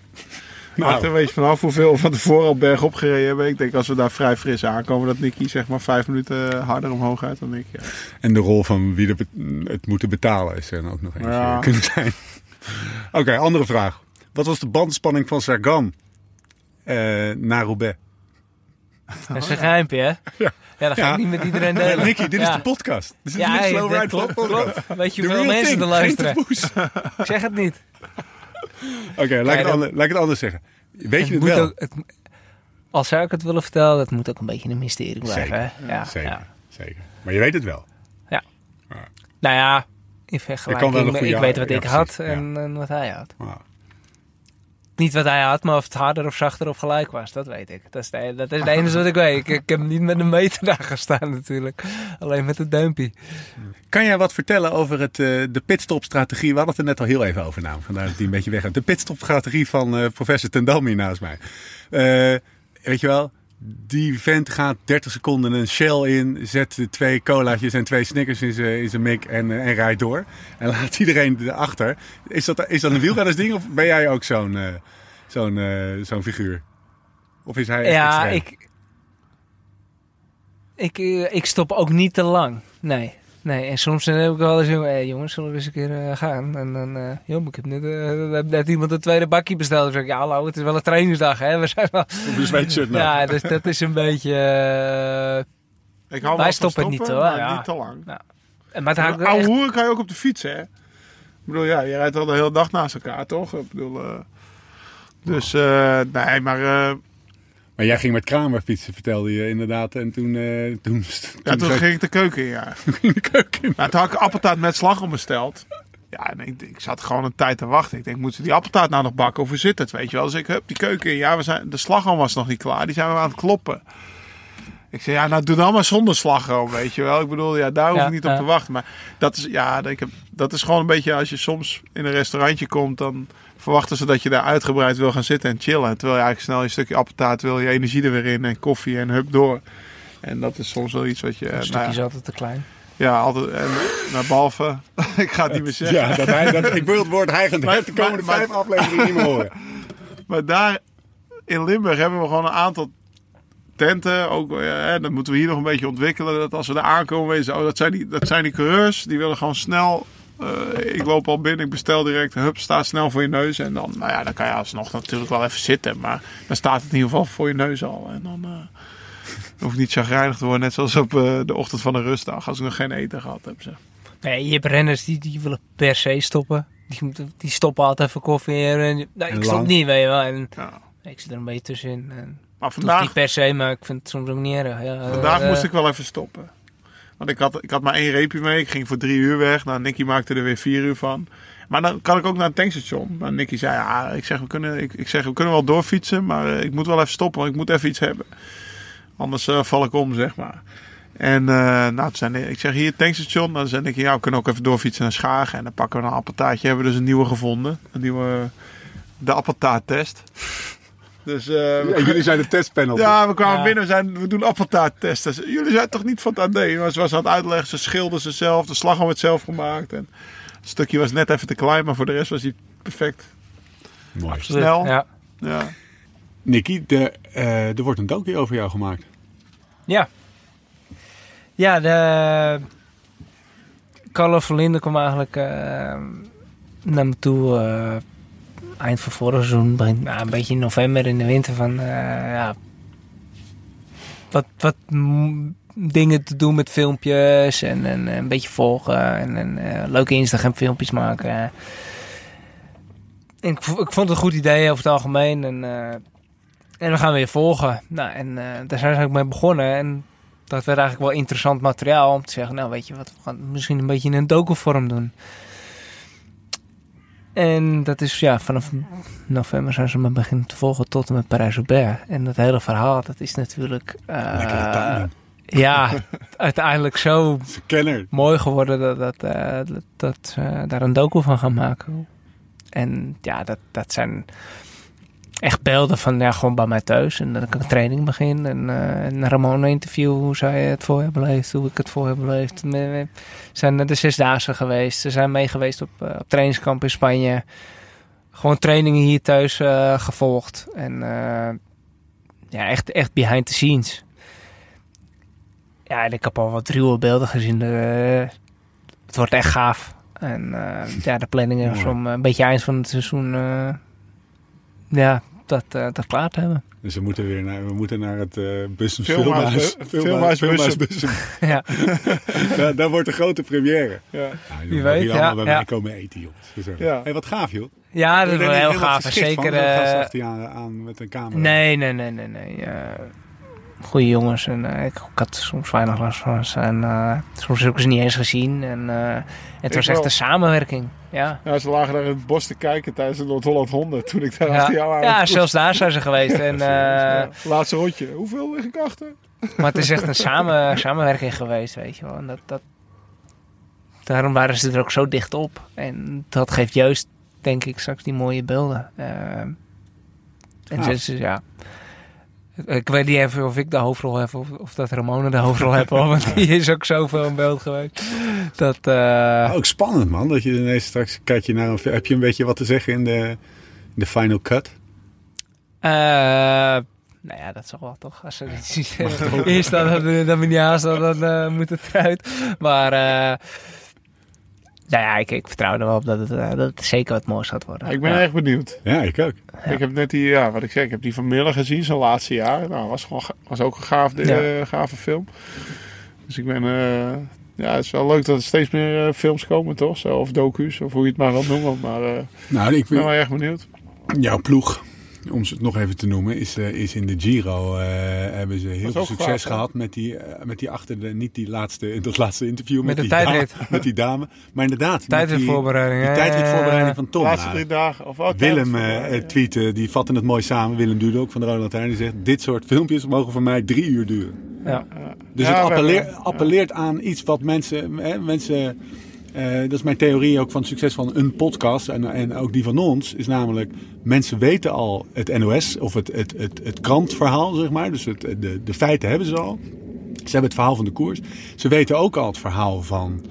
Nou. Hangt er een beetje vanaf hoeveel we van tevoren al berg opgereden hebben. Ik denk als we daar vrij fris aankomen, dat Nicky zeg maar vijf minuten harder omhoog gaat dan ik. Ja. En de rol van wie be- het moeten betalen is er ook nog eens Ja. kunnen zijn. Oké, andere vraag. Wat was de bandspanning van Sagan eh, naar Roubaix? Dat is een geheimpje, hè? Ja. Ja, dat ga Ja. ik niet met iedereen delen. Nicky, dit Ja. is de podcast. Dit is Ja, hey, Slow dat Ride klopt, podcast. klopt. Weet je hoeveel mensen thing, er luisteren? Ik zeg het niet. Oké, laat, ik het dat- ander- laat ik het anders zeggen. Weet je het wel? Ook, het, als zou ik het willen vertellen, het moet ook een beetje een mysterie blijven. Zeker, Hè? Ja, zeker, ja. zeker. Maar je weet het wel. Nou ja, in Er vergelijking, een met- goede- ik weet wat ja, ik had ja. en, en wat hij had. Nou, Niet wat hij had, maar of het harder of zachter of gelijk was, dat weet ik. Dat is, de, dat is enige wat ik weet. Ik, ik heb niet met een meter daar gestaan natuurlijk. Alleen met het duimpje. Kan jij wat vertellen over het, eh, de pitstopstrategie? We hadden het er net al heel even over naam. Vandaar dat die een beetje weg. De pitstopstrategie van eh, professor Tendam hier naast mij. Eh, weet je wel? Die vent gaat 30 seconden een shell in, zet twee colaatjes en twee snickers in zijn in zijn mik en, eh, en rijdt door. En laat iedereen erachter. Is dat, is dat een wielrennersding of ben jij ook zo'n eh, zo'n eh, zo'n figuur? Of is hij echt Ja, extreem? ik, ik, ik stop ook niet te lang. Nee. Nee, en soms heb ik wel eens, hey, jongens, zullen we eens een keer eh, gaan? En dan, eh joh, ik heb net, eh, heb net iemand een tweede bakje besteld. Dan zeg ik, ja hallo, het is wel een trainingsdag, hè? We zijn wel... Sweatshirt nou. Ja, dus dat is een beetje... eh, Ik hou Wij stoppen niet, hoor, maar ja. niet te lang. maar het hangt Oude echt... hoeren kan je ook op de fiets, hè? Ik bedoel, ja, je rijdt al de hele dag naast elkaar, toch? Ik bedoel, eh, dus, eh, nee, maar eh, Maar jij ging met Kramer fietsen, vertelde je inderdaad. En toen, eh, toen, ja, toen zei- ging ik de keuken in, ja. ging de keuken in. Nou, toen had ik appeltaart met slagroom besteld. Ja, en ik, ik zat gewoon een tijd te wachten. Ik denk, moeten ze die appeltaart nou nog bakken? Of hoe zit het, weet je wel? Dus ik heb die keuken in. Ja, we zijn, de slagroom was nog niet klaar. Die zijn we aan het kloppen. Ik zei, ja, nou doe dan maar zonder slagroom, weet je wel. Ik bedoel, ja, daar hoef Ja, ik niet op ja. te wachten. Maar dat is, ja, ik heb, dat is gewoon een beetje als je soms in een restaurantje komt, dan verwachten ze dat je daar uitgebreid wil gaan zitten en chillen. Terwijl je eigenlijk snel je stukje appeltaart wil, je energie er weer in en koffie en hup door. En dat is soms wel iets wat je... Een nou stukje ja, is altijd te klein. ja, altijd. En, nou, behalve, ik ga het niet meer zeggen. Ja, dat hij, dat, ik wil het woord heigend Maar- de komende maar- vijf afleveringen niet meer horen. Maar daar in Limburg hebben we gewoon een aantal tenten. Ook, eh, hè, dat moeten we hier nog een beetje ontwikkelen. Dat als we daar aankomen, weten ze, oh, dat zijn die, dat zijn die coureurs. Die willen gewoon snel. Eh, ik loop al binnen, ik bestel direct. Hup, staat snel voor je neus. En dan, nou ja, dan kan je alsnog natuurlijk wel even zitten. Maar dan staat het in ieder geval voor je neus al. En dan eh, hoef ik niet chagrijnig te worden. Net zoals op eh, de ochtend van de rustdag. Als ik nog geen eten gehad heb. Zeg. Nee, je hebt renners die, die willen per se stoppen. Die, die stoppen altijd voor koffie. En, en- nou, En ik stop niet, weet je wel. En, Ja. ik zit er een beetje tussenin. En, Maar vandaag, niet per se, maar ik vind het soms ook niet erg. Ja, Vandaag moest ik wel even stoppen. Want ik had, ik had maar één reepje mee. Ik ging voor drie uur weg. Nou, Nicky maakte er weer vier uur van. Maar dan kan ik ook naar een tankstation. Maar Nicky zei, ja, ik zeg, we kunnen, ik, ik zeg, we kunnen wel doorfietsen. Maar eh, ik moet wel even stoppen, want ik moet even iets hebben. Anders eh, val ik om, zeg maar. En eh, nou, zei, ik zeg, hier tankstation. Dan zei ik, ja, we kunnen ook even doorfietsen naar Schagen. En dan pakken we een appeltaartje. Hebben we dus een nieuwe gevonden. Een nieuwe, de appeltaarttest. Dus, eh, jullie zijn de testpanel. ja, we kwamen Ja. binnen, we, zijn, we doen appeltaarttesten. Ze- Jullie zijn toch niet van het AD? Maar ze was aan het uitleggen, ze schilderden ze zelf, de slagroom werd zelf gemaakt. En het stukje was net even te klein, maar voor de rest was hij perfect. Mooi. absoluut. snel. Ja. Ja. Nicky, de, eh, er wordt een docu over jou gemaakt. Ja. Ja, de... Carlo Verlinde kwam eigenlijk eh, naar me toe eh, eind van vorig seizoen, een beetje in november in de winter van eh, ja, wat, wat dingen te doen met filmpjes en, en een beetje volgen en, en eh, leuke Instagram filmpjes maken. En ik, ik vond het een goed idee over het algemeen en, eh, en we gaan weer volgen. Nou, en eh, daar zijn ze ook mee begonnen en dat werd eigenlijk wel interessant materiaal om te zeggen, nou weet je wat, we gaan misschien een beetje in een docu-vorm doen. En dat is ja, vanaf november zijn ze me beginnen te volgen tot en met Parijs-Roubaix. En dat hele verhaal, dat is natuurlijk... timing. ja, uiteindelijk zo mooi geworden dat, dat, eh, dat, daar een docu van gaan maken. En ja, dat, dat zijn echt beelden van ja, gewoon bij mij thuis. En dat ik een training begin. En eh, een Ramona interview, hoe zij het voor hebben beleefd, hoe ik het voor heb beleefd. We zijn de Zesdaagse geweest. Ze zijn mee geweest op, eh, op trainingskamp in Spanje. Gewoon trainingen hier thuis eh, gevolgd. En ja, echt, echt behind the scenes. Ja, en ik heb al wat ruwe beelden gezien. Het wordt echt gaaf. En ja, de planning is om een beetje eind van het seizoen ja, dat, eh, te hebben. Dus we moeten weer naar, we moeten naar het uh, Bussen Filmhuis- Filmhuis. Ja. daar, wordt de grote première. Ja. Ja, Wie weet, ja, bij ja. mij komen eten, jongens. Ja. Hey, wat gaaf, joh. ja, dat is wel heel gaaf. Zeker. eh, je aan, aan met een camera. nee, nee, nee, nee, nee. eh, goeie jongens. En ik, ik had soms weinig last van ze. En eh, soms heb ik ze niet eens gezien. En eh, het Ik was echt wel. een samenwerking. Ja. Ja, ze lagen daar in het bos te kijken tijdens de Noord-Holland honden. Toen ik daar Ja, achter jou aan ja, zelfs daar zijn ze geweest. En, eh, Ja, Laatste rondje. Hoeveel lig ik achter? Maar het is echt een samen, samenwerking geweest, weet je wel. En dat, dat, daarom waren ze er ook zo dicht op. En dat geeft juist, denk ik, straks die mooie beelden. Eh, en Ja. dus, ja. Ik weet niet even of ik de hoofdrol heb of, of dat Ramona de hoofdrol heeft. Want die is ook zoveel in beeld geweest. Dat, eh, ook spannend, man. Dat je ineens straks kijk je naar een film. Heb je een beetje wat te zeggen in de, in de final cut? eh, nou ja, dat zal wel toch. Als er iets eerst dan, dan, dan ben je haast, dan, dan eh, moet het eruit. Maar eh, nou ja, ik, ik vertrouw er wel op dat het, eh, dat het zeker wat moois gaat worden. Ik ben ja. echt benieuwd. Ja, ik ook. Ja. Ik heb net die, ja, wat ik zeg, ik heb die van Miller gezien, zijn laatste jaar. Nou, was, gewoon, was ook een gaaf, eh, gave film. Dus ik ben, eh, ja, het is wel leuk dat er steeds meer eh, films komen, toch? Zo, of docu's, of hoe je het maar wilt noemen. Maar eh, ik Nou, ik ben wil, wel erg benieuwd. jouw ploeg, om ze het nog even te noemen, is, eh, is in de Giro. eh, hebben ze heel veel ook succes gehad met die, eh, met die achter de, niet die laatste, dat laatste interview met, Met de die tijdrit. met die dame. Maar inderdaad, die, Tijdritvoorbereiding. die hè? tijdritvoorbereiding van Tom. De laatste drie dagen. Of, oh, Willem tweette, die vatte het mooi samen. Willem Dudok van de Rode Lantaarn. Die zegt, dit soort filmpjes mogen voor mij drie uur duren. Ja. Dus Ja, het appelleert, appelleert aan iets wat mensen... Hè, mensen eh, dat is mijn theorie ook van het succes van een podcast en, en ook die van ons. Is namelijk, mensen weten al het NOS of het, het, het, het krantverhaal, zeg maar. Dus het, de, de feiten hebben ze al. Ze hebben het verhaal van de koers. Ze weten ook al het verhaal van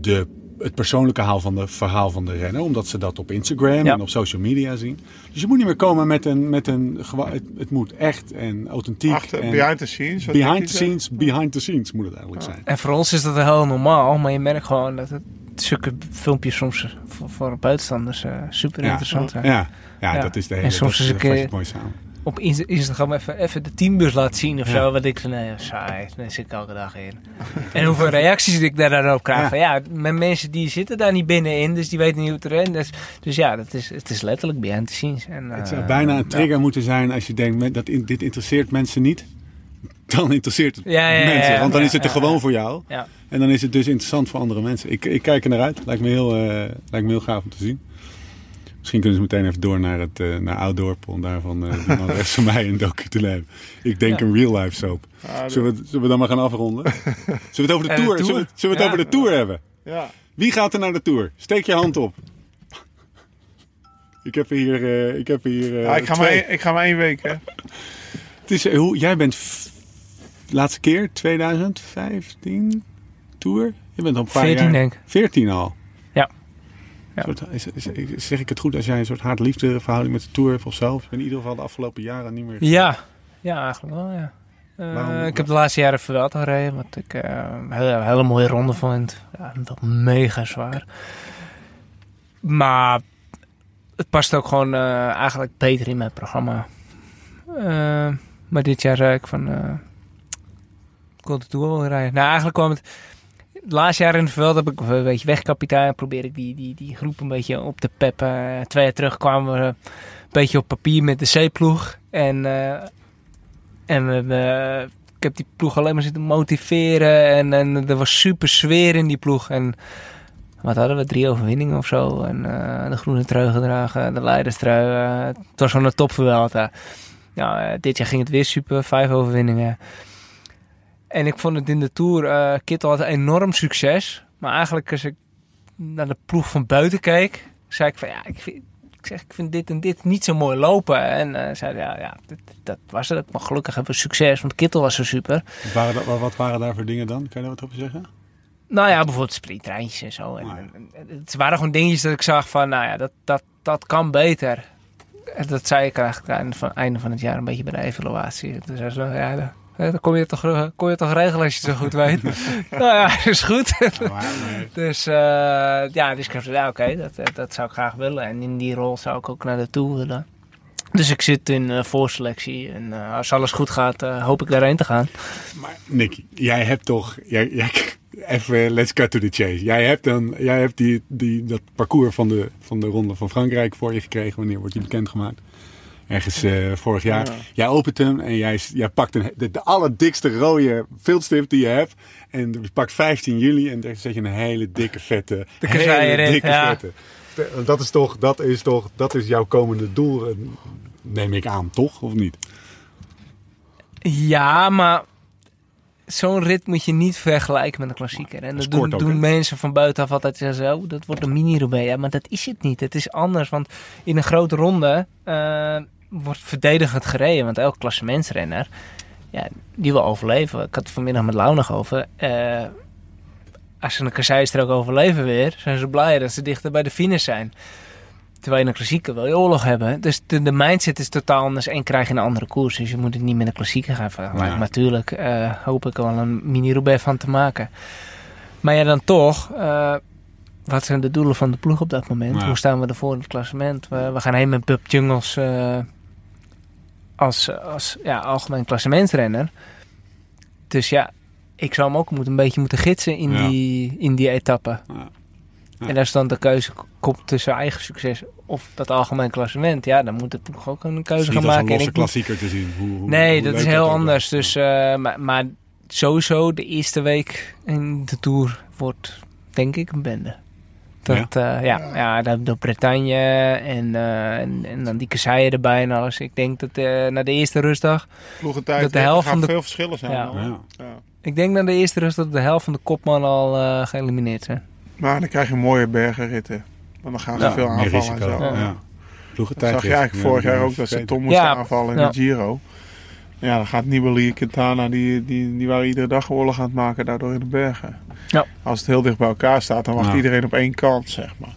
de, het persoonlijke verhaal van, de, verhaal van de renner. Omdat ze dat op Instagram Ja. en op social media zien. Dus je moet niet meer komen met een... Met een het, het moet echt en authentiek. Achter, en behind the scenes. behind the scenes, behind the scenes moet het eigenlijk zijn. En voor ons is dat heel normaal, maar je merkt gewoon dat het zulke filmpjes soms voor, voor buitenstanders eh, super interessant zijn. Ja, ja, dat is de hele... En soms is eh, het mooi samen. Op Insta- Instagram even, even de teambus laten zien of Ja. zo. Wat ik van, nee, saai, daar zit ik elke dag in. en hoeveel reacties ik daar dan op krijg. Ja. Van, ja, met mensen die zitten daar niet binnenin, dus die weten niet hoe het erin is. Dus ja, dat is, het is letterlijk behind the scenes. En, Het eh, zou bijna een trigger ja. moeten zijn als je denkt, dat dit interesseert mensen niet. Dan interesseert het mensen, want dan is het er gewoon voor jou. En dan is het dus interessant voor andere mensen. Ik, ik kijk er naar uit. Lijkt me heel, eh, lijkt me heel gaaf om te zien. Misschien kunnen ze meteen even door naar, het, eh naar Outdoor. Om daarvan uh, die man rechts van mij een docu te nemen. Ik denk Ja. een real life soap. Ja, Zullen we, zullen we dan maar gaan afronden? Zullen we het over de tour? Zullen we, zullen we het Ja. over de tour hebben? ja. Wie gaat er naar de tour? Steek je hand op. Ik heb er hier. eh, ik heb er hier eh, Ja, ik, ga maar ik ga maar één week, hè. Het is, eh, hoe, jij bent laatste keer 2015 tour. Je bent al een paar 14 jaar. denk ik. 14 al. Ja. Ja. Soort, is, is- zeg ik het goed als jij een soort haat-liefde verhouding met de tour hebt of zo? Of in ieder geval de afgelopen jaren niet meer. Ja, ja eigenlijk wel, ja. Eh, Waarom? ik heb de laatste jaren Vuelta gereden, wat ik eh, een hele, hele mooie ronde vond. Ja, wel mega zwaar. Maar het past ook gewoon eh, eigenlijk beter in mijn programma. Maar dit jaar zei ik van... ik wil de Tour wel rijden. Nou, eigenlijk kwam het... Het laatste jaar in de veld heb ik een beetje wegkapitein. Probeer ik die, die, die groep een beetje op te peppen. Twee jaar terug kwamen we een beetje op papier met de C-ploeg. En, eh, en eh, ik heb die ploeg alleen maar zitten motiveren. En, en er was super sfeer in die ploeg. En wat hadden we? Drie overwinningen of zo. En eh, de groene trui gedragen, de leiderstrui. eh, het was gewoon een top Vuelta. Nou, eh, dit jaar ging het weer super. Vijf overwinningen. En ik vond het in de Tour, eh Kittel had een enorm succes. Maar eigenlijk als ik naar de ploeg van buiten keek, zei ik van ja, ik vind, ik zeg, ik vind dit en dit niet zo mooi lopen. En eh zei ja, ja dat, dat was het. Maar gelukkig hebben we succes, want Kittel was zo super. Wat waren, wat waren daar voor dingen dan? Kan je daar wat over zeggen? Nou ja, bijvoorbeeld sprinttreintjes en zo. En, Ah, en- en het waren gewoon dingetjes dat ik zag van, nou ja, dat, dat, dat kan beter. En dat zei ik eigenlijk aan het einde van, einde van het jaar een beetje bij de evaluatie. Toen zei ze, nou ja, dat kon je, toch, eh, kon je toch regelen als je het zo goed weet. nou ja, is goed. dus uh, ja, dus ik heb gezegd, ja, oké, dat, eh, dat zou ik graag willen. En in die rol zou ik ook naar de Tour willen. Dus ik zit in uh, voorselectie en uh, als alles goed gaat, hoop ik daarheen te gaan. Maar Nicky, jij hebt toch... Jij, jij, even, let's cut to the chase. Jij hebt, dan, jij hebt die, die, dat parcours van de, van de Ronde van Frankrijk voor je gekregen. Wanneer wordt die bekendgemaakt? Ergens uh, vorig jaar. Ja. Jij opent hem en jij, jij pakt een, de, de allerdikste rode viltstift die je hebt. En je pakt 15 juli en daar zet je een hele dikke vette. De hele dikke ja. vette. Dat is toch, dat is toch, dat is jouw komende doel, eh, neem ik aan, toch? Of niet? Ja, maar zo'n rit moet je niet vergelijken met een klassieker. En dat doen, mensen van buitenaf altijd zo. Oh, dat wordt een mini-Roubaix. Ja, maar dat is het niet. Het is anders. Want in een grote ronde uh, wordt verdedigend gereden. Want elk klassementsrenner, ja, die wil overleven. Ik had het vanmiddag met Lau nog over. Uh, als ze een kasseistrook overleven weer, zijn ze blij dat ze dichter bij de finish zijn. In een klassieker wil je oorlog hebben. Dus de, de, mindset is totaal anders en krijg je een andere koers. Dus je moet het niet met een klassieker gaan vergelijken. Ja. Natuurlijk uh, hoop ik er wel een mini-Roubaix van te maken. Maar ja, dan toch... Uh, wat zijn de doelen van de ploeg op dat moment? Ja. Hoe staan we ervoor in het klassement? We, we gaan heen met Bub Jungels uh, als, als ja, algemeen klassementsrenner. Dus ja, ik zou hem ook moeten, een beetje moeten gidsen in, ja. die, in die etappe. Ja. Ja. En als dan de keuze komt tussen eigen succes of dat algemeen klassement, ja, dan moet de ploeg ook een keuze gaan maken. Een losse klassieker te zien. Hoe, hoe, nee, hoe dat is heel anders. Dus, uh, maar, maar, sowieso de eerste week in de Tour wordt, denk ik, een bende. Dat, ja, uh, ja, ja de Bretagne en, uh, en, en, dan die kasseien erbij en alles. Ik denk dat uh, na de eerste rustdag... dat de helft van de veel verschillen zijn. Ja. Ja. Ja. Ik denk na de eerste rustdag dat de helft van de kopman al uh, geëlimineerd zijn. Maar dan krijg je mooie bergenritten. Want dan gaan ze veel aanvallen risico. en zo. Ja. Dat zag je eigenlijk vorig jaar ook dat ze Tom moesten aanvallen in de Giro. Ja, dan gaat Nibali Quintana, die, die, die waren iedere dag oorlog aan het maken daardoor in de bergen. Ja. Als het heel dicht bij elkaar staat, dan wacht ja. iedereen op één kant, zeg maar.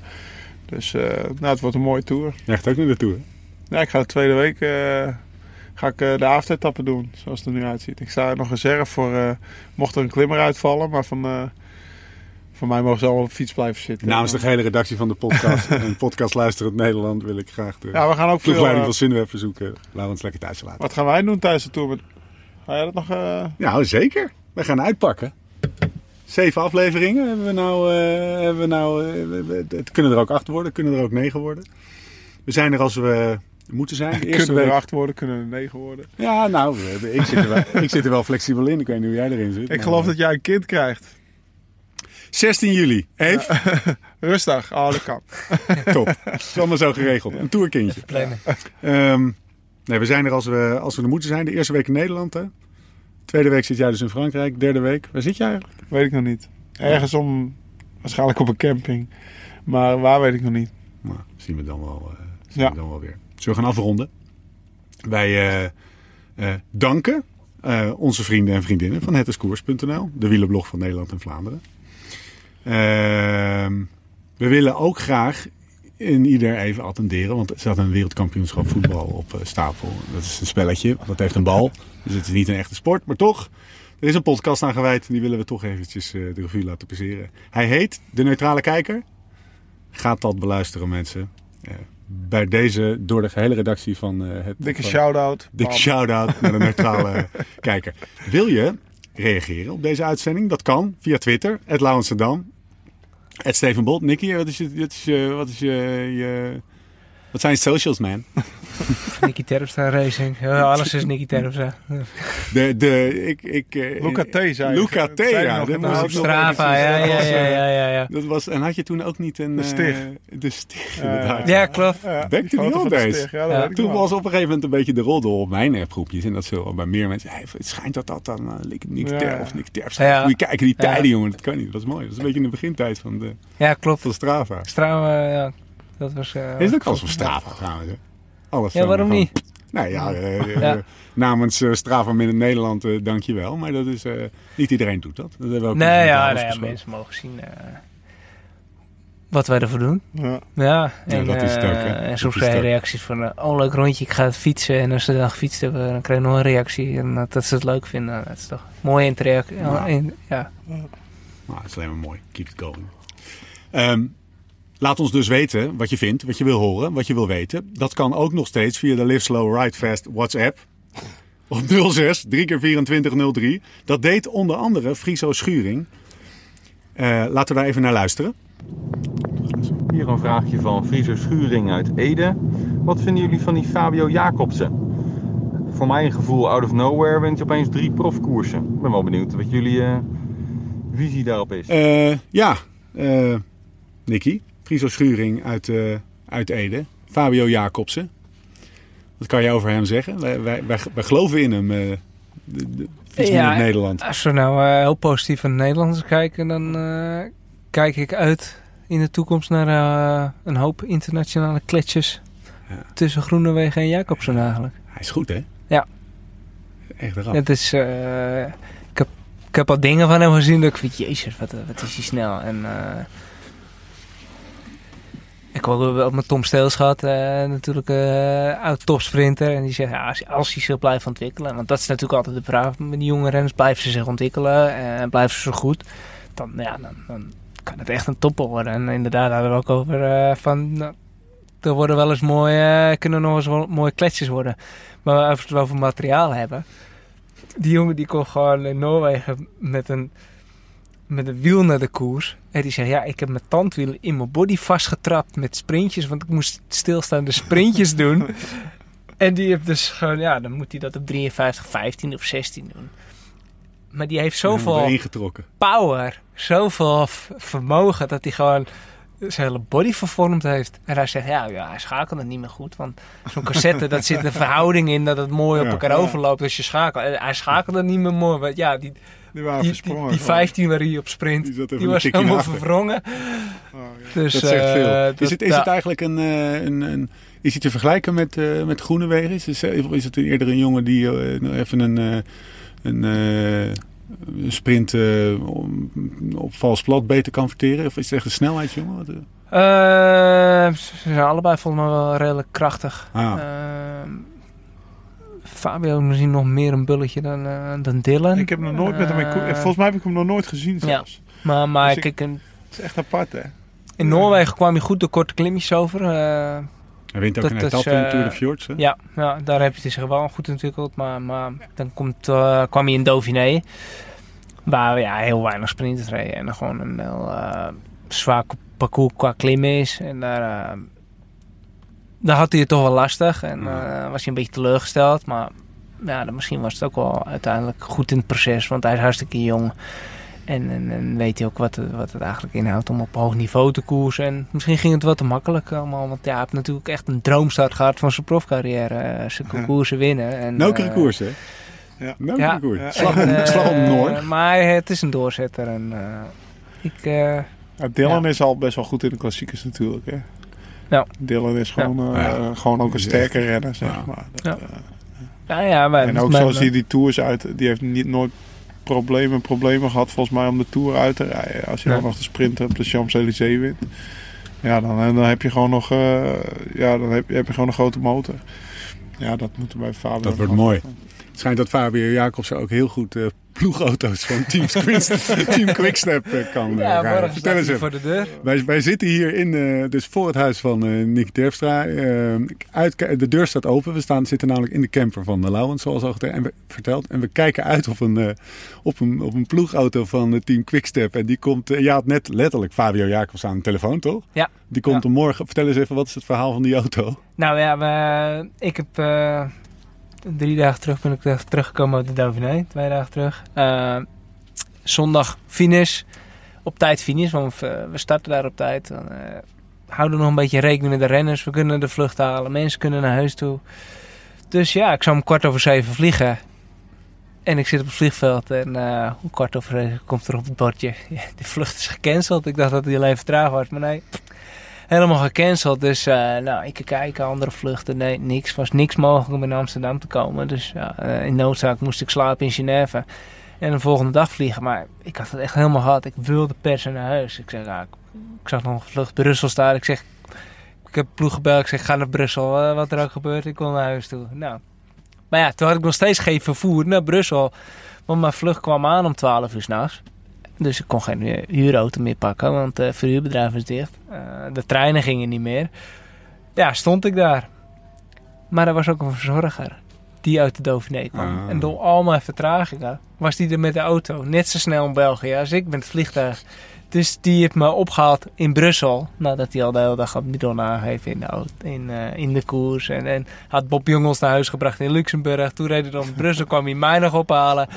Dus uh, nou, het wordt een mooie tour. Je gaat ook naar de tour? Ja, ik ga de tweede week uh, ga ik, uh, de avondetappe doen, zoals het er nu uitziet. Ik sta nog reserve voor, mocht er een klimmer uitvallen, maar van... Voor mij mogen ze allemaal op fiets blijven zitten. Namens de hele redactie van de podcast en podcast Luisterend Nederland wil ik graag de ja, we gaan ook ploegleiding van Sunweb verzoeken. Laten we ons lekker thuis laten. Wat gaan wij doen tijdens de tour? Met... Ga jij dat nog... Uh... Nou, zeker. We gaan uitpakken. Zeven afleveringen hebben we nou. Uh, hebben we nou uh, het kunnen er ook acht worden, kunnen er ook negen worden. We zijn er als we moeten zijn. De eerste kunnen week... er acht worden, kunnen er negen worden. Ja, nou, ik zit, er wel, ik zit er wel flexibel in. Ik weet niet hoe jij erin zit. Ik maar... geloof dat jij een kind krijgt. 16 juli. Eve? Ja. Rustig. Oh, dat kan. Top. Is allemaal zo geregeld. Een tourkindje. Um, nee, we zijn er als we, als we er moeten zijn. De eerste week in Nederland. Hè? Tweede week zit jij dus in Frankrijk. Derde week. Waar zit jij eigenlijk? Weet ik nog niet. Ergens om... Waarschijnlijk op een camping. Maar waar weet ik nog niet. Nou, zien we dan wel, uh, zien ja. we dan wel weer. Zullen we gaan afronden? Wij uh, uh, danken onze vrienden en vriendinnen van hetiskoers.nl. De wielenblog van Nederland en Vlaanderen. Uh, we willen ook graag in ieder even attenderen, want er staat een wereldkampioenschap voetbal op uh, stapel. Dat is een spelletje, dat heeft een bal. Dus het is niet een echte sport, maar toch. Er is een podcast aan gewijd en die willen we toch eventjes uh, de revue laten passeren. Hij heet De Neutrale Kijker. Gaat dat beluisteren mensen. Uh, bij deze door de gehele redactie van het... Dikke shout-out. Dikke shout-out naar de Neutrale Kijker. Wil je reageren op deze uitzending? Dat kan via Twitter, het Het Steven Bolt. Nicky, wat is je, wat is je, wat is je, je, Wat zijn socials, man? Nicky Terpstra Racing. Ja, alles is Nicky Terpstra. De, de, ik, ik, eh, Luca T. zei Luca T, zei ja, nog dat was nog Strava, ja, ja, ja, ja, ja, ja. Dat was, en had je toen ook niet een... De eh, Stig. de Stig, Ja, inderdaad. Ja, klopt. Ja, Back die to the foto old van de days. Stig, Ja, dat Ja. weet ik Toen nog. was op een gegeven moment een beetje de roddel op mijn appgroepjes. En dat zo bij meer mensen. Hey, het schijnt dat dat dan uh, Nick Ja, Ter ja. of Nick Terps. Ja. Moet je kijken, die Ja. tijden, jongen. Dat kan niet. Dat is mooi. Dat is een beetje in de begintijd van, de, Ja, klopt. van Strava. Strava, ja. Dat was... eh, Is het ook alles van Strava trouwens? Hè? Alles Ja, zo, waarom niet? Nou ja, eh, eh, Ja. namens eh, Strava Midden Nederland eh dank je wel. Maar dat is, eh, niet iedereen doet dat. Dat hebben we ook Nee, ja, nee, ja, mensen mogen zien eh, wat wij ervoor doen. Ja. Ja, en, dat is het ook, hè. eh, en soms krijg je ook. reacties van, eh, oh leuk rondje, ik ga het fietsen. En als ze dan gefietst hebben, dan krijg je nog een reactie. En dat, dat ze het leuk vinden, dat is toch een mooie interactie. Ja. Ja, in- ja. Nou, dat is alleen maar mooi. Keep it going. Ehm, laat ons dus weten wat je vindt, wat je wil horen, wat je wil weten. Dat kan ook nog steeds via de Live Slow Ride Fast WhatsApp. Op 06 3 keer 2403. Dat deed onder andere Friso Schuring. Eh, laten we daar even naar luisteren. Hier een vraagje van Friso Schuring uit Ede. Wat vinden jullie van die Fabio Jacobsen? Voor mijn gevoel, out of nowhere, wint hij opeens drie profkoersen. Ik ben wel benieuwd wat jullie eh, visie daarop is. Eh, ja, Nicky. Friso Schuring uit, eh, uit Ede. Fabio Jacobsen. Wat kan je over hem zeggen? Wij, wij, wij, wij geloven in hem. eh de, de, Ja, uit Nederland. Als we nou eh, heel positief naar het Nederlands kijken, dan kijk ik uit in de toekomst naar een hoop internationale kletsjes Ja. tussen Groenewegen en Jacobsen eigenlijk. Hij is goed, hè? Ja. Echt rap. Het is, ik, heb, ik heb al dingen van hem gezien dat ik vind, jezus, wat, wat is hij snel. En, ik heb ook met Tom Steels gehad, eh, natuurlijk eh oud topsprinter. En die zegt, ja, als, als hij zich blijft ontwikkelen, want dat is natuurlijk altijd de vraag met die jonge renners, blijven ze zich ontwikkelen en blijven ze zo goed, dan, ja, dan, kan het echt een topper worden. En inderdaad hadden we ook over eh, van, nou, er worden wel eens mooie, kunnen nog eens mooie kletsjes worden. Maar als we het over materiaal hebben, die jongen die kon gewoon in Noorwegen met een, met een wiel naar de koers. En die zegt, ja, ik heb mijn tandwiel in mijn body vastgetrapt met sprintjes. Want ik moest stilstaande sprintjes doen. En die heeft dus gewoon, ja, dan moet hij dat op 53, 15 of 16 doen. Maar die heeft zoveel ingetrokken. power, zoveel vermogen dat hij gewoon zijn hele body vervormd heeft. En hij zegt, ja, ja hij schakelt het niet meer goed. Want zo'n cassette, dat zit een verhouding in dat het mooi op Ja. elkaar overloopt als je schakelt. En hij schakelde niet meer mooi. Want ja, die, Die waren die, die, versprongen. die 15 waar hij op sprint, Die zat was helemaal achter. verwrongen. Oh, ja. Dus, Dat zegt eh, veel. is het, is ja. het eigenlijk een, eh, een, een... Is hij te vergelijken met, eh met Groenewegen? Is het, of is het eerder een jongen die nog even een, een, sprint op vals plat beter kan verteren? Of is het echt een snelheidsjongen? Wat, ze zijn allebei volgens mij wel redelijk krachtig. Ah. Ehm, Fabio misschien nog meer een bulletje dan, eh, dan Dylan. Ik heb nog nooit met hem in koer- Eh, Volgens mij heb ik hem nog nooit gezien zelfs. Maar, maar Dus ik- kijk, Het is echt apart, hè? in Noorwegen kwam hij goed de korte klimmetjes over. eh, Hij wint ook Dat- een etappe in eh, Tour de Fjords. Hè? ja, ja, daar heb je zich wel goed ontwikkeld. Maar, maar dan komt, eh, kwam hij in Dauphiné. Waar ja, heel weinig sprinters reden. En dan gewoon een heel eh, zwaar parcours qua klimmen is. En daar, eh, daar had hij het toch wel lastig. En Ja. eh, was hij een beetje teleurgesteld. Maar ja, dan misschien was het ook wel uiteindelijk goed in het proces. Want hij is hartstikke jong. En, en, en weet hij ook wat het, wat het eigenlijk inhoudt om op hoog niveau te koersen. En misschien ging het wat te makkelijk allemaal. Want ja, hij heeft natuurlijk echt een droomstart gehad van zijn profcarrière. Eh, zijn koersen winnen. En, Nokere eh, koers, hè? Ja. Nokere Ja. koers. Ja. Slag om, en, slag om Noord. Maar het is een doorzetter. En eh, ik... eh, Ja, Dylan Ja. is al best wel goed in de klassiekers natuurlijk, hè? Ja. Dylan is gewoon, eh, Ja. gewoon ook een sterke renner, zeg ja. maar. Dat, Ja. eh, nou ja, wij, en ook mijn- zoals hij die tours uit... Die heeft niet nooit problemen, problemen gehad volgens mij om de tour uit te rijden. Als je Ja. dan nog de sprint op de Champs-Élysées wint. Ja, dan, dan heb je gewoon nog... eh, ja, dan heb, je- heb je gewoon een grote motor. Ja, dat moet er bij Fabio Dat wordt mooi. Het schijnt dat Fabio Jacobsen ook heel goed eh, ploegauto's van Team, Quickstep, Team Quickstep eh, kan eh, Ja, Vertel eens even. voor de deur. Wij, wij zitten hier in, eh, dus voor het huis van eh Nick Terpstra. Eh, uit, de deur staat open. We staan, zitten namelijk in de camper van de Lauwens, zoals al gete- en we, verteld. En we kijken uit op een, eh, op een, op een ploegauto van eh, Team Quickstep. En die komt, eh, ja, had net letterlijk Fabio Jacobs aan de telefoon, toch? Ja. Die komt Ja. morgen. Vertel eens even, wat is het verhaal van die auto? Nou ja, we, ik heb eh, drie dagen terug ben ik terug- teruggekomen uit de Dauphiné. Twee dagen terug. Eh, zondag finish. Op tijd finish, want we, we starten daar op tijd. Dan, eh, houden nog een beetje rekening met de renners. We kunnen de vlucht halen. Mensen kunnen naar huis toe. Dus ja, ik zou om kwart over zeven vliegen. En ik zit op het vliegveld en eh om kwart over zeven komt er op het bordje. De vlucht is gecanceld. Ik dacht dat hij alleen vertraagd was, maar nee. Helemaal gecanceld. Dus eh, nou, ik kijken, andere vluchten. Nee, niks. was niks mogelijk om in Amsterdam te komen. Dus eh, in noodzaak moest ik slapen in Genève. En de volgende dag vliegen. Maar ik had het echt helemaal gehad. Ik wilde per se naar huis. Ik ja, ik, zag nog een vlucht Brussel staan. Ik zeg, ik heb ploeg gebeld. Ik zeg, ga naar Brussel. Eh, wat er ook gebeurt, ik wil naar huis toe. Nou. Maar ja, toen had ik nog steeds geen vervoer naar Brussel. Want mijn vlucht kwam aan om 12 uur s'nachts. Dus ik kon geen eh, huurauto meer pakken, want het verhuurbedrijf is dicht. Eh, de treinen gingen niet meer. Ja, stond ik daar. Maar er was ook een verzorger die uit de Dauphiné kwam. Ah. En door al mijn vertragingen was die er met de auto net zo snel in België als ik met het vliegtuig. Dus die heeft me opgehaald in Brussel. Nadat hij al de hele dag had bidon aangegeven in de, auto, in, eh, in de koers. En, en had Bob Jongels naar huis gebracht in Luxemburg. Toen reed hij dan Brussel, kwam hij mij nog ophalen.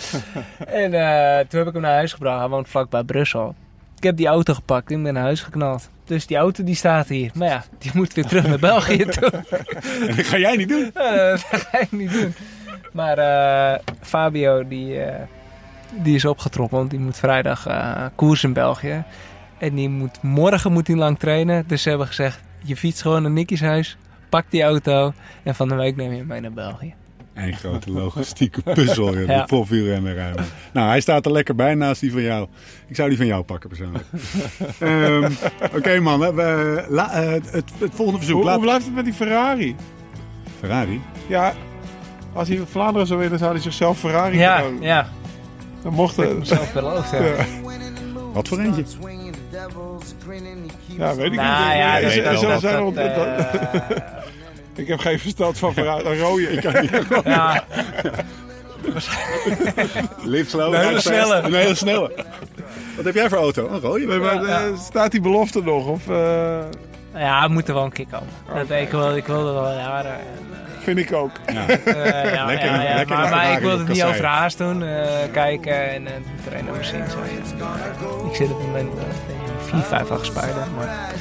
En eh, toen heb ik hem naar huis gebracht. Hij woont vlakbij Brussel. Ik heb die auto gepakt en ben naar huis geknald. Dus die auto die staat hier. Maar ja, die moet weer terug naar België toe. En dat ga jij niet doen. Eh, dat ga ik niet doen. Maar Fabio, die, die is opgetrokken, want die moet vrijdag eh koers in België. En die moet, morgen moet hij lang trainen. Dus ze hebben gezegd, je fietst gewoon naar Nicky's huis, pak die auto en van de week neem je hem mee naar België. Een grote logistieke puzzel. Ja. Ja. De ruimen. Nou, hij staat er lekker bij naast die van jou. Ik zou die van jou pakken persoonlijk. Ehm, Oké man, we, la- eh, het, het volgende verzoek. Hoe, Laat... hoe blijft het met die Ferrari? Ferrari? Ja, als hij Vlaanderen zou winnen, zou hij zichzelf Ferrari Ja, ja. Dan mocht Ik het. mezelf beloofd. Ja. Ja. Wat voor eentje? Ja, weet ik Nou niet. ja, wel. zullen dat, zijn dat, dat- eh, Ik heb geen verstand van Ferrari. Een rode. Ik kan niet. ja, Live slow. Een hele snelle. Een hele snelle. Wat heb jij voor auto? Een rode? Nee, maar, Ja, eh, Staat die belofte nog? Of eh, ja, het moet er wel een keer komen. Dat, ik, wil, ik wilde wel jaren. Vind ik ook? Ja. eh, ja, Lekker- ja, ja, lekker maar, maar ik op het niet kasseien. overhaast doen. eh, kijken en uh, trainen misschien. Zo, ja. Ik zit op het moment uh, 4, 5 acht spijlen. Maar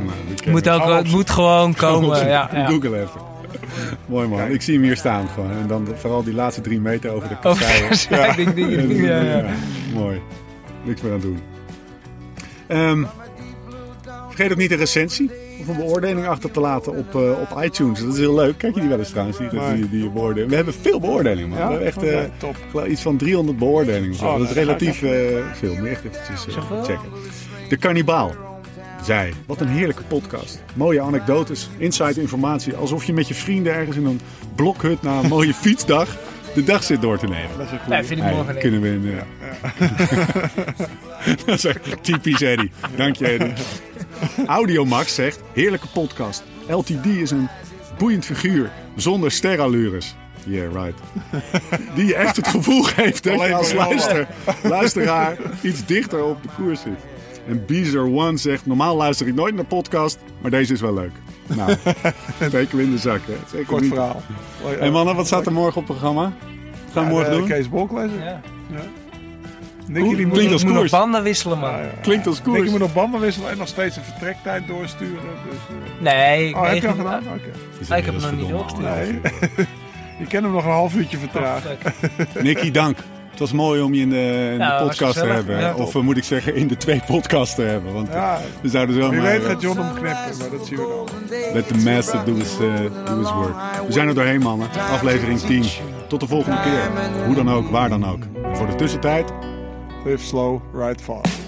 Nou, moet, ook, het moet gewoon komen. Ja, ja. Google even. Mooi man. Ik zie hem hier staan gewoon. En dan vooral die laatste drie meter over de Over kasseien. de. Ja, ja. Mooi. Niks meer aan doen. Ehm, vergeet ook niet een recensie of een beoordeling achter te laten op, eh, op iTunes. Dat is heel leuk. Kijk je die wel eens trouwens, die, die, die. We hebben veel beoordelingen man. Ja? We hebben echt eh, top. iets van 300 beoordelingen. Oh, dat is relatief eh, veel. Moet je echt eventjes checken. De Kannibaal. Zij, wat een heerlijke podcast. Mooie anekdotes, inside informatie. Alsof je met je vrienden ergens in een blokhut na een mooie fietsdag de dag zit door te nemen. Dat is een Nee, goeie. vind ik ik. kunnen we in, ja. dat is echt typisch Eddie. Dank je Eddie. Audiomax zegt, heerlijke podcast. LTD is een boeiend figuur zonder sterallures. Yeah, right. Die je echt het gevoel geeft dat je Alleen als luister, luisteraar iets dichter op de koers zit. En Beezer One zegt, normaal luister ik nooit naar podcast, maar deze is wel leuk. Nou, steken we in de zak. Hè. Zeker Kort niet. verhaal. Hey mannen, wat staat er morgen op het programma? Wat gaan we morgen doen? Kees Bolk lezen. Ja. Nicky die moet, Klinkt als Ik moet nog koers. banden wisselen, man. Ja, ja. Klinkt als koers. Nicky moet nog banden wisselen en nog steeds een vertrektijd doorsturen. Dus, eh. Nee, ik, Oh, heb je negen- al gedaan? Oké. Is Ah, ik heb hem nog niet verdomme doorgestuurd. Nee. Je kan hem nog een half uurtje Oh, vertragen. fuck. Nicky, dank. Het was mooi om je in de, in de Ja, podcast te hebben. Ja, of eh, moet ik zeggen, in de twee podcasts te hebben. Want Ja, we zouden zo wie maar... weet eh, gaat John hem knippen, maar dat zien we dan. Let the master do his, eh, do his work. We zijn er doorheen, mannen. Aflevering 10. Tot de volgende keer. Hoe dan ook, waar dan ook. En voor de tussentijd... Live slow, ride fast.